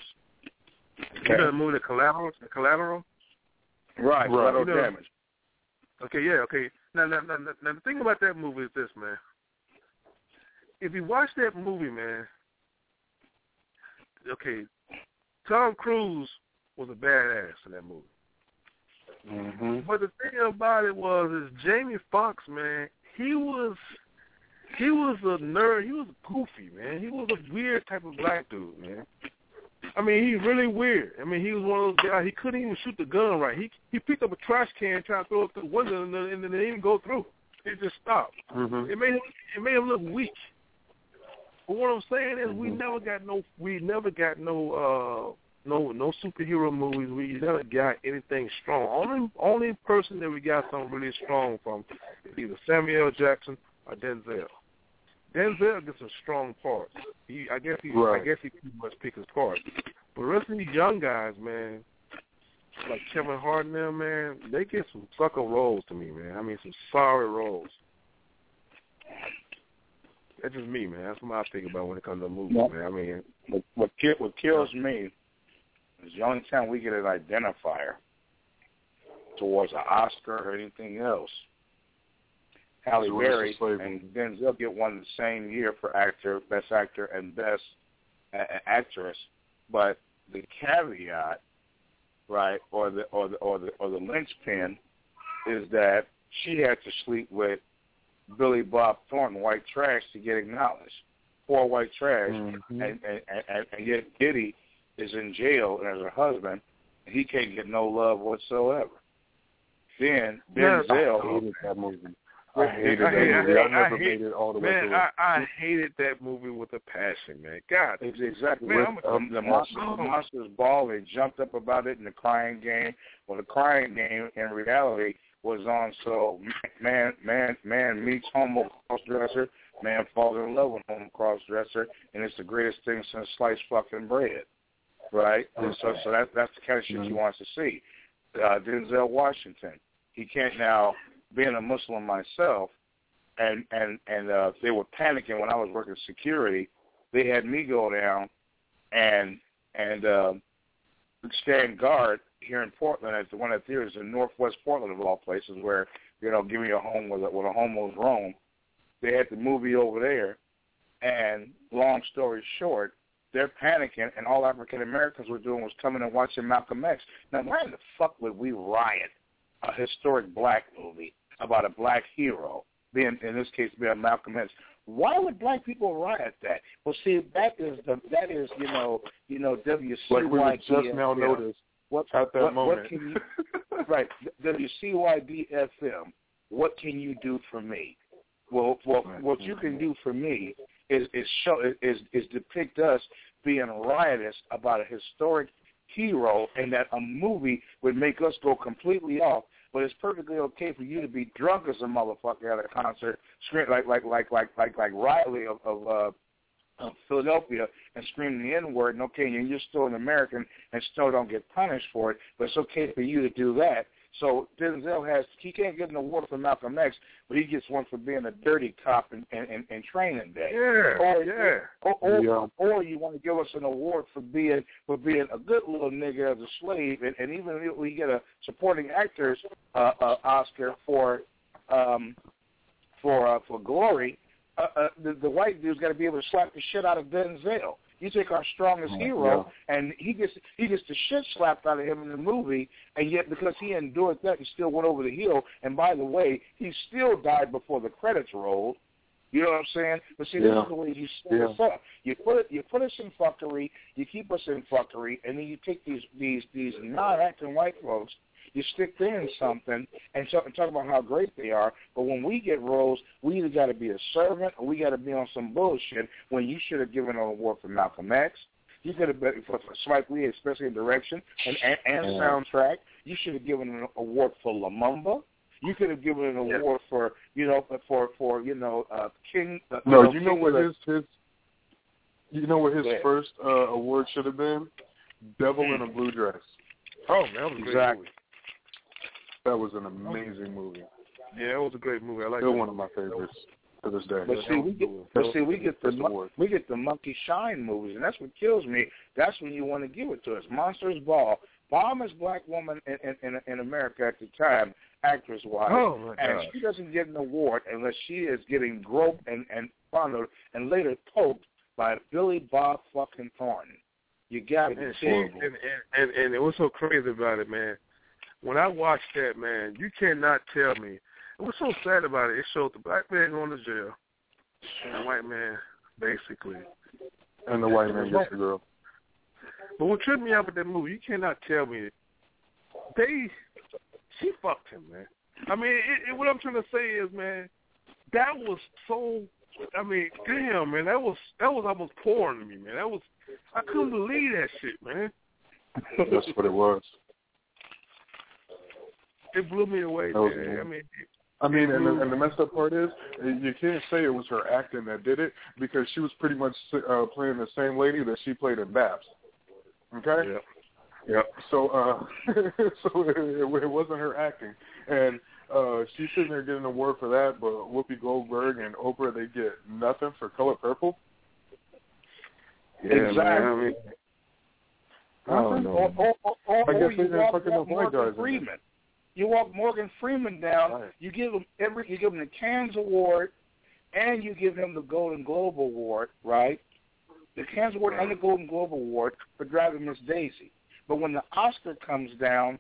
You know the movie The Collateral? The Collateral? Right, Right. collateral You know- damage. Okay, yeah, okay. Now, now, now, now, the thing about that movie is this, man. If you watch that movie, man, okay, Tom Cruise was a badass in that movie. Mhm. But the thing about it was, is Jamie Foxx, man, he was, he was a nerd. He was goofy, man. He was a weird type of black dude, man. I mean, he's really weird. I mean, he was one of those guys. He couldn't even shoot the gun right. He he picked up a trash can, tried to throw it through the window, and then, and then it didn't go through. It just stopped. Mhm. It made him it made him look weak. But what I'm saying is, we never got no we never got no uh no no superhero movies. We never got anything strong. Only only person that we got something really strong from is either Samuel Jackson or Denzel. Denzel gets some strong parts. He I guess he right. I guess he pretty much pick his part. But the rest of these young guys, man, like Kevin Hart and them, man, they get some sucker roles to me, man. I mean some sorry roles. That's just me, man. That's what I think about when it comes to movies, Yeah. man. I mean, What what kills me is the only time we get an identifier towards an Oscar or anything else Halle Berry, it's a slavery. and Denzel get one the same year for actor, best actor, and best uh, actress. But the caveat, right, or the or the or the or the linchpin, is that she had to sleep with Billy Bob Thornton, white trash, to get acknowledged. Poor white trash, Mhm. and, and and and yet Diddy is in jail and as her husband, and he can't get no love whatsoever. Then Denzel, I hated that movie. I I hated that hate- movie. I I never hate- made it all the way Man, through. I, I hated that movie with a passion, man. God, Ex- Exactly. Man, With, um, the, monster, the monsters ball. They jumped up about it in the crying game. Well, the crying game in reality was on. So man, man, man meets homo cross dresser. Man falls in love with homo cross dresser, and it's the greatest thing since sliced fucking bread, right? And so, so that's that's the kind of shit you wants to see. Uh, Denzel Washington. He can't now. Being a Muslim myself, and and and uh, they were panicking when I was working security. They had me go down and and uh, stand guard here in Portland at the one of the theaters in Northwest Portland of all places, where you know, give me a home where the, where the homos roam. They had the movie over there, and long story short, they're panicking, and all African Americans were doing was coming and watching Malcolm X. Now, why in the fuck would we riot a historic black movie about a black hero, being in this case being Malcolm X? Why would black people riot that? Well, see, that is the that is you know you know WCYD. Like we just now you know, noticed what, at that what, moment. What can you, (laughs) right, WCYD FM. What can you do for me? Well, well, what you can do for me is is show is is depict us being riotous about a historic hero, and that a movie would make us go completely off. But it's perfectly okay for you to be drunk as a motherfucker at a concert, scream like like like like like like Riley of, of uh, of Philadelphia and screaming the N word, and okay, and you're still an American and still don't get punished for it, but it's okay for you to do that. So Denzel has he can't get an award for Malcolm X, but he gets one for being a dirty cop and and, and, and training day. Yeah, or, yeah. Or, or, Yeah. or you want to give us an award for being for being a good little nigga as a slave, and, and even if we get a supporting actors uh, uh, Oscar for um, for uh, for glory, uh, uh, the, the white dude's got to be able to slap the shit out of Denzel. You take our strongest hero, and he gets he gets the shit slapped out of him in the movie, and yet because he endured that, he still went over the hill. And by the way, he still died before the credits rolled. You know what I'm saying? But see, this Yeah. is the way you set Yeah. us up. You put it, you put us in fuckery, you keep us in fuckery, and then you take these these these non-acting white folks, you stick them in something, and talk, and talk about how great they are. But when we get roles, we either got to be a servant or we got to be on some bullshit. When you should have given an award for Malcolm X, you could have been for, for Spike Lee, especially in direction and and, and Yeah. soundtrack. You should have given an award for Lumumba. You could have given an award for you know for for you know uh, King. Uh, No, you know King what of- his his you know what his Go first uh, award should have been? Devil in a Blue Dress. Oh, that was a great Exactly. Movie. That was an amazing movie. Yeah, it was a great movie. I like Still that one of my favorites to this day. But see, we get, but see, we get the mon- we get the monkey shine movies, and that's what kills me. That's when you want to give it to us. Monsters Ball, bombest black woman in in, in, in America at the time, actress wise, Oh, and gosh. she doesn't get an award unless she is getting groped and and fondled and later poked by Billy Bob fucking Thornton. You got to be And and, and and and what's so crazy about it, man? When I watched that, man, you cannot tell me. What's so sad about it? It showed the black man going to jail, and the white man basically. And the white man gets the girl. But what tripped me out with that movie, you cannot tell me they she fucked him, man. I mean, it, it, what I'm trying to say is, man, that was so. I mean, damn, man, that was that was almost porn to me, man. That was I couldn't believe that shit, man. That's what it was. It blew me away, I mean, I mean, and the, and the messed up part is, you can't say it was her acting that did it because she was pretty much uh, playing the same lady that she played in Babs. Okay. Yeah. Yeah. So, uh, (laughs) so it, it wasn't her acting, and uh, she's sitting there getting an award for that, but Whoopi Goldberg and Oprah they get nothing for Color Purple. Yeah, exactly. man. I mean, I don't know. I guess they didn't fucking Morgan Freeman. You walk Morgan Freeman down. Right. You give him every. You give him the Cannes Award, and you give him the Golden Globe Award, right? The Cannes Award and the Golden Globe Award for driving Miss Daisy. But when the Oscar comes down,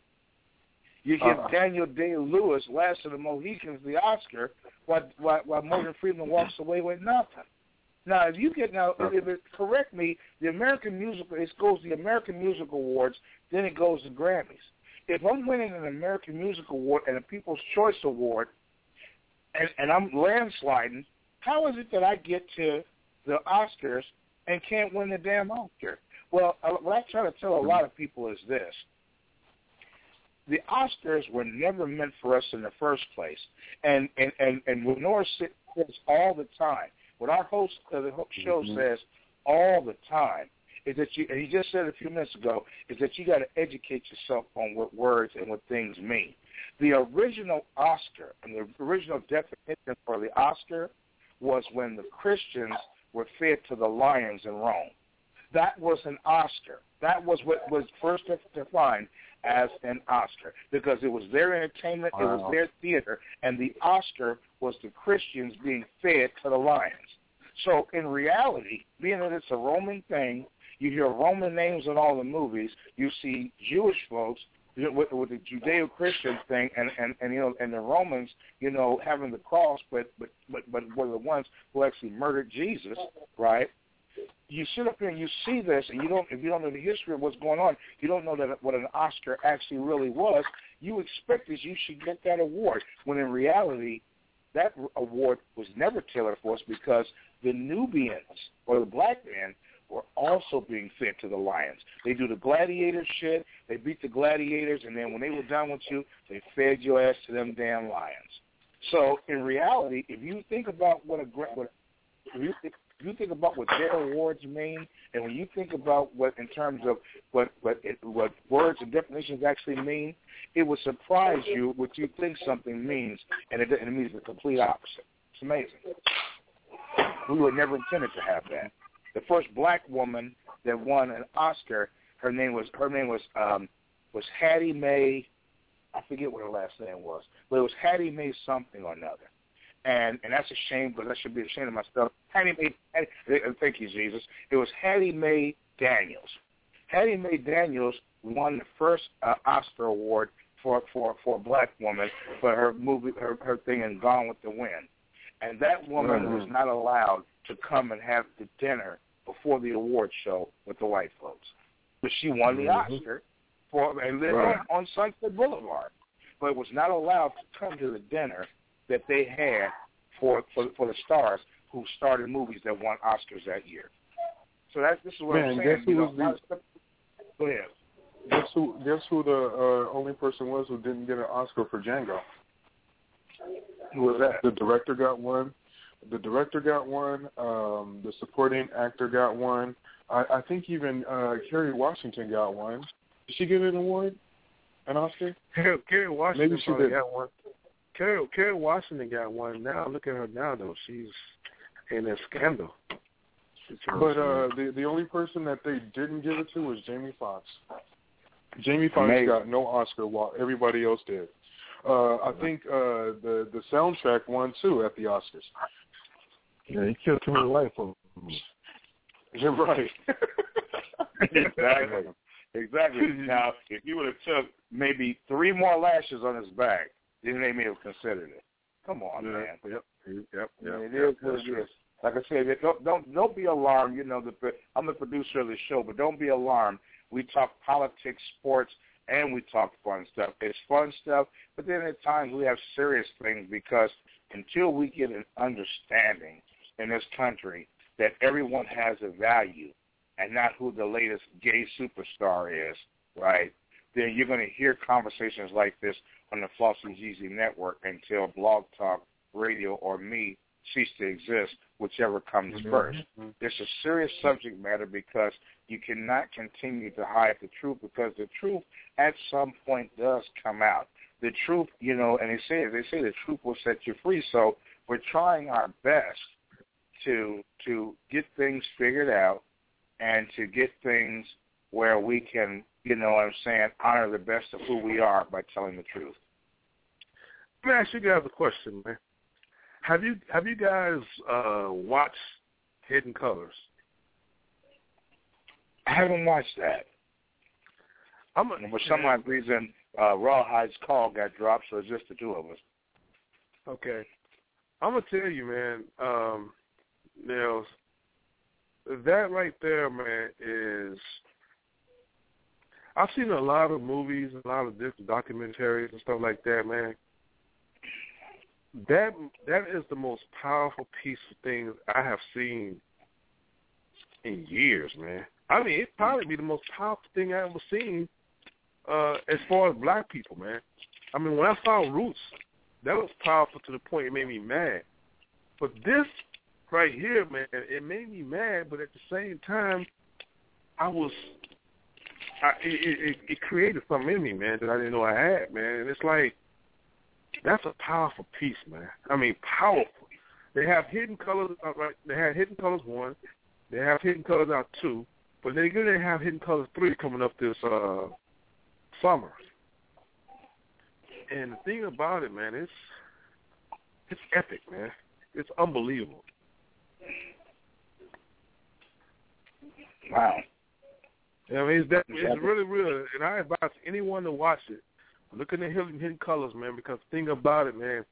you give Uh-uh. Daniel Day Lewis, Last of the Mohicans, the Oscar, while, while, while Morgan Freeman walks away with nothing. Now, if you get now, if it correct me, the American Musical it goes the American Music Awards, then it goes to Grammys. If I'm winning an American Music Award and a People's Choice Award, and, and I'm landsliding, how is it that I get to the Oscars and can't win the damn Oscar? Well, uh, what I try to tell a lot of people is this: the Oscars were never meant for us in the first place, and and and and Lenore says all the time. What our host of the ho- show Mhm. says all the time is that you. And he just said a few minutes ago is that you got to educate yourself on what words and what things mean. The original Oscar and the original definition for the Oscar was when the Christians were fed to the lions in Rome. That was an Oscar. That was what was first defined as an Oscar because it was their entertainment, it was their theater, and the Oscar was the Christians being fed to the lions. So in reality, being that it's a Roman thing, you hear Roman names in all the movies. You see Jewish folks with, with the Judeo-Christian thing, and and and you know, and the Romans, you know, having the cross, but but but but were the ones who actually murdered Jesus, right? You sit up here and you see this, and you don't. If you don't know the history of what's going on, you don't know that what an Oscar actually really was. You expect that you should get that award, when in reality, that award was never tailored for us because the Nubians or the black men were also being fed to the lions. They do the gladiator shit. They beat the gladiators, and then when they were done with you, they fed your ass to them damn lions. So in reality, if you think about what a what if you think, if you think about what their awards mean, and when you think about what in terms of what what it, what words and definitions actually mean, it would surprise you what you think something means, and it, and it means the complete opposite. It's amazing. We were never intended to have that. The first black woman that won an Oscar, her name was her name was um was Hattie Mae. I forget what her last name was, but it was Hattie Mae something or another. And and that's a shame because I should be ashamed of myself. Hattie Mae, Hattie, uh, thank you, Jesus. It was Hattie Mae Daniels. Hattie Mae Daniels won the first uh, Oscar award for for for a black woman for her movie her her thing in Gone with the Wind, and that woman Mhm. was not allowed to come and have the dinner before the award show with the white folks, but she won the Mhm. Oscar for and lived Right. on, Sunset Boulevard, but was not allowed to come to the dinner that they had for for, for the stars who started movies that won Oscars that year. So that this is what Man, I'm saying. guess who you know, was the- a lot of stuff- Go ahead. Guess who? Guess who the uh, only person was who didn't get an Oscar for Django? Who was that? The director got one. The director got one. Um, the supporting actor got one. I, I think even uh, Kerry Washington got one. Did she get an award? An Oscar? Kerry, Kerry Washington Maybe she probably did. got one. Kerry, Kerry Washington got one. Now look at her now though. She's in a scandal. But uh, the the only person that they didn't give it to was Jamie Foxx. Jamie Foxx Amazing. got no Oscar while everybody else did. Uh, I think uh, the the soundtrack won too at the Oscars. Yeah, he killed too many white folks. (laughs) You're right. (laughs) exactly. Exactly. (laughs) Now, if you would have took maybe three more lashes on his back, then they may have considered it. Come on, Yeah, man. Yep. Yep. Yep. It yep, is what it true. is. Like I said, don't don't don't be alarmed. You know, the I'm the producer of the show, but don't be alarmed. We talk politics, sports, and we talk fun stuff. It's fun stuff, but then at times we have serious things because until we get an understanding in this country that everyone has a value and not who the latest gay superstar is, right? Then you're going to hear conversations like this on the Flossy Jeezy Network until Blog Talk Radio or me cease to exist, whichever comes Mhm. first. It's a serious subject matter because you cannot continue to hide the truth because the truth at some point does come out. The truth, you know, and they say they say the truth will set you free. So we're trying our best to to get things figured out and to get things where we can, you know what I'm saying, honor the best of who we are by telling the truth. Let me ask you guys a question, man. Have you have you guys uh watched Hidden Colors? I haven't watched that. I'm a, for some odd reason, uh, Rawhide's call got dropped, so it's just the two of us. Okay. I'm gonna tell you, man. Um, Nels, that right there, man, is. I've seen a lot of movies, a lot of different documentaries and stuff like that, man. That that is the most powerful piece of things I have seen in years, man. I mean, it probably be the most powerful thing I ever seen uh, as far as black people, man. I mean, when I saw Roots, that was powerful to the point it made me mad. But this right here, man, it made me mad, but at the same time, I was, I, it, it, it created something in me, man, that I didn't know I had, man. And it's like, that's a powerful piece, man. I mean, powerful. They have hidden colors, uh, right? They had hidden colors one. They have hidden colors out two, but they're going to have hidden colors three coming up this uh summer. And the thing about it, man, it's it's epic, man. It's unbelievable. Wow. Yeah, I mean, it's, that, it's really, really, and I advise anyone to watch it. Look at the hidden, hidden colors, man, because the thing about it, man,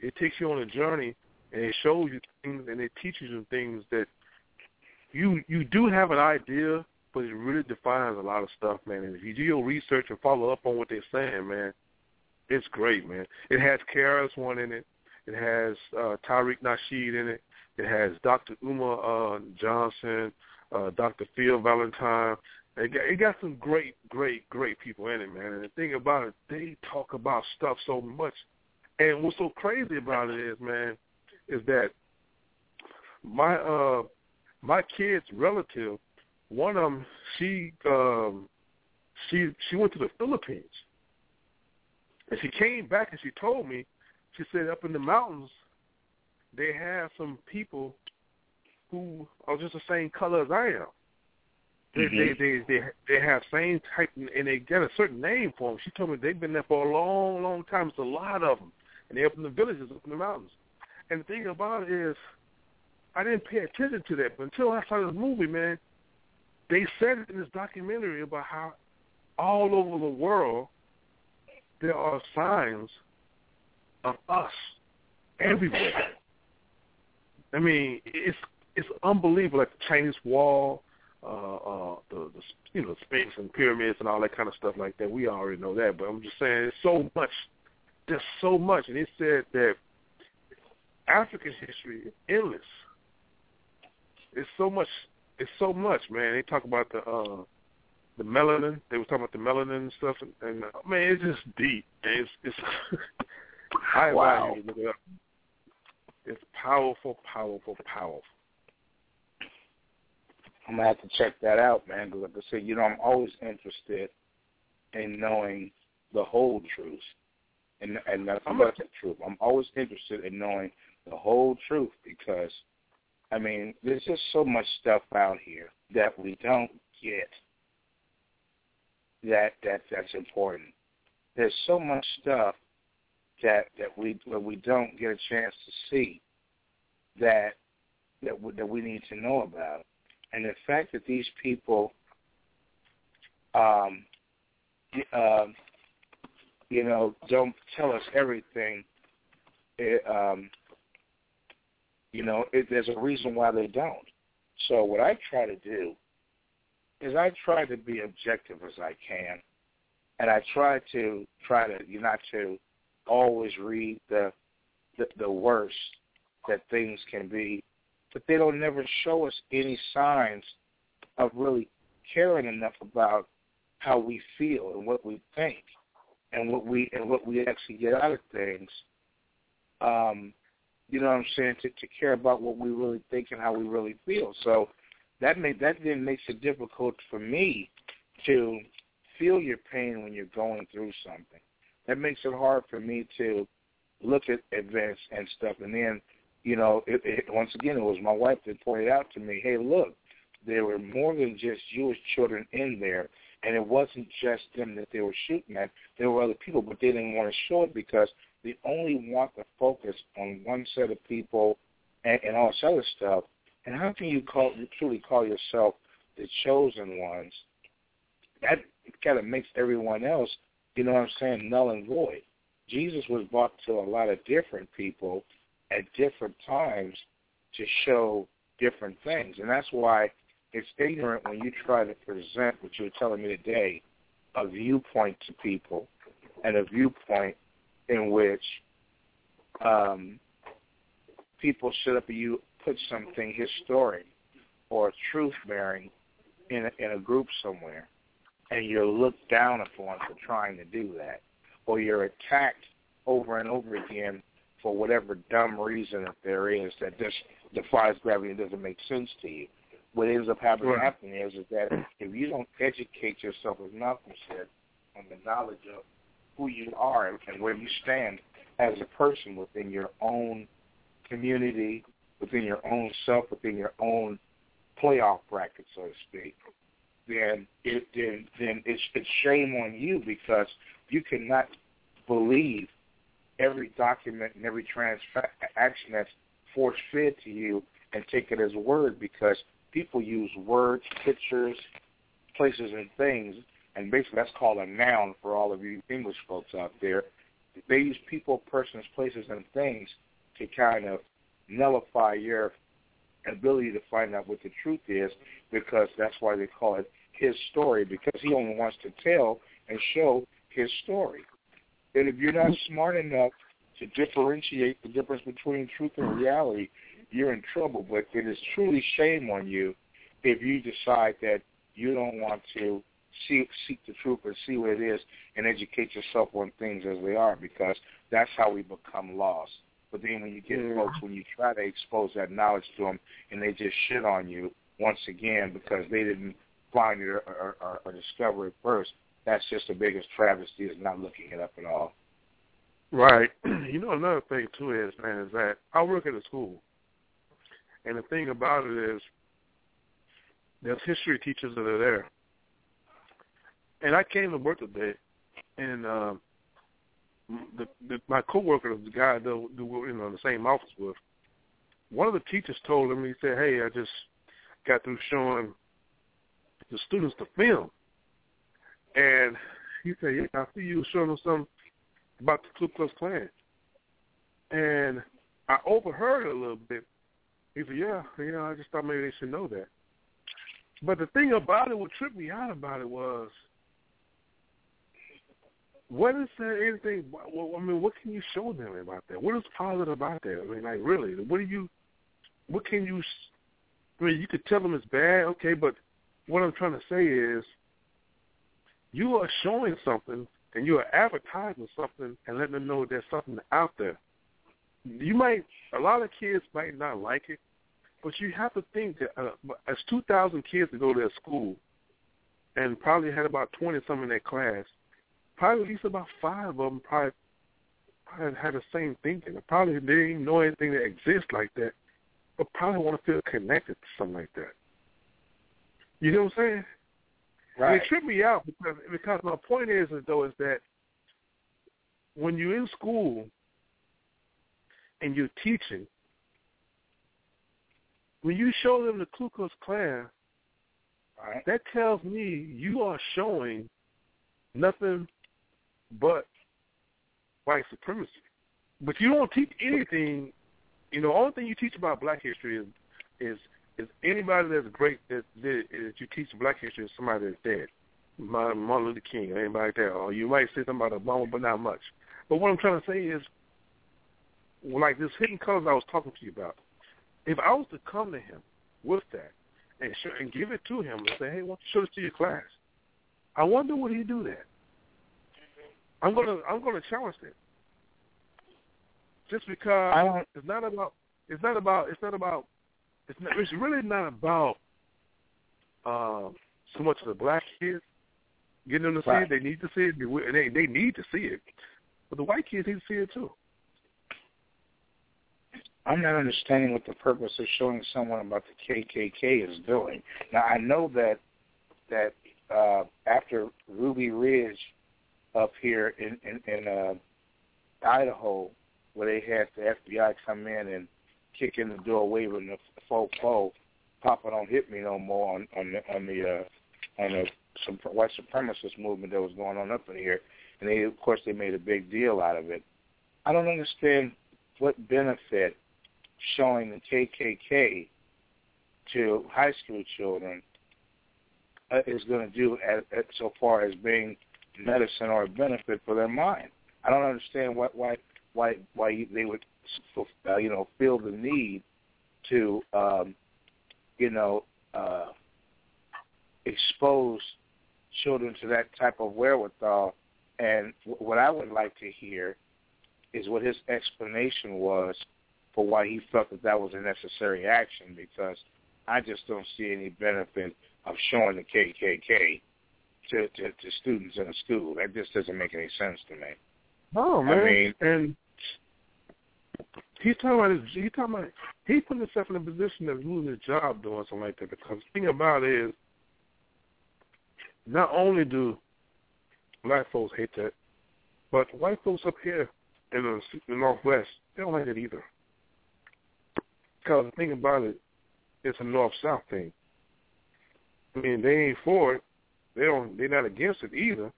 it takes you on a journey and it shows you things and it teaches you things that you you do have an idea, but it really defines a lot of stuff, man. And if you do your research and follow up on what they're saying, man, it's great, man. It has KRS One in it. It has uh, Tariq Nasheed in it. It has Dr. Umar uh, Johnson, uh, Dr. Phil Valentine. It got, it got some great, great, great people in it, man. And the thing about it, they talk about stuff so much. And what's so crazy about it is, man, is that my uh my kid's relative, one of them, she um she she went to the Philippines, and she came back and she told me, she said up in the mountains, they have some people who are just the same color as I am. They Mm-hmm. they they they they have same type and they get a certain name for them. She told me they've been there for a long, long time. It's a lot of them, and they're up in the villages, up in the mountains. And the thing about it is, I didn't pay attention to that, but until I saw this movie, man, they said it in this documentary about how all over the world there are signs of us everywhere. I mean, it's it's unbelievable, like the Chinese Wall, uh, uh, the, the you know Sphinx and pyramids and all that kind of stuff like that. We already know that, but I'm just saying, it's so much. There's so much, and it said that African history is endless. It's so much. It's so much, man. They talk about the uh the melanin. They were talking about the melanin and stuff, and, and uh, man, it's just deep. And it's it's. (laughs) I Wow. you to look it up. It's powerful, powerful, powerful. I'm gonna have to check that out, man. Because like I said, you know, I'm always interested in knowing the whole truth, and and that's I'm about the truth. I'm always interested in knowing the whole truth because, I mean, there's just so much stuff out here that we don't get. That that that's important. There's so much stuff that that we that we don't get a chance to see that that we, that we need to know about. And the fact that these people, um, um, you know, don't tell us everything, it, um, you know, it, there's a reason why they don't. So what I try to do is I try to be objective as I can, and I try to try to you not to always read the the, the worst that things can be but they don't never show us any signs of really caring enough about how we feel and what we think and what we and what we actually get out of things. Um, you know what I'm saying? To to care about what we really think and how we really feel. So that made that then makes it difficult for me to feel your pain when you're going through something. That makes it hard for me to look at events and stuff and then you know, it, it, once again, it was my wife that pointed out to me, hey, look, there were more than just Jewish children in there, and it wasn't just them that they were shooting at. There were other people, but they didn't want to show it because they only want to focus on one set of people and, and all this other stuff. And how can you call truly call yourself the chosen ones? That kind of makes everyone else, you know what I'm saying, null and void. Jesus was brought to a lot of different people at different times to show different things. And that's why it's ignorant when you try to present what you were telling me today, a viewpoint to people and a viewpoint in which um, people sit up and you put something historic or truth bearing in a, in a group somewhere, and you're looked down upon for trying to do that, or you're attacked over and over again for whatever dumb reason that there is that just defies gravity and doesn't make sense to you. What ends up happening, Right. happening is, is that if you don't educate yourself, as Malcolm said, on the knowledge of who you are and, and where you stand as a person within your own community, within your own self, within your own playoff bracket, so to speak, then it then then it's it's shame on you because you cannot believe every document and every transaction that's force fed to you and take it as word because people use words, pictures, places, and things, and basically that's called a noun for all of you English folks out there. They use people, persons, places, and things to kind of nullify your ability to find out what the truth is because that's why they call it his story because he only wants to tell and show his story. And if you're not smart enough to differentiate the difference between truth and reality, you're in trouble. But it is truly shame on you if you decide that you don't want to see, seek the truth and see what it is and educate yourself on things as they are because that's how we become lost. But then when you get Yeah. folks, when you try to expose that knowledge to them and they just shit on you once again because they didn't find it or, or, or, discover it first, that's just the biggest travesty is not looking it up at all. Right. (clears throat) You know, another thing too is, man, is that I work at a school, and the thing about it is, there's history teachers that are there, and I came to work today, and um, the, the my coworker, the guy that we were in the same office with, one of the teachers told him, he said, "Hey, I just got through showing the students the film," and he said, "Yeah, I see you showing them some." about the Ku Klux Klan. And I overheard it a little bit. He said, yeah, know, I just thought maybe they should know that. But the thing about it, what tripped me out about it was, what is there anything, I mean, what can you show them about that? What is positive about that? I mean, like, really, what do you, what can you, I mean, you could tell them it's bad, okay, but what I'm trying to say is, you are showing something and you are advertising something and letting them know there's something out there. You might, a lot of kids might not like it, but you have to think that uh, as 2,000 kids to go to a school, and probably had about 20 some in their class, probably at least about five of them probably, probably had the same thinking. Probably they didn't know anything that exists like that, but probably want to feel connected to something like that. You know what I'm saying? Right. And it tripped me out because because my point is though is that when you're in school and you're teaching, when you show them the Ku Klux Klan, right. that tells me you are showing nothing but white supremacy. But you don't teach anything. You know, only thing you teach about Black history is is is anybody that's great that, that, that you teach Black history is somebody that's dead. Martin Luther King or anybody like that. Or you might say something about Obama, but not much. But what I'm trying to say is, like this hidden colors I was talking to you about, if I was to come to him with that and show, and give it to him and say, hey, why don't you show this to your class? I wonder would he do that. I'm gonna I'm gonna challenge that. Just because it's not about it's not about it's not about it's not it's really not about um so much of the black kids getting them to see Right. it. They need to see it. They they need to see it, but the white kids need to see it too. I'm not understanding what the purpose of showing someone about the KKK is doing. Now I know that that uh, after Ruby Ridge up here in in, in uh, Idaho where they had the FBI come in and kick in the door waving the faux foe, Papa don't hit me no more on on the on the uh, on the some white supremacist movement that was going on up in here, and they of course they made a big deal out of it. I don't understand what benefit showing the KKK to high school children uh, is going to do at, at so far as being medicine or a benefit for their mind. I don't understand what why why why they would uh, you know feel the need to um, you know uh, expose children to that type of wherewithal. And what I would like to hear is what his explanation was for why he felt that that was a necessary action because I just don't see any benefit of showing the KKK to, to, to students in a school. That just doesn't make any sense to me. Oh man, I mean, and he's talking about his, he's talking about he put himself in a position of losing his job doing something like that. Because the thing about it is, not only do black folks hate that, but white folks up here in the, the Northwest they don't like it either. Because the thing about it, it's a North-South thing. I mean, they ain't for it. They don't. They're not against it either,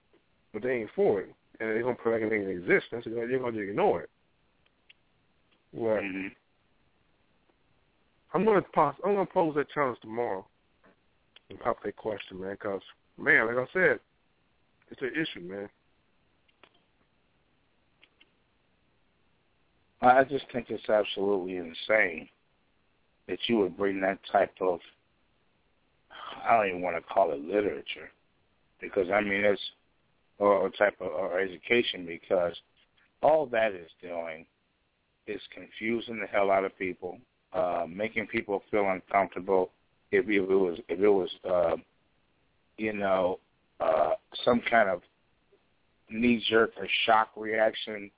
but they ain't for it, and they're gonna put like anything in existence. And they're gonna just ignore it. Well, mm-hmm. I'm gonna pos- I'm gonna pose that challenge tomorrow and pop that question, man. Because man, like I said, it's an issue, man. I just think it's absolutely insane that you would bring that type of I don't even want to call it literature because I mean it's or, or type of or education because all that is doing is confusing the hell out of people, uh, making people feel uncomfortable. If, if it was if it was uh, you know uh, some kind of knee jerk or shock reaction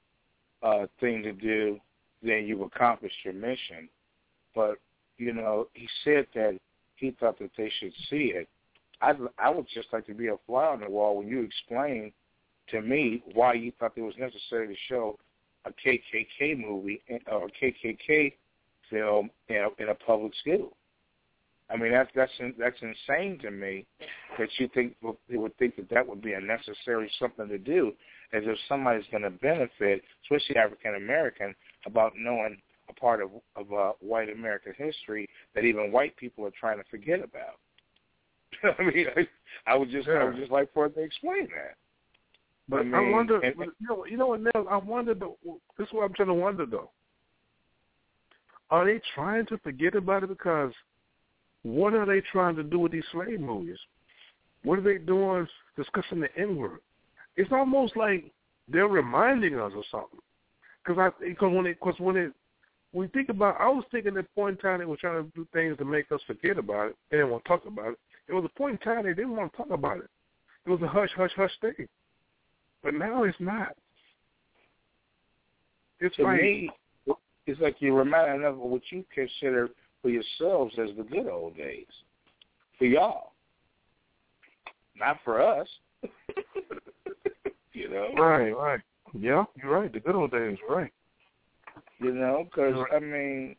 uh, thing to do, then you've accomplished your mission. But you know, he said that he thought that they should see it. I I would just like to be a fly on the wall when you explain to me why you thought it was necessary to show a KKK movie or a KKK film in a, in a public school. I mean that's that's that's insane to me that you think they would think that that would be a necessary something to do, as if somebody's going to benefit, especially African American, about knowing a part of of uh, white American history that even white people are trying to forget about. (laughs) I mean, I, I would just yeah. I would just like for it to explain that. But I, mean, I wonder, and, you know, you know what, Nels? I wonder. Though, this is what I'm trying to wonder though. Are they trying to forget about it? Because what are they trying to do with these slave movies? What are they doing discussing the N word? It's almost like they're reminding us of something. Because I, because when it, because when it, when you think about, I was thinking at point in time they were trying to do things to make us forget about it. They didn't want to talk about it. It was a point in time they didn't want to talk about it. It was a hush, hush, hush thing. But now it's not. It's to like me, it's like you're reminding of what you consider for yourselves as the good old days. For y'all. Not for us. (laughs) you know? Right, right. Yeah, you're right. The good old days, right. You know, because, I mean,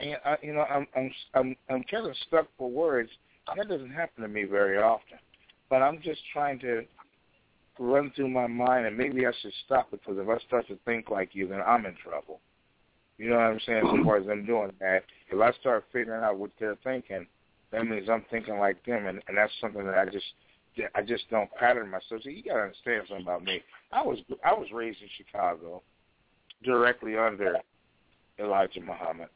and I, you know, I'm I'm I'm I'm kind of stuck for words. That doesn't happen to me very often, but I'm just trying to run through my mind, and maybe I should stop because if I start to think like you, then I'm in trouble. You know what I'm saying? As far as them doing that, if I start figuring out what they're thinking, that means I'm thinking like them, and, and that's something that I just I just don't pattern myself. So you got to understand something about me. I was I was raised in Chicago, directly under Elijah Muhammad.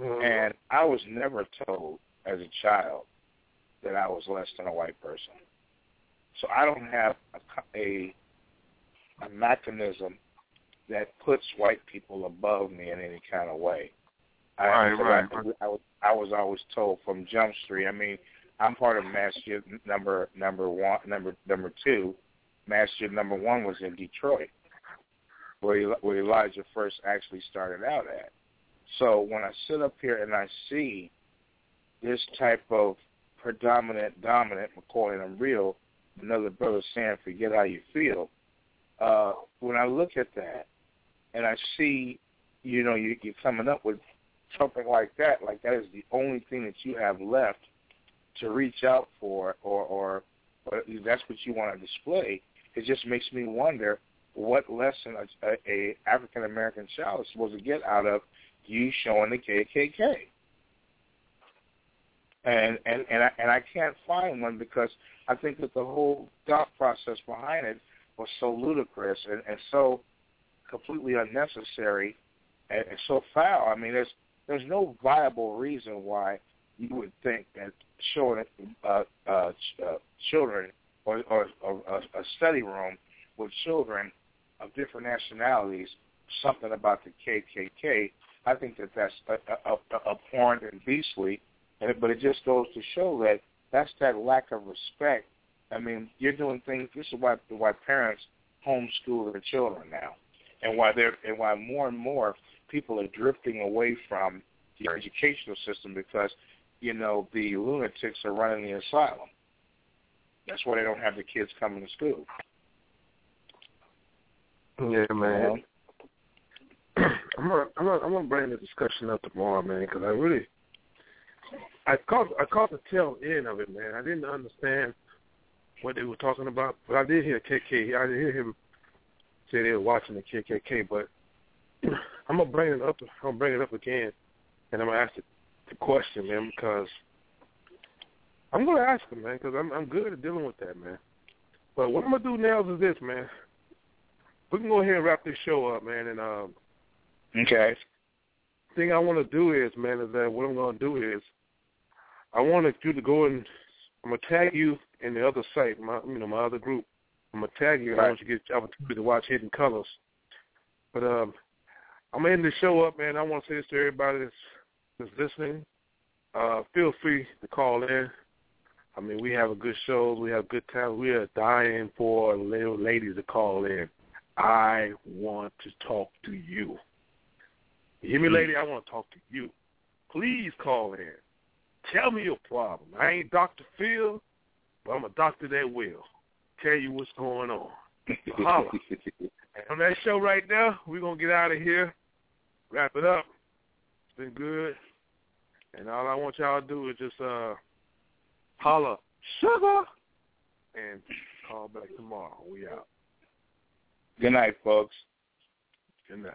Mm-hmm. And I was never told as a child that I was less than a white person. So I don't have a, a, a mechanism that puts white people above me in any kind of way. Right, I, right. I, I, was, I was always told from Jump Street. I mean, I'm part of Masjid number number one, number number two. Masjid number one was in Detroit, where where Elijah first actually started out at. So when I sit up here and I see this type of predominant, dominant, McCoy and I'm real, another brother saying, forget how you feel, uh, when I look at that and I see, you know, you, you're coming up with something like that, like that is the only thing that you have left to reach out for, or or, or that's what you want to display. It just makes me wonder what lesson a, a, a African American child is supposed to get out of you showing the KKK. And and and I, and I can't find one because I think that the whole thought process behind it was so ludicrous and, and so completely unnecessary and, and so foul. I mean, there's there's no viable reason why you would think that showing uh, uh, uh, children or, or, or a study room with children of different nationalities something about the KKK. I think that that's abhorrent and beastly, and, but it just goes to show that that's that lack of respect. I mean, you're doing things. This is why why parents homeschool their children now, and why they're and why more and more people are drifting away from the educational system because you know the lunatics are running the asylum. That's why they don't have the kids coming to school. Yeah, man. I'm gonna, I'm gonna, I'm gonna bring the discussion up tomorrow, man, because I really, I caught, I caught the tail end of it, man. I didn't understand what they were talking about, but I did hear KK. I did hear him say they were watching the KKK, but (clears throat) I'm gonna bring it up. I'm gonna bring it up again, and I'm gonna ask the, the question, man, because I'm gonna ask him, man, because I'm I'm good at dealing with that, man. But what I'm gonna do now is this, man. We can go ahead and wrap this show up, man, and um. Okay. Thing I want to do is, man, is that what I'm gonna do is, I want you to go and I'm gonna tag you in the other site, my you know my other group. I'm gonna tag you. Right. I want you to get the opportunity to watch Hidden Colors. But um, I'm gonna end the show up, man. I want to say this to everybody that's that's listening. Uh, feel free to call in. I mean, we have a good show. We have a good time. We are dying for little ladies to call in. I want to talk to you. You hear me, lady? I want to talk to you. Please call in. Tell me your problem. I ain't Dr. Phil, but I'm a doctor that will tell you what's going on. (laughs) holla. and on that show right now, we're going to get out of here, wrap it up. It's been good. And all I want y'all to do is just uh, holla, sugar, and call back tomorrow. We out. Good night, folks. Good night.